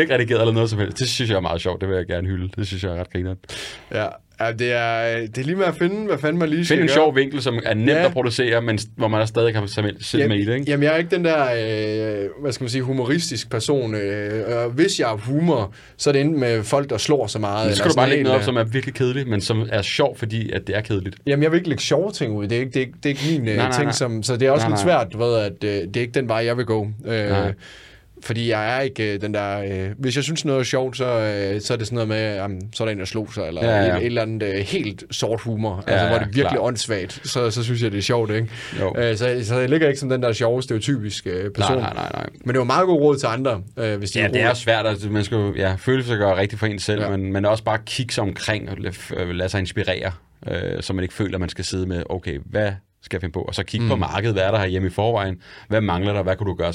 S1: ikke redigeret eller noget som helst. Det synes jeg er meget sjovt. Det vil jeg gerne hylde. Det synes jeg er ret grineren.
S2: Ja, ja det, er, det er lige med at finde, hvad fanden man lige skal
S1: Find en
S2: gøre.
S1: sjov vinkel, som er nemt
S2: Ja.
S1: at producere, men hvor man stadig kan med, selv med i det, ikke?
S2: Jamen, jeg er ikke den der, øh, hvad skal man sige, humoristisk person. Øh, og hvis jeg har humor, så er det enten med folk, der slår så meget.
S1: Så skal
S2: eller
S1: du bare lægge noget op, som er virkelig kedeligt, men som er sjov, fordi at det er kedeligt.
S2: Jamen, jeg vil ikke lægge sjove ting ud. Det er ikke, det er, det er ikke min nej,
S1: Nej, nej,
S2: ting,
S1: nej.
S2: som, så det er også
S1: Nej,
S2: lidt
S1: nej.
S2: svært, du ved, at øh, det er ikke den vej, jeg vil gå. Øh,
S1: Nej.
S2: Fordi jeg er ikke øh, den der... Øh, hvis jeg synes noget er sjovt, så, øh, så er det sådan noget med, jamen, så er der en, der slog sig, eller
S1: Ja,
S2: ja. Et, et eller andet øh, helt sort humor,
S1: Ja,
S2: altså, hvor det er virkelig
S1: klart.
S2: åndssvagt, så, så synes jeg, det er sjovt, ikke?
S1: Jo.
S2: Øh, så, så jeg ligger ikke som den der sjove, stereotypiske øh, person.
S1: Nej, nej, nej, nej.
S2: Men det var meget god råd til andre, øh, hvis de
S1: Ja, det er svært, at man skal ja, føle sig gøre rigtigt for en selv,
S2: Ja.
S1: men, men også bare kigge sig omkring og lade, øh, lade sig inspirere, øh, så man ikke føler, at man skal sidde med, okay, hvad skal jeg finde på? Og så kigge mm. på markedet, hvad er der her hjemme i forvejen? Hvad mangler der? Hvad kunne du gøre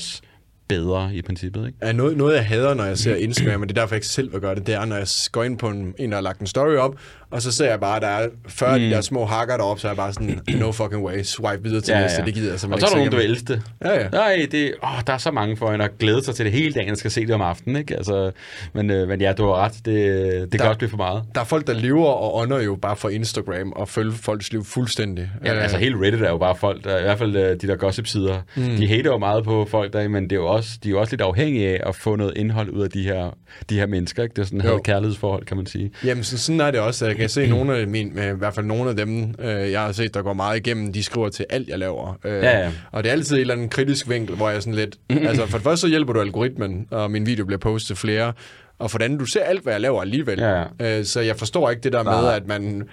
S1: bedre i princippet, ikke?
S2: er noget, noget, jeg hader, når jeg ser Instagram, og det er derfor, jeg ikke selv vil gøre det, det er, når jeg går ind på en, en der har lagt en story op, og så ser jeg bare, at der er 40 mm. de der små hakker deroppe, så er jeg bare sådan, no fucking way, swipe videre til ja, næste, det gider jeg
S1: Og
S2: simpelthen
S1: så er der nogen, elske det.
S2: Ja, ja.
S1: Nej, det, åh, der er så mange for en at glæde sig til det hele dagen, og skal se det om aftenen, ikke? Altså, men, øh, men ja, du har ret. Det, det kan
S2: Der-
S1: også blive for meget.
S2: Der er folk, der lever og ånder jo bare for Instagram og følger folks liv fuldstændig.
S1: Ja,
S2: Øh,
S1: altså hele Reddit er jo bare folk, der, i hvert fald øh, de der gossip-sider, mm. de hater jo meget på folk der, men det er jo også, de er jo også lidt afhængige af at få noget indhold ud af de her, de her mennesker, ikke? Det er sådan et kærlighedsforhold, kan man sige.
S2: Jamen, så, sådan er det også. Jeg kan se nogle af mine, øh, i hvert fald nogle af dem, øh, jeg har set, der går meget igennem, de skriver til alt, jeg laver. Øh,
S1: Ja, ja.
S2: Og det er altid et eller andet kritisk vinkel, hvor jeg sådan lidt... altså, for det første så hjælper du algoritmen, og min video bliver postet til flere. Og for det andet, du ser alt, hvad jeg laver alligevel.
S1: Ja,
S2: Øh, så jeg forstår ikke det der med,
S1: Nej.
S2: at man...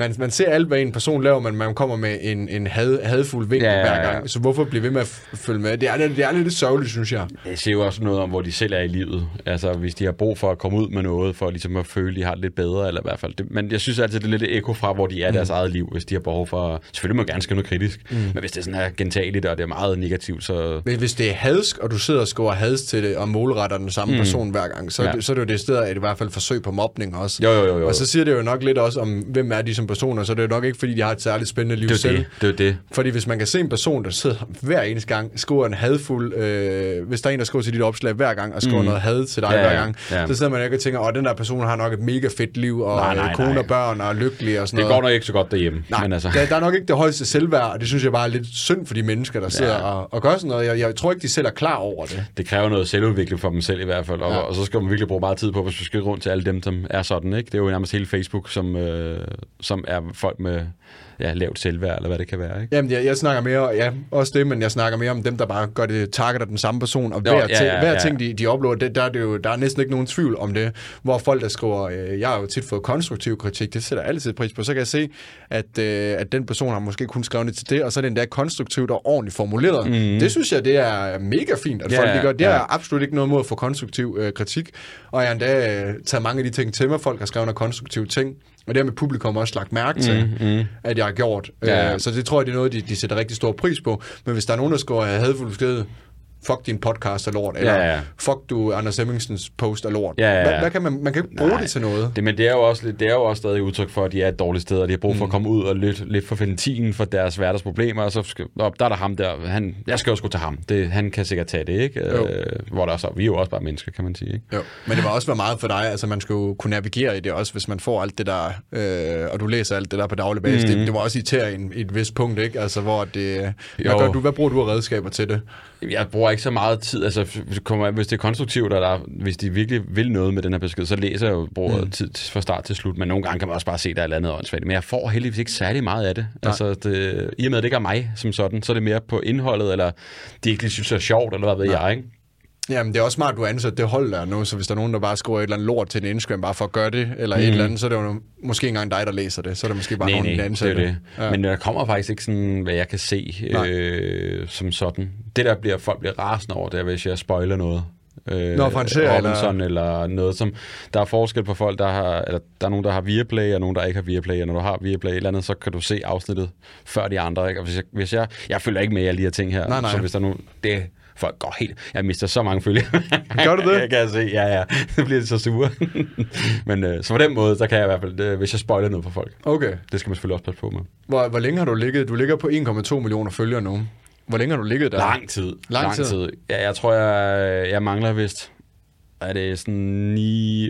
S2: Man, man ser alt, hvad en person laver, men man kommer med en, en had, hadfuld vinkel
S1: Ja, ja,
S2: hver
S1: ja.
S2: gang. Så hvorfor blive ved med at følge med? Det er, det er lidt sørgeligt, synes jeg.
S1: Det siger jo også noget om, hvor de selv er i livet. Altså, hvis de har brug for at komme ud med noget, for ligesom at føle, de har det lidt bedre, eller i hvert fald. Det, men jeg synes altid, det er lidt et ekko fra, hvor de er i deres eget liv, hvis de har behov for... Selvfølgelig må man gerne skrive noget kritisk, mm. men hvis det er sådan her gentageligt, og det er meget negativt, så...
S2: Men hvis det er hadsk, og du sidder og skriver hads til det, og målretter den samme mm. person hver gang, så, ja. Så er det jo det sted, at det i hvert fald forsøg på mobning også.
S1: Jo, jo, jo, jo.
S2: Og så siger det jo nok lidt også om, hvem er de som personer, så det er jo nok ikke, fordi de har et særligt spændende liv
S1: Det
S2: selv.
S1: det. Det er det.
S2: Fordi hvis man kan se en person, der sidder hver eneste gang, skriver en hadfuld, øh, hvis der er en, der skriver til dit opslag hver gang, og skriver mm. noget had til dig
S1: Ja,
S2: hver gang,
S1: ja.
S2: så sidder man ikke og tænker, åh, den der person har nok et mega fedt liv, og
S1: Nej,
S2: nej,
S1: nej,
S2: kone
S1: nej.
S2: og børn, og er lykkelig og sådan
S1: Det
S2: noget.
S1: går nok ikke så godt derhjemme.
S2: Nej,
S1: men altså,
S2: der, der er nok ikke det højeste selvværd, og det synes jeg bare er lidt synd for de mennesker, der sidder
S1: Ja.
S2: og, og gør sådan noget. Jeg, jeg tror ikke, de selv er klar over det.
S1: det kræver noget selvudvikling for dem selv i hvert fald, og,
S2: ja.
S1: og så skal man virkelig bruge meget tid på, hvis du skal rundt til alle dem, som er sådan, ikke? Det er jo nærmest hele Facebook, som, øh, som er folk med ja, lavt selvværd, eller hvad det kan være. Ikke?
S2: Jamen, jeg, jeg snakker mere, ja, også det, men jeg snakker mere om dem, der bare gør det, targeter den samme person, og
S1: Jo,
S2: hver,
S1: ja,
S2: ting,
S1: ja,
S2: hver
S1: ja.
S2: ting, de, de uploader, det, der, er det jo, der er næsten ikke nogen tvivl om det, hvor folk, der skriver, øh, jeg har jo tit fået konstruktiv kritik, det sætter jeg altid pris på, så kan jeg se, at, øh, at den person har måske kun skrevet det til det, og så er det endda konstruktivt og ordentligt formuleret. Mm. Det synes jeg, det er mega fint, at
S1: Ja,
S2: folk de gør. Det
S1: ja.
S2: er absolut ikke noget mod at få konstruktiv øh, kritik, og jeg har endda øh, taget mange af de ting til mig, folk har skrevet nogle konstruktive ting, og det har med publikum også lagt mærke til, mm, mm. at jeg har gjort.
S1: Ja.
S2: Øh, så det tror jeg, det er noget, de, de sætter rigtig stor pris på. Men hvis der er nogen, der skriver hadfuld besked, fuck din podcast er lort, eller
S1: Ja, ja.
S2: fuck du Anders Hemmingsens post er lort.
S1: Ja, ja.
S2: Hvad, hvad kan man, man kan ikke bruge
S1: Nej.
S2: det til noget.
S1: Det, men det er, jo også, lidt- det er jo også stadig udtryk for, at de er et dårligt sted, og de har brug for
S2: Mm.
S1: at komme ud og lidt, lidt for ventilien for deres hverdagsproblemer, og så skal, op, der er der ham der, han, jeg skal jo sgu til ham, det, han kan sikkert tage det, ikke?
S2: Jo.
S1: Øh, hvor der også, vi er jo også bare mennesker, kan man sige, ikke?
S2: Jo. Men det var også være meget for dig, altså man skulle jo kunne navigere i det også, hvis man får alt det der, øh, og du læser alt det der på daglig basis. Mm. Det, det var også irriterende i et vist punkt, ikke? Altså hvor det, hvad,
S1: Jo.
S2: gør du, hvad bruger du af redskaber til det?
S1: Jeg bruger ikke så meget tid, altså hvis det kommer, hvis det er konstruktivt, og der, hvis de virkelig vil noget med den her besked, så læser jeg jo bruger mm. tid fra start til slut, men nogle gange kan man også bare se, der er et andet åndssvagt. Men jeg får heldigvis ikke særlig meget af det.
S2: Nej.
S1: Altså, det, I og med, at det ikke er mig som sådan, så er det mere på indholdet, eller de ikke lige synes, det er sjovt, eller hvad ved jeg, ikke?
S2: Jamen, det er også smart, du ansat det hold der nu, så hvis der er nogen, der bare skriver et eller andet lort til en Instagram, bare for at gøre det, eller mm. et eller andet, så er det jo måske ikke engang dig, der læser det. Så er det måske bare
S1: nej,
S2: nogen, der
S1: det
S2: ansætter
S1: er det. Ja. Men der kommer faktisk ikke sådan, hvad jeg kan se
S2: Nej.
S1: øh, som sådan. Det der bliver, folk bliver rasende over, det er, hvis jeg spoiler noget. Øh,
S2: Nå, fra en serie,
S1: Robinson, eller... eller noget som... Der er forskel på folk, der har... Eller, der er nogen, der har Viaplay, og nogen, der ikke har Viaplay. Og når du har Viaplay eller andet, så kan du se afsnittet før de andre. Ikke? Og hvis jeg, hvis jeg, jeg følger ikke med i alle de her ting her.
S2: Nej, nej.
S1: Så hvis der er nogen... Det, folk går helt... Jeg mister så mange følgere.
S2: Gør du det?
S1: jeg kan se, ja, ja. Så bliver så sure. Men øh, så på den måde, så kan jeg i hvert fald... Øh, hvis jeg spoiler noget for folk.
S2: Okay.
S1: Det skal man selvfølgelig også passe på med.
S2: Hvor, hvor længe har du ligget? Du ligger på 1,2 millioner følgere nu. Hvor længe har du ligget der?
S1: Lang tid.
S2: Lang tid.
S1: Ja, jeg tror, jeg, jeg mangler vist... Er det sådan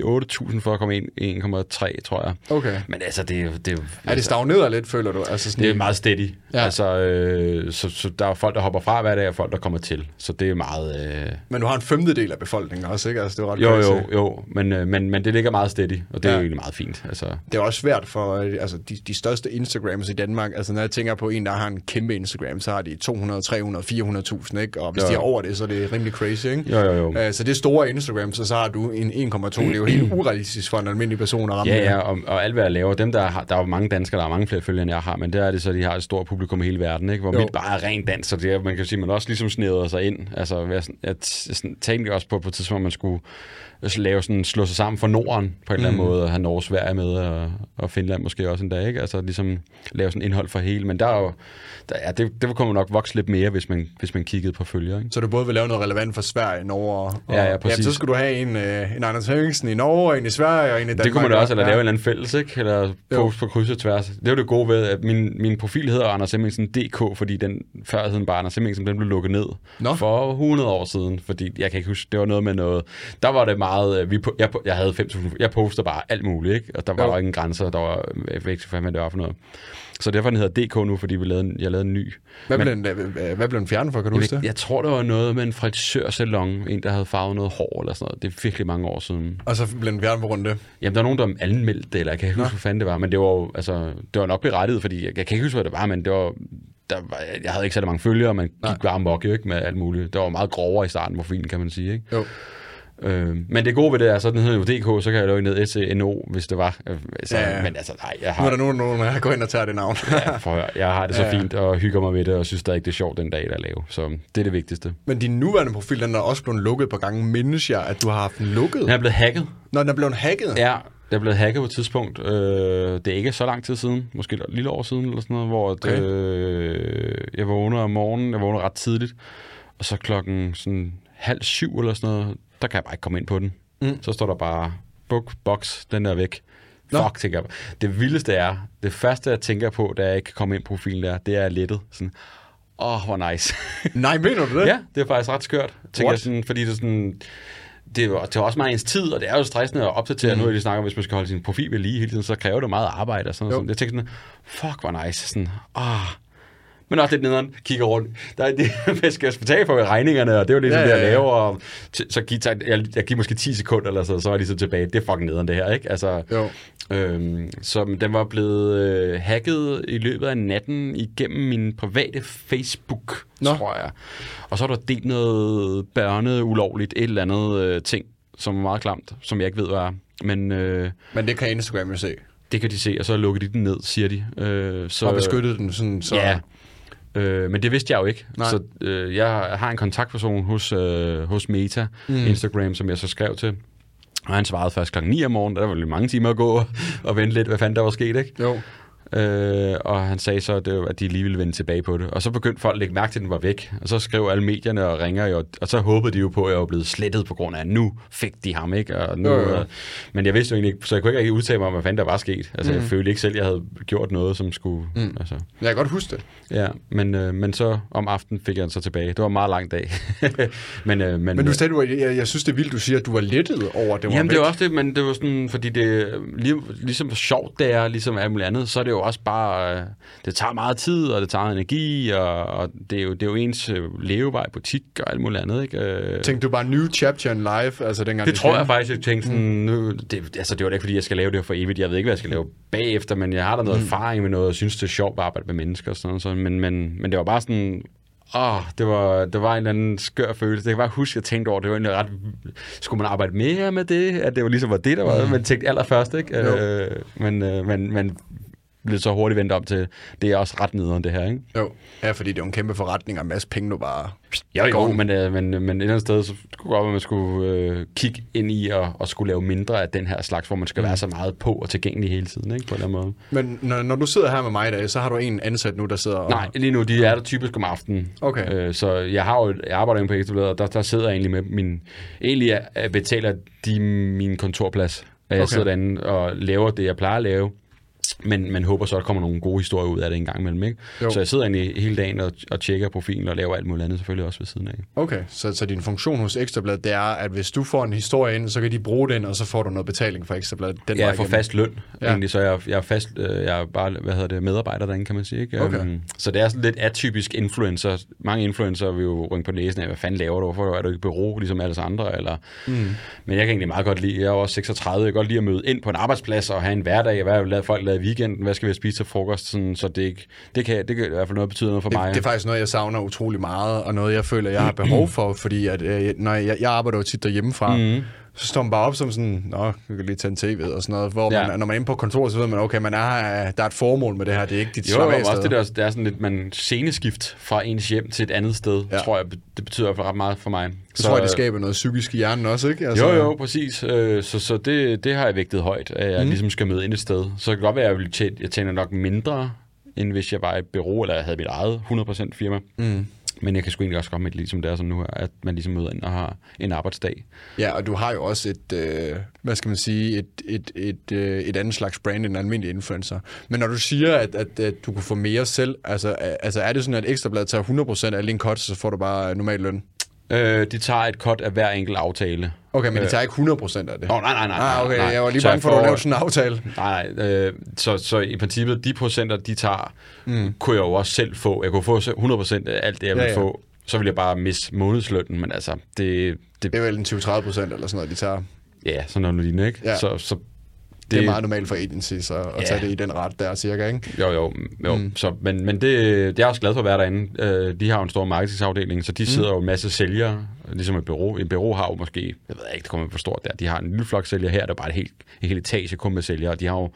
S1: 9-8.000 for at komme ind 1,3, tror jeg.
S2: Okay.
S1: Men altså, det er. Det er,
S2: Er det stagneret lidt, føler du? Altså sådan,
S1: det er meget steady.
S2: Ja.
S1: Altså, øh, så, så der er folk, der hopper fra hver dag, og folk, der kommer til. Så det er meget... Øh,
S2: Men du har en femtedel af befolkningen også, ikke? Altså, det er ret
S1: jo, jo, jo. Men, øh, men, men det ligger meget steady, og det er
S2: Ja.
S1: jo egentlig meget fint. Altså,
S2: Det er også svært for øh, altså, de, de største Instagrams i Danmark. Altså, når jeg tænker på en, der har en kæmpe Instagram, så har de 200, 300, 400.000, ikke? Og hvis
S1: Jo.
S2: de er over det, så er det rimelig crazy, ikke?
S1: Jo, jo, jo.
S2: Uh, så det er store Instagrams, og så har du en 1,2. Det er jo helt urealistisk for en almindelig person at ramme
S1: Ja, ja, og, og alt hvad jeg laver, dem der har, der er jo mange danskere, der har mange flere følgere, end jeg har, men der er det så, de har et stort publikum i hele verden, ikke? hvor
S2: Jo.
S1: mit bare er rent dans, så det er, man kan sige, man også ligesom sneder sig ind. Altså, jeg, jeg, jeg tænkte også på på et tidspunkt, man skulle lave sådan, slå sig sammen for Norden på en eller anden måde, og have Norge og Sverige med, og, og Finland måske også en dag, ikke? Altså ligesom lave sådan indhold for hele, men der er jo, der, ja, det, det kunne man nok vokse lidt mere, hvis man, hvis man kiggede på følger, ikke?
S2: Så du både vil lave noget relevant for Sverige, Norge og... og
S1: Ja, ja, præcis.
S2: så skulle du have en, øh, en Anders Hemmingsen i Norge, og en i Sverige, og en i Danmark.
S1: Det kunne man også, eller
S2: ja.
S1: lave en eller anden fælles, ikke? Eller post på kryds og tværs. Det er jo det gode ved, at min, min profil hedder Anders Hemmingsen DK, fordi den før hed bare Anders Hemmingsen, den blev lukket ned
S2: Nå.
S1: for 100 år siden, fordi jeg kan ikke huske, det var noget med noget, der var det meget, øh, vi, jeg, jeg havde 5.000, jeg postede bare alt muligt, ikke? Og der var
S2: Jo.
S1: ingen grænser, der var, ved ikke, hvad det var for noget. Så derfor den hedder DK nu, fordi vi lavede en, jeg lavede en ny.
S2: Hvad,
S1: Men-
S2: blev den, hvad, hvad blev den fjernet for, kan du
S1: Jeg,
S2: huske det?
S1: jeg tror, det var noget med en frisørsalon, en, der havde farvet noget hår eller sådan noget. Det er virkelig mange år siden.
S2: Og så blev den fjernet på grund af det.
S1: Jamen, der er nogen, der anmeldte det, eller jeg kan ikke huske, hvad fanden det var, men det var jo, altså, det var nok berettiget, fordi jeg, jeg kan ikke huske, hvad det var, men det var, der var, jeg havde ikke så mange følgere, man
S2: Nej.
S1: gik bare amok jo ikke med alt muligt. Det var meget grovere i starten, profilen, kan man sige, ikke?
S2: Jo.
S1: Øh, men det gode ved det er, så den hedder jo DK, så kan jeg lave ned SNO, hvis det var. Øh, Så,
S2: Ja,
S1: ja,
S2: ja.
S1: Men altså, nej, jeg
S2: Nu er
S1: har,
S2: der nogen, nogen der går ind og tager det navn.
S1: ja, for, jeg har det så
S2: Ja, ja.
S1: fint, og hygger mig ved det, og synes stadig, det er sjovt den dag, der er lave. Så det er det vigtigste.
S2: Men din nuværende profil, den er også blevet lukket på gange. Mindes jeg, at du har haft den lukket?
S1: Den er blevet hacket.
S2: Når den er blevet hacket?
S1: Ja, det er blevet hacket på et tidspunkt. Øh, det er ikke så lang tid siden, måske et lille år siden eller sådan noget, hvor
S2: Okay.
S1: okay. øh, jeg vågner om morgenen, jeg vågner ret tidligt, og så klokken sådan halv syv eller sådan noget, der kan jeg bare ikke komme ind på den.
S2: Mm.
S1: Så står der bare, book, box, den der er væk.
S2: Nå.
S1: Fuck, tænker jeg. Det vildeste er, det første jeg tænker på, da jeg ikke kan komme ind på profilen der, det er lettet. Sådan, åh, oh, hvor nice.
S2: Nej, mener du det?
S1: Ja, det er faktisk ret skørt. Tænker
S2: What?
S1: jeg sådan, fordi det er sådan... Det er, det er også meget ens tid, og det er jo stressende at opdatere. Mm. Nu er de snakker, hvis man skal holde sin profil ved lige hele tiden, så kræver det meget arbejde og sådan
S2: Jo.
S1: noget. Jeg tænker sådan, fuck, hvor nice. Sådan, ah, men også lidt nederen, kigger rundt. Der er det, jeg skal betale for regningerne, og det var ligesom ja, ja, ja. det, jeg laver. Og så gik, jeg, jeg gik måske 10 sekunder, eller så, så var jeg ligesom tilbage. Det er fucking nederen, det her, ikke? Altså, jo. Øhm, så den var blevet øh, hacket i løbet af natten igennem min private Facebook, Nå. tror jeg. Og så er der delt noget børne ulovligt, et eller andet øh, ting, som er meget klamt, som jeg ikke ved, hvad er. Men, øh,
S2: Men det kan Instagram jo se.
S1: Det kan de se, og så lukker de den ned, siger de.
S2: Øh, så, og beskyttede den sådan, så...
S1: Ja, Øh, men det vidste jeg jo ikke. Nej. Så øh, jeg har en kontaktperson hos, øh, hos Meta, mm. Instagram, som jeg så skrev til. Og han svarede først klokken 9 om morgenen. Der var jo mange timer at gå og vente lidt, hvad fanden der var sket, ikke?
S2: Jo.
S1: Øh, og han sagde så, at, det, at de lige ville vende tilbage på det. Og så begyndte folk at lægge mærke til, at den var væk. Og så skrev alle medierne og ringer jo, og så håbede de jo på, at jeg var blevet slettet på grund af, at nu fik de ham, ikke? Og nu, jo, jo. men jeg vidste jo egentlig ikke, så jeg kunne ikke udtale mig om, hvad fanden der var sket. Altså, mm. jeg følte ikke selv, at jeg havde gjort noget, som skulle... Mm. Altså.
S2: Jeg kan godt huske det.
S1: Ja, men, øh, men så om aftenen fik jeg den så tilbage. Det var en meget lang dag.
S2: men, øh, men, men du sagde, du var, jeg, jeg synes, det er vildt, du siger, at du var lettet over,
S1: det var Jamen, væk. det var også det, men det var sådan, fordi det lige, ligesom sjovt, det er, ligesom alt muligt andet, så er det jo også bare det tager meget tid, og det tager energi, og, og det, er jo, det er jo ens øh, levevej, butik og alt muligt andet. Ikke? Øh,
S2: tænkte du bare new chapter in life? Altså, dengang
S1: det tror jeg faktisk, jeg tænkte sådan, mm. nu, det, altså, det var da ikke, fordi jeg skal lave det for evigt. Jeg ved ikke, hvad jeg skal lave bagefter, men jeg har da noget mm. erfaring med noget, og synes, det er sjovt at arbejde med mennesker og sådan noget. Men, men, men det var bare sådan, Åh, oh, det var, det var en eller anden skør følelse. Det kan bare huske, at jeg tænkte over, det var egentlig ret... Skulle man arbejde mere med det? At det var ligesom var det, der var, mm. man tænkte allerførst, ikke? Øh, men, øh, men, men blev så hurtigt vendt om til, det er også ret nederen det her, ikke?
S2: Jo, ja, fordi det er jo en kæmpe forretning, og en masse penge nu bare...
S1: Jo, jo, men, øh, men, men et eller andet sted, så kunne godt at man skulle øh, kigge ind i og, og skulle lave mindre af den her slags, hvor man skal mm. være så meget på og tilgængelig hele tiden, ikke? På den måde.
S2: Men når, når du sidder her med mig i dag, så har du en ansat nu, der sidder og...
S1: Nej, lige nu, de er der typisk om aftenen.
S2: Okay. Øh,
S1: så jeg har jo, jeg arbejder på Ekstrabladet, og der, der sidder jeg egentlig med min... Egentlig betaler de min kontorplads. Jeg okay. sidder derinde og laver det, jeg plejer at lave men man håber så, at der kommer nogle gode historier ud af det en gang imellem. Ikke? Så jeg sidder egentlig hele dagen og, og tjekker profilen og laver alt muligt andet selvfølgelig også ved siden af.
S2: Okay, så, så din funktion hos Ekstrabladet, det er, at hvis du får en historie ind, så kan de bruge den, og så får du noget betaling fra Ekstrabladet. Den
S1: ja, jeg får fast løn ja. egentlig, så jeg, jeg, er fast, øh, jeg er bare hvad hedder det, medarbejder derinde, kan man sige. Ikke?
S2: Okay. Um,
S1: så det er sådan lidt atypisk influencer. Mange influencer vil jo rynge på næsen af, hvad fanden laver du? Hvorfor er du ikke bureau, ligesom alle andre? Eller... Mm. Men jeg kan egentlig meget godt lide, jeg er også 36, jeg kan godt lide at møde ind på en arbejdsplads og have en hverdag, hvad vil folk lave i weekenden, hvad skal vi spise til frokost, sådan, så det, ikke, det, kan, det kan i hvert fald noget betyde noget for
S2: det,
S1: mig.
S2: Det er faktisk noget, jeg savner utrolig meget, og noget, jeg føler, jeg har behov for, fordi at, øh, når jeg, jeg arbejder jo tit derhjemmefra, mm så står man bare op som sådan, nå, jeg kan lige tage en tv og sådan noget, hvor ja. man, når man er inde på kontoret, så ved man, okay, man er, der er et formål med det her, det er ikke dit
S1: jo, jo, også det der, det er sådan lidt, man sceneskift fra ens hjem til et andet sted, ja. tror jeg, det betyder i ret meget for mig.
S2: Så, tror jeg, det skaber noget psykisk i hjernen også, ikke?
S1: Altså... Jo, jo, præcis. Øh, så, så det, det har jeg vægtet højt, at jeg mm. ligesom skal møde ind et sted. Så det kan godt være, at jeg, tjene, jeg tjener nok mindre, end hvis jeg var et bureau, eller jeg havde mit eget 100% firma. Mm. Men jeg kan sgu egentlig også godt med det, ligesom det er sådan nu her, at man ligesom møder ind og har en arbejdsdag.
S2: Ja, og du har jo også et, øh, hvad skal man sige, et, et, et, øh, et andet slags brand end en almindelig influencer. Men når du siger, at, at, at du kunne få mere selv, altså, altså er det sådan, at Ekstrabladet tager 100% af din cut, cuts, så får du bare normal løn?
S1: Øh, de tager et cut af hver enkelt aftale.
S2: Okay, men de tager ikke 100% af det?
S1: Oh, nej, nej, nej. Ah,
S2: okay,
S1: nej.
S2: jeg var lige bange for, at du lavede sådan en aftale.
S1: Nej, nej. Øh, så, så i princippet, de procenter, de tager, mm. kunne jeg jo også selv få. Jeg kunne få 100% af alt det, jeg ville ja, ja. få så vil jeg bare miste månedslønnen, men altså, det...
S2: Det, det er vel en 20-30 procent eller sådan noget, de tager.
S1: Ja, sådan noget lignende, ikke?
S2: Ja. Så, så det, det er meget normalt for agencies at, at ja. tage det i den ret der, cirka, ikke?
S1: Jo, jo. jo. Mm. Så, men men det, det er jeg også glad for at være derinde. Øh, de har jo en stor marketingsafdeling, så de mm. sidder jo en masse sælgere, ligesom et bureau. En bureau har jo måske, jeg ved ikke, det kommer for stort der, de har en lille flok sælgere her, der er bare et helt, et helt etage kun med sælgere. De har jo,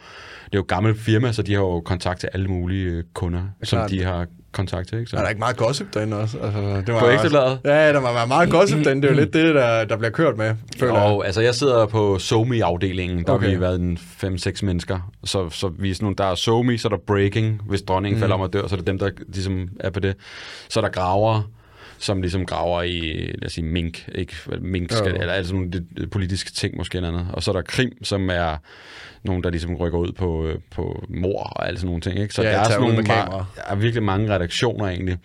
S1: det er jo gamle firma, så de har jo kontakt til alle mulige øh, kunder, som de har kontakt til. Ikke? Så.
S2: Er der ikke meget gossip derinde også? Altså,
S1: det var på Ekstrabladet?
S2: Ja, der var meget gossip derinde. Det er jo lidt det, der, der bliver kørt med,
S1: føler jo, jeg. altså jeg sidder på SoMe-afdelingen. Der okay. har vi været en 5-6 mennesker. Så, så vi er sådan nogle, der er SoMe, så er der Breaking. Hvis dronningen mm. falder om at dør, så er det dem, der ligesom er på det. Så er der Graver, som ligesom graver i, lad os sige, mink, ikke? Mink skal, eller altså nogle politiske ting måske eller andet. Og så er der Krim, som er nogen, der ligesom rykker ud på, øh, på mor og alle sådan nogle ting. Ikke? Så
S2: ja,
S1: der er, sådan
S2: nogle,
S1: der er virkelig mange redaktioner egentlig.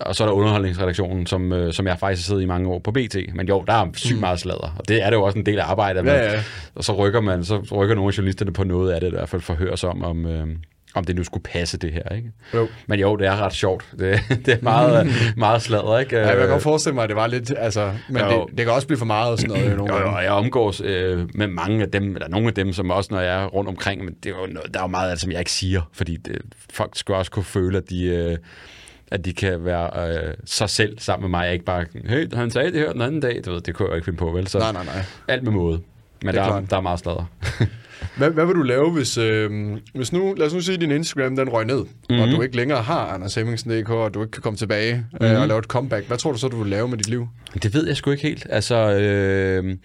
S1: Og så er der underholdningsredaktionen, som, øh, som jeg faktisk har siddet i mange år på BT. Men jo, der er sygt mm. meget sladder, og det er det jo også en del af arbejdet.
S2: Ja, ja.
S1: Og så rykker man, så rykker nogle af journalisterne på noget af det, i hvert fald forhøres om, om, øh, om det nu skulle passe det her, ikke?
S2: Jo.
S1: Men jo, det er ret sjovt. Det, det er meget, meget sladder, ikke?
S2: Ja, jeg kan godt forestille mig, at det var lidt, altså, men
S1: Jo.
S2: det, det kan også blive for meget og sådan noget. Nogle
S1: Jo, jo, og jeg omgås øh, med mange af dem, eller nogle af dem, som også, når jeg er rundt omkring, men det er jo noget, der er jo meget af det, som jeg ikke siger, fordi det, folk skal også kunne føle, at de, øh, at de kan være øh, sig selv sammen med mig, ikke bare, hey, han sagde det her den anden dag, du ved, det kunne jeg jo ikke finde på, vel? Så
S2: Nej, nej, nej.
S1: alt med måde. Men
S2: Det er
S1: der,
S2: klart.
S1: der er meget sladder.
S2: Hvad, hvad vil du lave, hvis, øh, hvis nu, lad os nu sige, at din Instagram den røg ned, mm-hmm. og du ikke længere har Anders Hemmingsen.dk, og du ikke kan komme tilbage mm-hmm. øh, og lave et comeback. Hvad tror du så, du vil lave med dit liv?
S1: Det ved jeg sgu ikke helt. Altså, øh,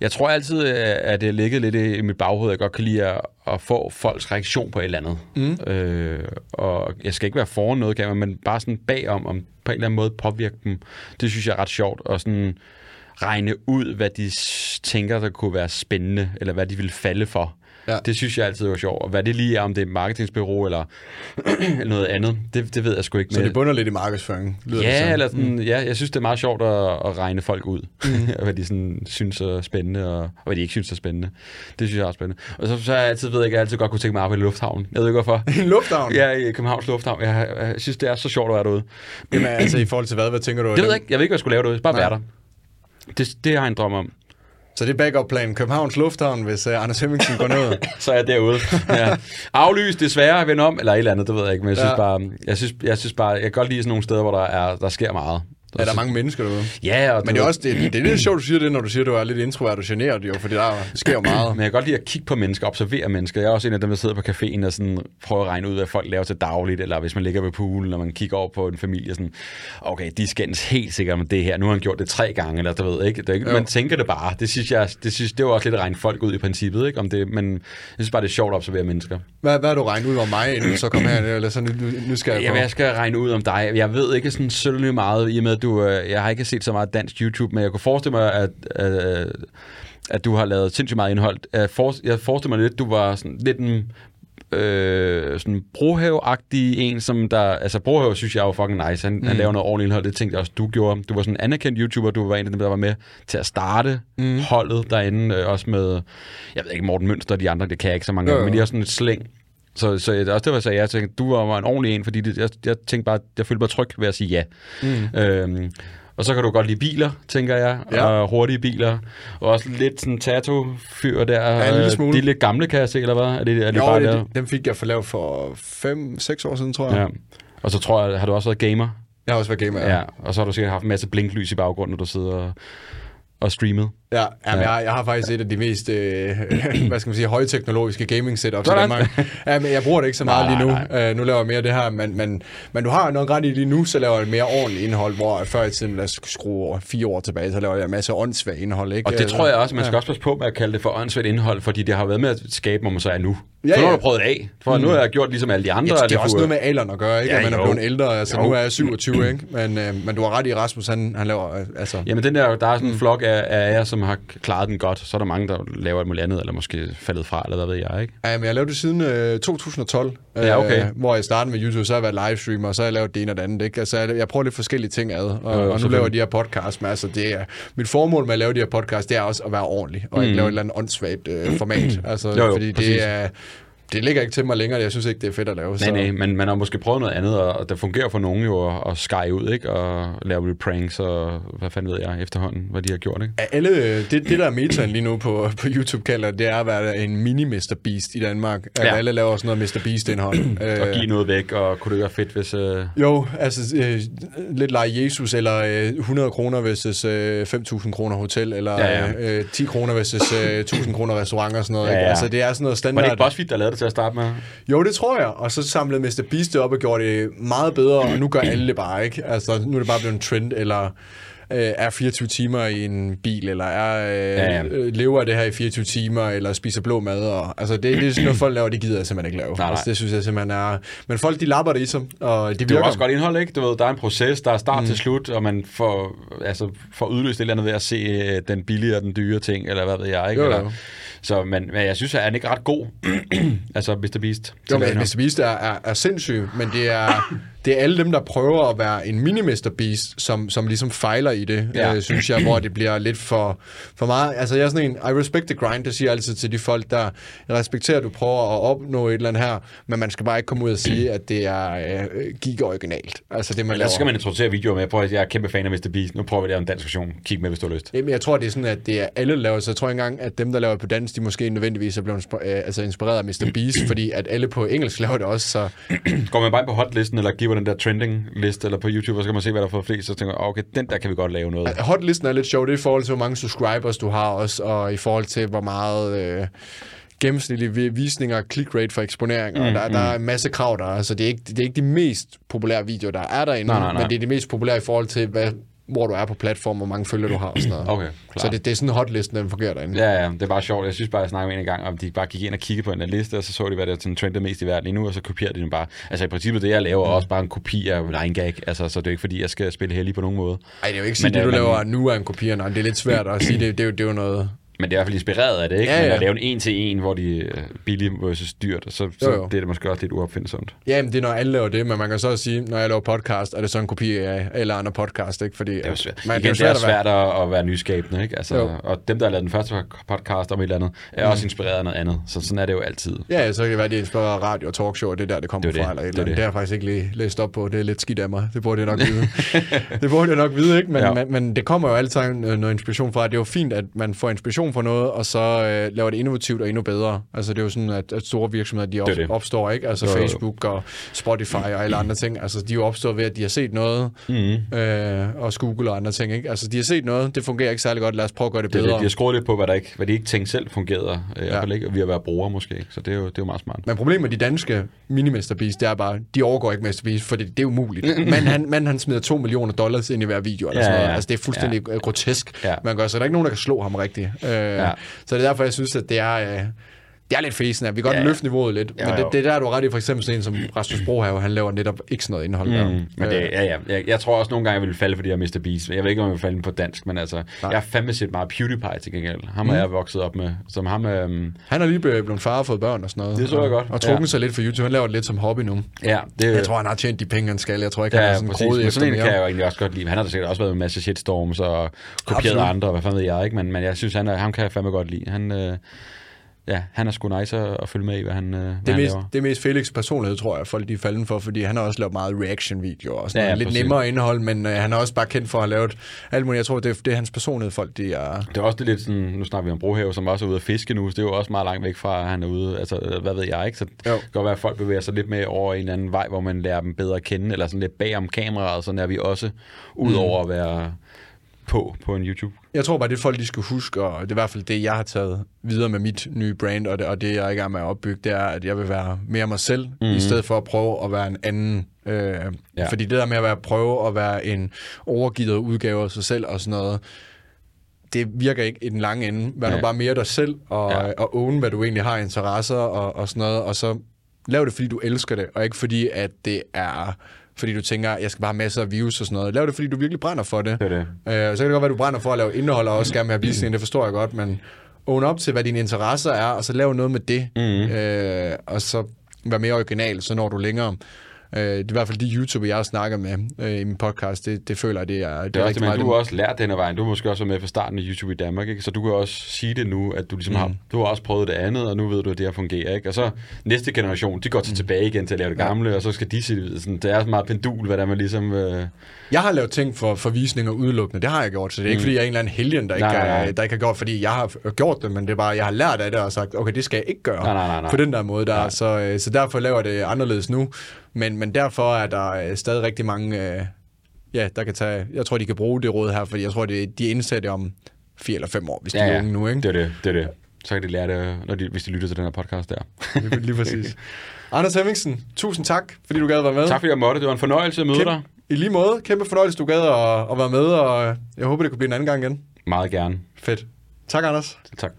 S1: jeg tror altid, øh, at det ligger lidt i, mit baghoved, at jeg godt kan lide at, at få folks reaktion på et eller andet. Mm. Øh, og jeg skal ikke være foran noget, kan man, men bare sådan bagom, om på en eller anden måde påvirke dem. Det synes jeg er ret sjovt, og sådan regne ud, hvad de tænker, der kunne være spændende, eller hvad de vil falde for.
S2: Ja.
S1: Det synes jeg altid var sjovt. Og hvad det lige er, om det er et marketingsbureau eller, noget andet, det, det ved jeg sgu ikke.
S2: Så
S1: Men-
S2: det bunder lidt i markedsføring, lyder det
S1: Ja,
S2: som.
S1: eller sådan, mm. ja, jeg synes, det er meget sjovt at, at regne folk ud, mm. hvad de sådan, synes er spændende, og, og hvad de ikke synes er spændende. Det synes jeg er spændende. Og så, så jeg altid ved jeg, at jeg altid godt kunne tænke mig at arbejde i lufthavnen. Jeg ved ikke hvorfor.
S2: En lufthavn?
S1: Ja, i Københavns Lufthavn. Jeg, jeg synes, det er så sjovt at være derude.
S2: Jamen, altså i forhold til hvad? Hvad tænker du?
S1: Det ved jeg ikke. Jeg ved ikke, hvad jeg skulle lave derude. Bare
S2: Nej.
S1: være der. Det, det har jeg en drøm om.
S2: Så det er backup-plan. Københavns Lufthavn, hvis uh, Anders Hemmingsen går ned.
S1: Så er jeg derude. Ja. Aflys, desværre, vend om, eller et eller andet, det ved jeg ikke. Men jeg synes,
S2: Ja.
S1: bare, jeg synes, jeg synes bare, jeg kan godt lide sådan nogle steder, hvor der, er, der sker meget.
S2: Er der mange mennesker derude?
S1: Ja, og
S2: Men det er også det, det er lidt sjovt, du siger det, når du siger, at du er lidt introvert og generet, jo, fordi der sker jo meget.
S1: Men jeg kan godt lide at kigge på mennesker, observere mennesker. Jeg er også en af dem, der sidder på caféen og sådan prøver at regne ud, hvad folk laver til dagligt, eller hvis man ligger ved poolen, og man kigger over på en familie, sådan, okay, de skændes helt sikkert med det her. Nu har han gjort det tre gange, eller du ved ikke. Det er ikke
S2: Jo.
S1: man tænker det bare. Det synes jeg, det, synes, det var også lidt at regne folk ud i princippet, ikke? Om det, men jeg synes bare, det er sjovt at observere mennesker.
S2: Hvad, hvad har du regnet ud om mig, inden du så kom her? Eller så nu, jeg
S1: Jamen,
S2: på.
S1: jeg skal regne ud om dig. Jeg ved ikke sådan sølle meget, i og med, du, øh, jeg har ikke set så meget dansk YouTube, men jeg kunne forestille mig, at, at, at du har lavet sindssygt meget indhold. Jeg, for, jeg forestiller mig lidt, at du var sådan lidt en øh, sådan brohave-agtig en, som der... Altså, brohave synes jeg er jo fucking nice. Han, mm. han laver noget ordentligt indhold. Det tænkte jeg også, du gjorde. Du var sådan en anerkendt YouTuber. Du var en af dem, der var med til at starte mm. holdet derinde. Øh, også med, jeg ved ikke, Morten Mønster og de andre, det kan jeg ikke så mange
S2: Jo, jo.
S1: men de har sådan et slæng. Så, så det er også det, jeg sagde, jeg tænkte, du var en ordentlig en, fordi det, jeg, jeg tænkte bare, jeg følte mig tryg ved at sige ja. Mm. Øhm, og så kan du godt lide biler, tænker jeg,
S2: Ja.
S1: og hurtige biler, og også lidt sådan tattoo-fyr der.
S2: Ja, en lille
S1: Øh,
S2: smule.
S1: De er lidt gamle, kan jeg se, eller hvad? Er det, er det
S2: Jo,
S1: bare
S2: det,
S1: der?
S2: dem fik jeg for lavet for 5-6 år siden, tror jeg.
S1: Ja. Og så tror jeg, har du også været gamer?
S2: Jeg har også været gamer.
S1: Ja. ja. Og så har du sikkert haft en masse blinklys i baggrunden, når du sidder og, og streamet.
S2: Ja, jamen,
S1: Ja.
S2: Jeg, jeg har faktisk et af de mest, øh, hvad skal man sige, højteknologiske gaming setups i. Danmark. Ja, men jeg bruger det ikke så meget
S1: Nej,
S2: lige nu.
S1: nej,
S2: Uh, nu laver jeg mere det her, men, men, men du har nok ret i lige nu, så laver jeg mere ordentligt indhold, hvor før i tiden, lad os skrue over fire år tilbage, så laver jeg en masse åndssvagt indhold. Ikke?
S1: Og det tror jeg også, man skal
S2: ja.
S1: også passe på med at kalde det for åndssvagt indhold, fordi det har været med at skabe, hvor man så er nu.
S2: Ja,
S1: så nu har du prøvet det af. For mm. nu har jeg gjort ligesom alle de andre.
S2: Ja,
S1: og
S2: det er også noget med alderen at gøre, ikke?
S1: Ja,
S2: at man er
S1: jo.
S2: blevet ældre. Altså,
S1: Jo.
S2: nu er jeg 27, ikke? Men, øh, men du har ret i, Rasmus, han, han laver... øh, Altså,
S1: Jamen den der, der er sådan en flok af, af jer, som har klaret den godt. Så er der mange, der laver alt muligt andet, eller måske faldet fra, eller hvad ved jeg, ikke?
S2: Ja, men jeg lavet det siden øh, 2012,
S1: Ja, okay.
S2: øh, hvor jeg startede med YouTube, så har jeg været livestreamer, og så har jeg lavet det ene og det andet. Ikke? Altså, jeg, jeg prøver lidt forskellige ting ad, og,
S1: Jo, jo,
S2: og nu laver jeg de her podcasts, men altså, det er, mit formål med at lave de her podcasts, det er også at være ordentlig, og ikke lave et eller andet åndssvagt øh, format. Altså,
S1: Mm. Jo, jo,
S2: fordi
S1: præcis.
S2: det er... Det ligger ikke til mig længere, jeg synes ikke, det er fedt at lave.
S1: Nej,
S2: så.
S1: nej, men man har måske prøvet noget andet, og det fungerer for nogen jo at, at skære ud, ikke? Og lave lidt pranks, og hvad fanden ved jeg efterhånden, hvad de har gjort, ikke?
S2: Alle, det, det, der er metaen lige nu på, på YouTube kalder, det er at være en mini-Mr. Beast i Danmark. At
S1: Ja.
S2: alle laver sådan noget Mr. Beast-indhold.
S1: Og
S2: Øh,
S1: give noget væk, og kunne det ikke være fedt, hvis... Øh...
S2: Jo, altså øh, lidt lege Jesus, eller øh, 100 kroner versus øh, 5.000 kroner hotel, eller
S1: Ja, ja.
S2: Øh, 10 kroner versus øh, 1.000 kroner restaurant og sådan noget.
S1: Ja,
S2: Ikke?
S1: ja.
S2: Altså det er sådan noget
S1: Var
S2: standard.
S1: det ikke BuzzFeed, der lavede det til at starte med?
S2: Jo, det tror jeg. Og så samlede Mr. Beast det op og gjorde det meget bedre, og nu gør alle det bare, ikke? Altså nu er det bare blevet en trend, eller øh, er 24 timer i en bil, eller er øh,
S1: Ja, ja.
S2: øh, lever af det her i 24 timer, eller spiser blå mad. Og, altså det, det er sådan noget, folk laver, det gider jeg simpelthen ikke lave.
S1: Nej, nej.
S2: Altså, det synes jeg simpelthen er... Men folk, de lapper det i sig, og det
S1: Det
S2: virker.
S1: er også godt indhold, ikke? Du ved, der er en proces, der er start mm. til slut, og man får, altså, får udløst et eller andet ved at se øh, den billige og den dyre ting, eller hvad ved jeg, ikke?
S2: Jo, jo.
S1: Eller, så, men, men jeg synes, at han ikke ret god, altså Mr. Beast.
S2: Jo, men. Mr. Beast er, er, er sindssyg, men det er, det er alle dem, der prøver at være en mini-Mr. Beast, som, som ligesom fejler i det,
S1: Ja.
S2: øh, synes jeg, hvor det bliver lidt for, for meget. Altså, jeg er sådan en, I respect the grind, det siger jeg altid til de folk, der jeg respekterer, at du prøver at opnå et eller andet her, men man skal bare ikke komme ud og sige, at det er øh, giga-originalt. Altså, det man
S1: så skal man introducere videoer med. Prøv at, jeg er kæmpe fan af Mr. Beast. Nu prøver vi at lave en dansk version. Kig med, hvis du har lyst.
S2: Jamen, jeg tror, det er sådan, at det er alle laver, så jeg tror engang, at dem, der laver på dansk, de måske nødvendigvis er blevet øh, altså inspireret af Mr. Beast, fordi at alle på engelsk laver det også, så
S1: Går man bare på hotlisten, eller giver den der trending-liste, eller på YouTube, og så kan man se, hvad der får flest, så tænker jeg, "Ah, okay, den der kan vi godt lave noget.
S2: hotlisten er lidt sjov, det er i forhold til, hvor mange subscribers du har også, og i forhold til, hvor meget øh, gennemsnitlige vi- visninger, click rate for eksponering, og
S1: Mm,
S2: der, der er en masse krav der, altså det er, ikke, det er ikke de mest populære videoer, der er derinde,
S1: Nej, nej, nej.
S2: men det er de mest populære i forhold til, hvad, hvor du er på platform, hvor mange følger du har og sådan noget.
S1: Okay, klar.
S2: Så det, det er sådan hotlisten, den fungerer derinde.
S1: Ja, ja, det er bare sjovt. Jeg synes bare, jeg snakkede med en gang, om de bare gik ind og kiggede på en liste, og så så de, hvad der sådan trendede mest i verden lige nu, og så kopierede de den bare. Altså i princippet, det jeg laver, er også bare en kopi af Line Gag. Altså, så det er ikke fordi, jeg skal spille heldig på nogen måde.
S2: Ej, det er jo ikke sige,
S1: Men,
S2: det du
S1: men-
S2: laver nu er en kopi nej, det er lidt svært at sige, det, det, jo, det er jo noget...
S1: Men det er i hvert fald inspireret af det, ikke?
S2: Ja,
S1: Men
S2: ja.
S1: at lave en en til en, hvor de er billige versus dyrt, så, så
S2: Jo, jo.
S1: det er det måske også lidt uopfindsomt.
S2: Ja, men det er, når alle laver det, men man kan så sige, når jeg laver podcast, er det så en kopi af alle andre podcast, ikke? Fordi,
S1: Det er jo svært.
S2: Man,
S1: Igen, det er svært at, at være nyskabende, ikke? Altså,
S2: Jo.
S1: og dem, der har lavet den første podcast om et eller andet, er også inspireret af noget andet. Så sådan er det jo altid.
S2: Ja, så kan det være, at de inspirerer radio og talkshow, og det er der, det kommer
S1: Det er
S2: fra.
S1: det.
S2: Eller et
S1: Det er
S2: eller andet.
S1: det.
S2: det har jeg faktisk ikke lige læst op på. Det er lidt skidt af mig. Det burde jeg nok vide. det burde jeg nok vide, ikke? Men,
S1: Ja.
S2: ja. men, men det kommer jo altid øh, noget inspiration fra. Det er jo fint, at man får inspiration fra noget, og så øh, laver det innovativt og endnu bedre. Altså det er jo sådan, at, at store virksomheder, de op,
S1: Det det.
S2: opstår, ikke? Altså
S1: Jo.
S2: Facebook og Spotify og alle andre ting. Altså de er jo opstået ved, at de har set noget,
S1: Mm.
S2: øh, og Google og andre ting, ikke? Altså de har set noget, det fungerer ikke særlig godt, lad os prøve at gøre det
S1: Det er det.
S2: bedre.
S1: De har skruet lidt på, hvad, der ikke, hvad de ikke tænkte selv fungerede, øh,
S2: Ja.
S1: ikke, vi har været brugere måske. Så det er jo, det er jo meget smart.
S2: Men problemet med de danske. Beast, det er bare, de overgår ikke. Beast, for det, det er umuligt. Men han, men han smider 2 millioner dollars ind i hver video, eller
S1: Ja,
S2: sådan noget. Altså, det er fuldstændig ja. grotesk.
S1: Ja.
S2: Man gør, så der er ikke nogen, der kan slå ham rigtigt. Øh,
S1: Ja.
S2: Så det er derfor, jeg synes, at det er... Øh, det er lidt fæsen, at vi kan godt
S1: Ja.
S2: løfte niveauet lidt,
S1: Ja,
S2: men det, det er der, du har ret i, for eksempel sådan en som Rasmus Brohave, han laver netop ikke sådan noget indhold der.
S1: Mm, men det, ja, ja. Jeg, jeg tror også nogle gange, jeg vil falde, fordi jeg Mr. Beast. Jeg ved ikke, om jeg vil falde på dansk, men altså, jeg har fandme set meget PewDiePie til gengæld. Ham har jeg vokset op med. Som ham, øhm,
S2: Han er lige blevet far og fået børn og sådan noget.
S1: Det så jeg godt,
S2: Og trukket
S1: ja.
S2: sig lidt for YouTube. Han laver det lidt som hobby nu.
S1: ja, det,
S2: Jeg tror, han har tjent de penge, han skal. Jeg tror ikke, han
S1: Ja,
S2: er
S1: ja
S2: sådan
S1: præcis.
S2: kroet
S1: Men
S2: efter
S1: sådan en
S2: mere.
S1: kan jeg jo egentlig også godt lide. Han har da sikkert også været med en masse shitstorms og kopieret
S2: Absolut.
S1: andre, og hvad fanden ved jeg ikke, men, men jeg synes, han er, ham kan jeg fandme godt lide. Han, øh, ja, han er sgu nice at, at følge med i, hvad han, øh, hvad
S2: Det
S1: han
S2: mest,
S1: laver.
S2: det er mest Felix personlighed, tror jeg, folk de er falden for, fordi han har også lavet meget reaction-videoer og sådan
S1: Ja,
S2: ja. Lidt
S1: præcis.
S2: nemmere indhold, men øh, han er også bare kendt for at have lavet alt muligt. Jeg tror, det er, det er hans personlighed, folk de er...
S1: Det er også det lidt sådan, nu snakker vi om Brohave, som også er ude at fiske nu, så det er jo også meget langt væk fra, at han er ude, altså hvad ved jeg ikke, så det
S2: Jo.
S1: kan godt være, at folk bevæger sig lidt med over en eller anden vej, hvor man lærer dem bedre at kende, eller sådan lidt bag om kameraet, så er vi også ud over at være på på en YouTube.
S2: Jeg tror bare, det er folk, de skal huske, og det er i hvert fald det, jeg har taget videre med mit nye brand, og det, og det jeg er i gang med at opbygge, det er, at jeg vil være mere mig selv, mm-hmm. i stedet for at prøve at være en anden. Øh,
S1: Ja.
S2: ja. Fordi det der med at være, prøve at være en overgivet udgave af sig selv og sådan noget, det virker ikke i den lange ende. Vær nu
S1: Nej.
S2: bare mere dig selv, og,
S1: Ja.
S2: ja. og own, hvad du egentlig har interesser og, og sådan noget, og så lav det, fordi du elsker det, og ikke fordi, at det er fordi du tænker, jeg skal bare have masser af views og sådan noget. Lav det, fordi du virkelig brænder for det.
S1: Det er det.
S2: Øh, så kan det godt være, at du brænder for at lave indhold, og også gerne vil have visning, det forstår jeg godt, men own op til, hvad dine interesser er, og så lav noget med det,
S1: Mhm.
S2: øh, og så være mere original, så når du længere. Øh, det er i hvert fald de YouTuber, jeg har snakket med øh, i min podcast, det, det føler jeg, det er,
S1: Det er også det,
S2: rigtig
S1: men
S2: meget
S1: du har også lært den vejen. Du har måske også med fra starten af YouTube i Danmark, ikke? så du kan også sige det nu, at du ligesom mm. har, du har også prøvet det andet, og nu ved du, at det her fungerer. Ikke? Og så næste generation, de går så tilbage igen til at lave det gamle, og så skal de sige det. Sådan, det er meget pendul, hvad der man ligesom... Øh,
S2: Jeg har lavet ting for, for visninger udelukkende, det har jeg gjort, så det er ikke, fordi jeg er en eller anden helgen, der ikke,
S1: Mm. Nej, nej, nej.
S2: Er, der ikke har gjort, fordi jeg har gjort det, men det er bare, jeg har lært af det og sagt, okay, det skal jeg ikke gøre
S1: Nej, nej, nej, nej.
S2: på den der måde der,
S1: Nej.
S2: så, øh, så derfor laver jeg det anderledes nu, men, men derfor er der øh, stadig rigtig mange, øh, ja, der kan tage, jeg tror, de kan bruge det råd her, fordi jeg tror, det, de indsatte om fire eller fem år, hvis de er unge nu, ikke?
S1: Det er det, det er det. Så kan de lære det, når de, hvis de lytter til den her podcast der.
S2: Lige, lige præcis. Anders Hemmingsen, tusind tak, fordi du gad at være med.
S1: tak fordi jeg måtte. Det var en fornøjelse at møde
S2: Kæmpe,
S1: dig.
S2: I lige måde, kæmpe fornøjelse, du gad at, at være med, og jeg håber, det kunne blive en anden gang igen.
S1: Meget gerne.
S2: Fedt. Tak, Anders.
S1: Tak.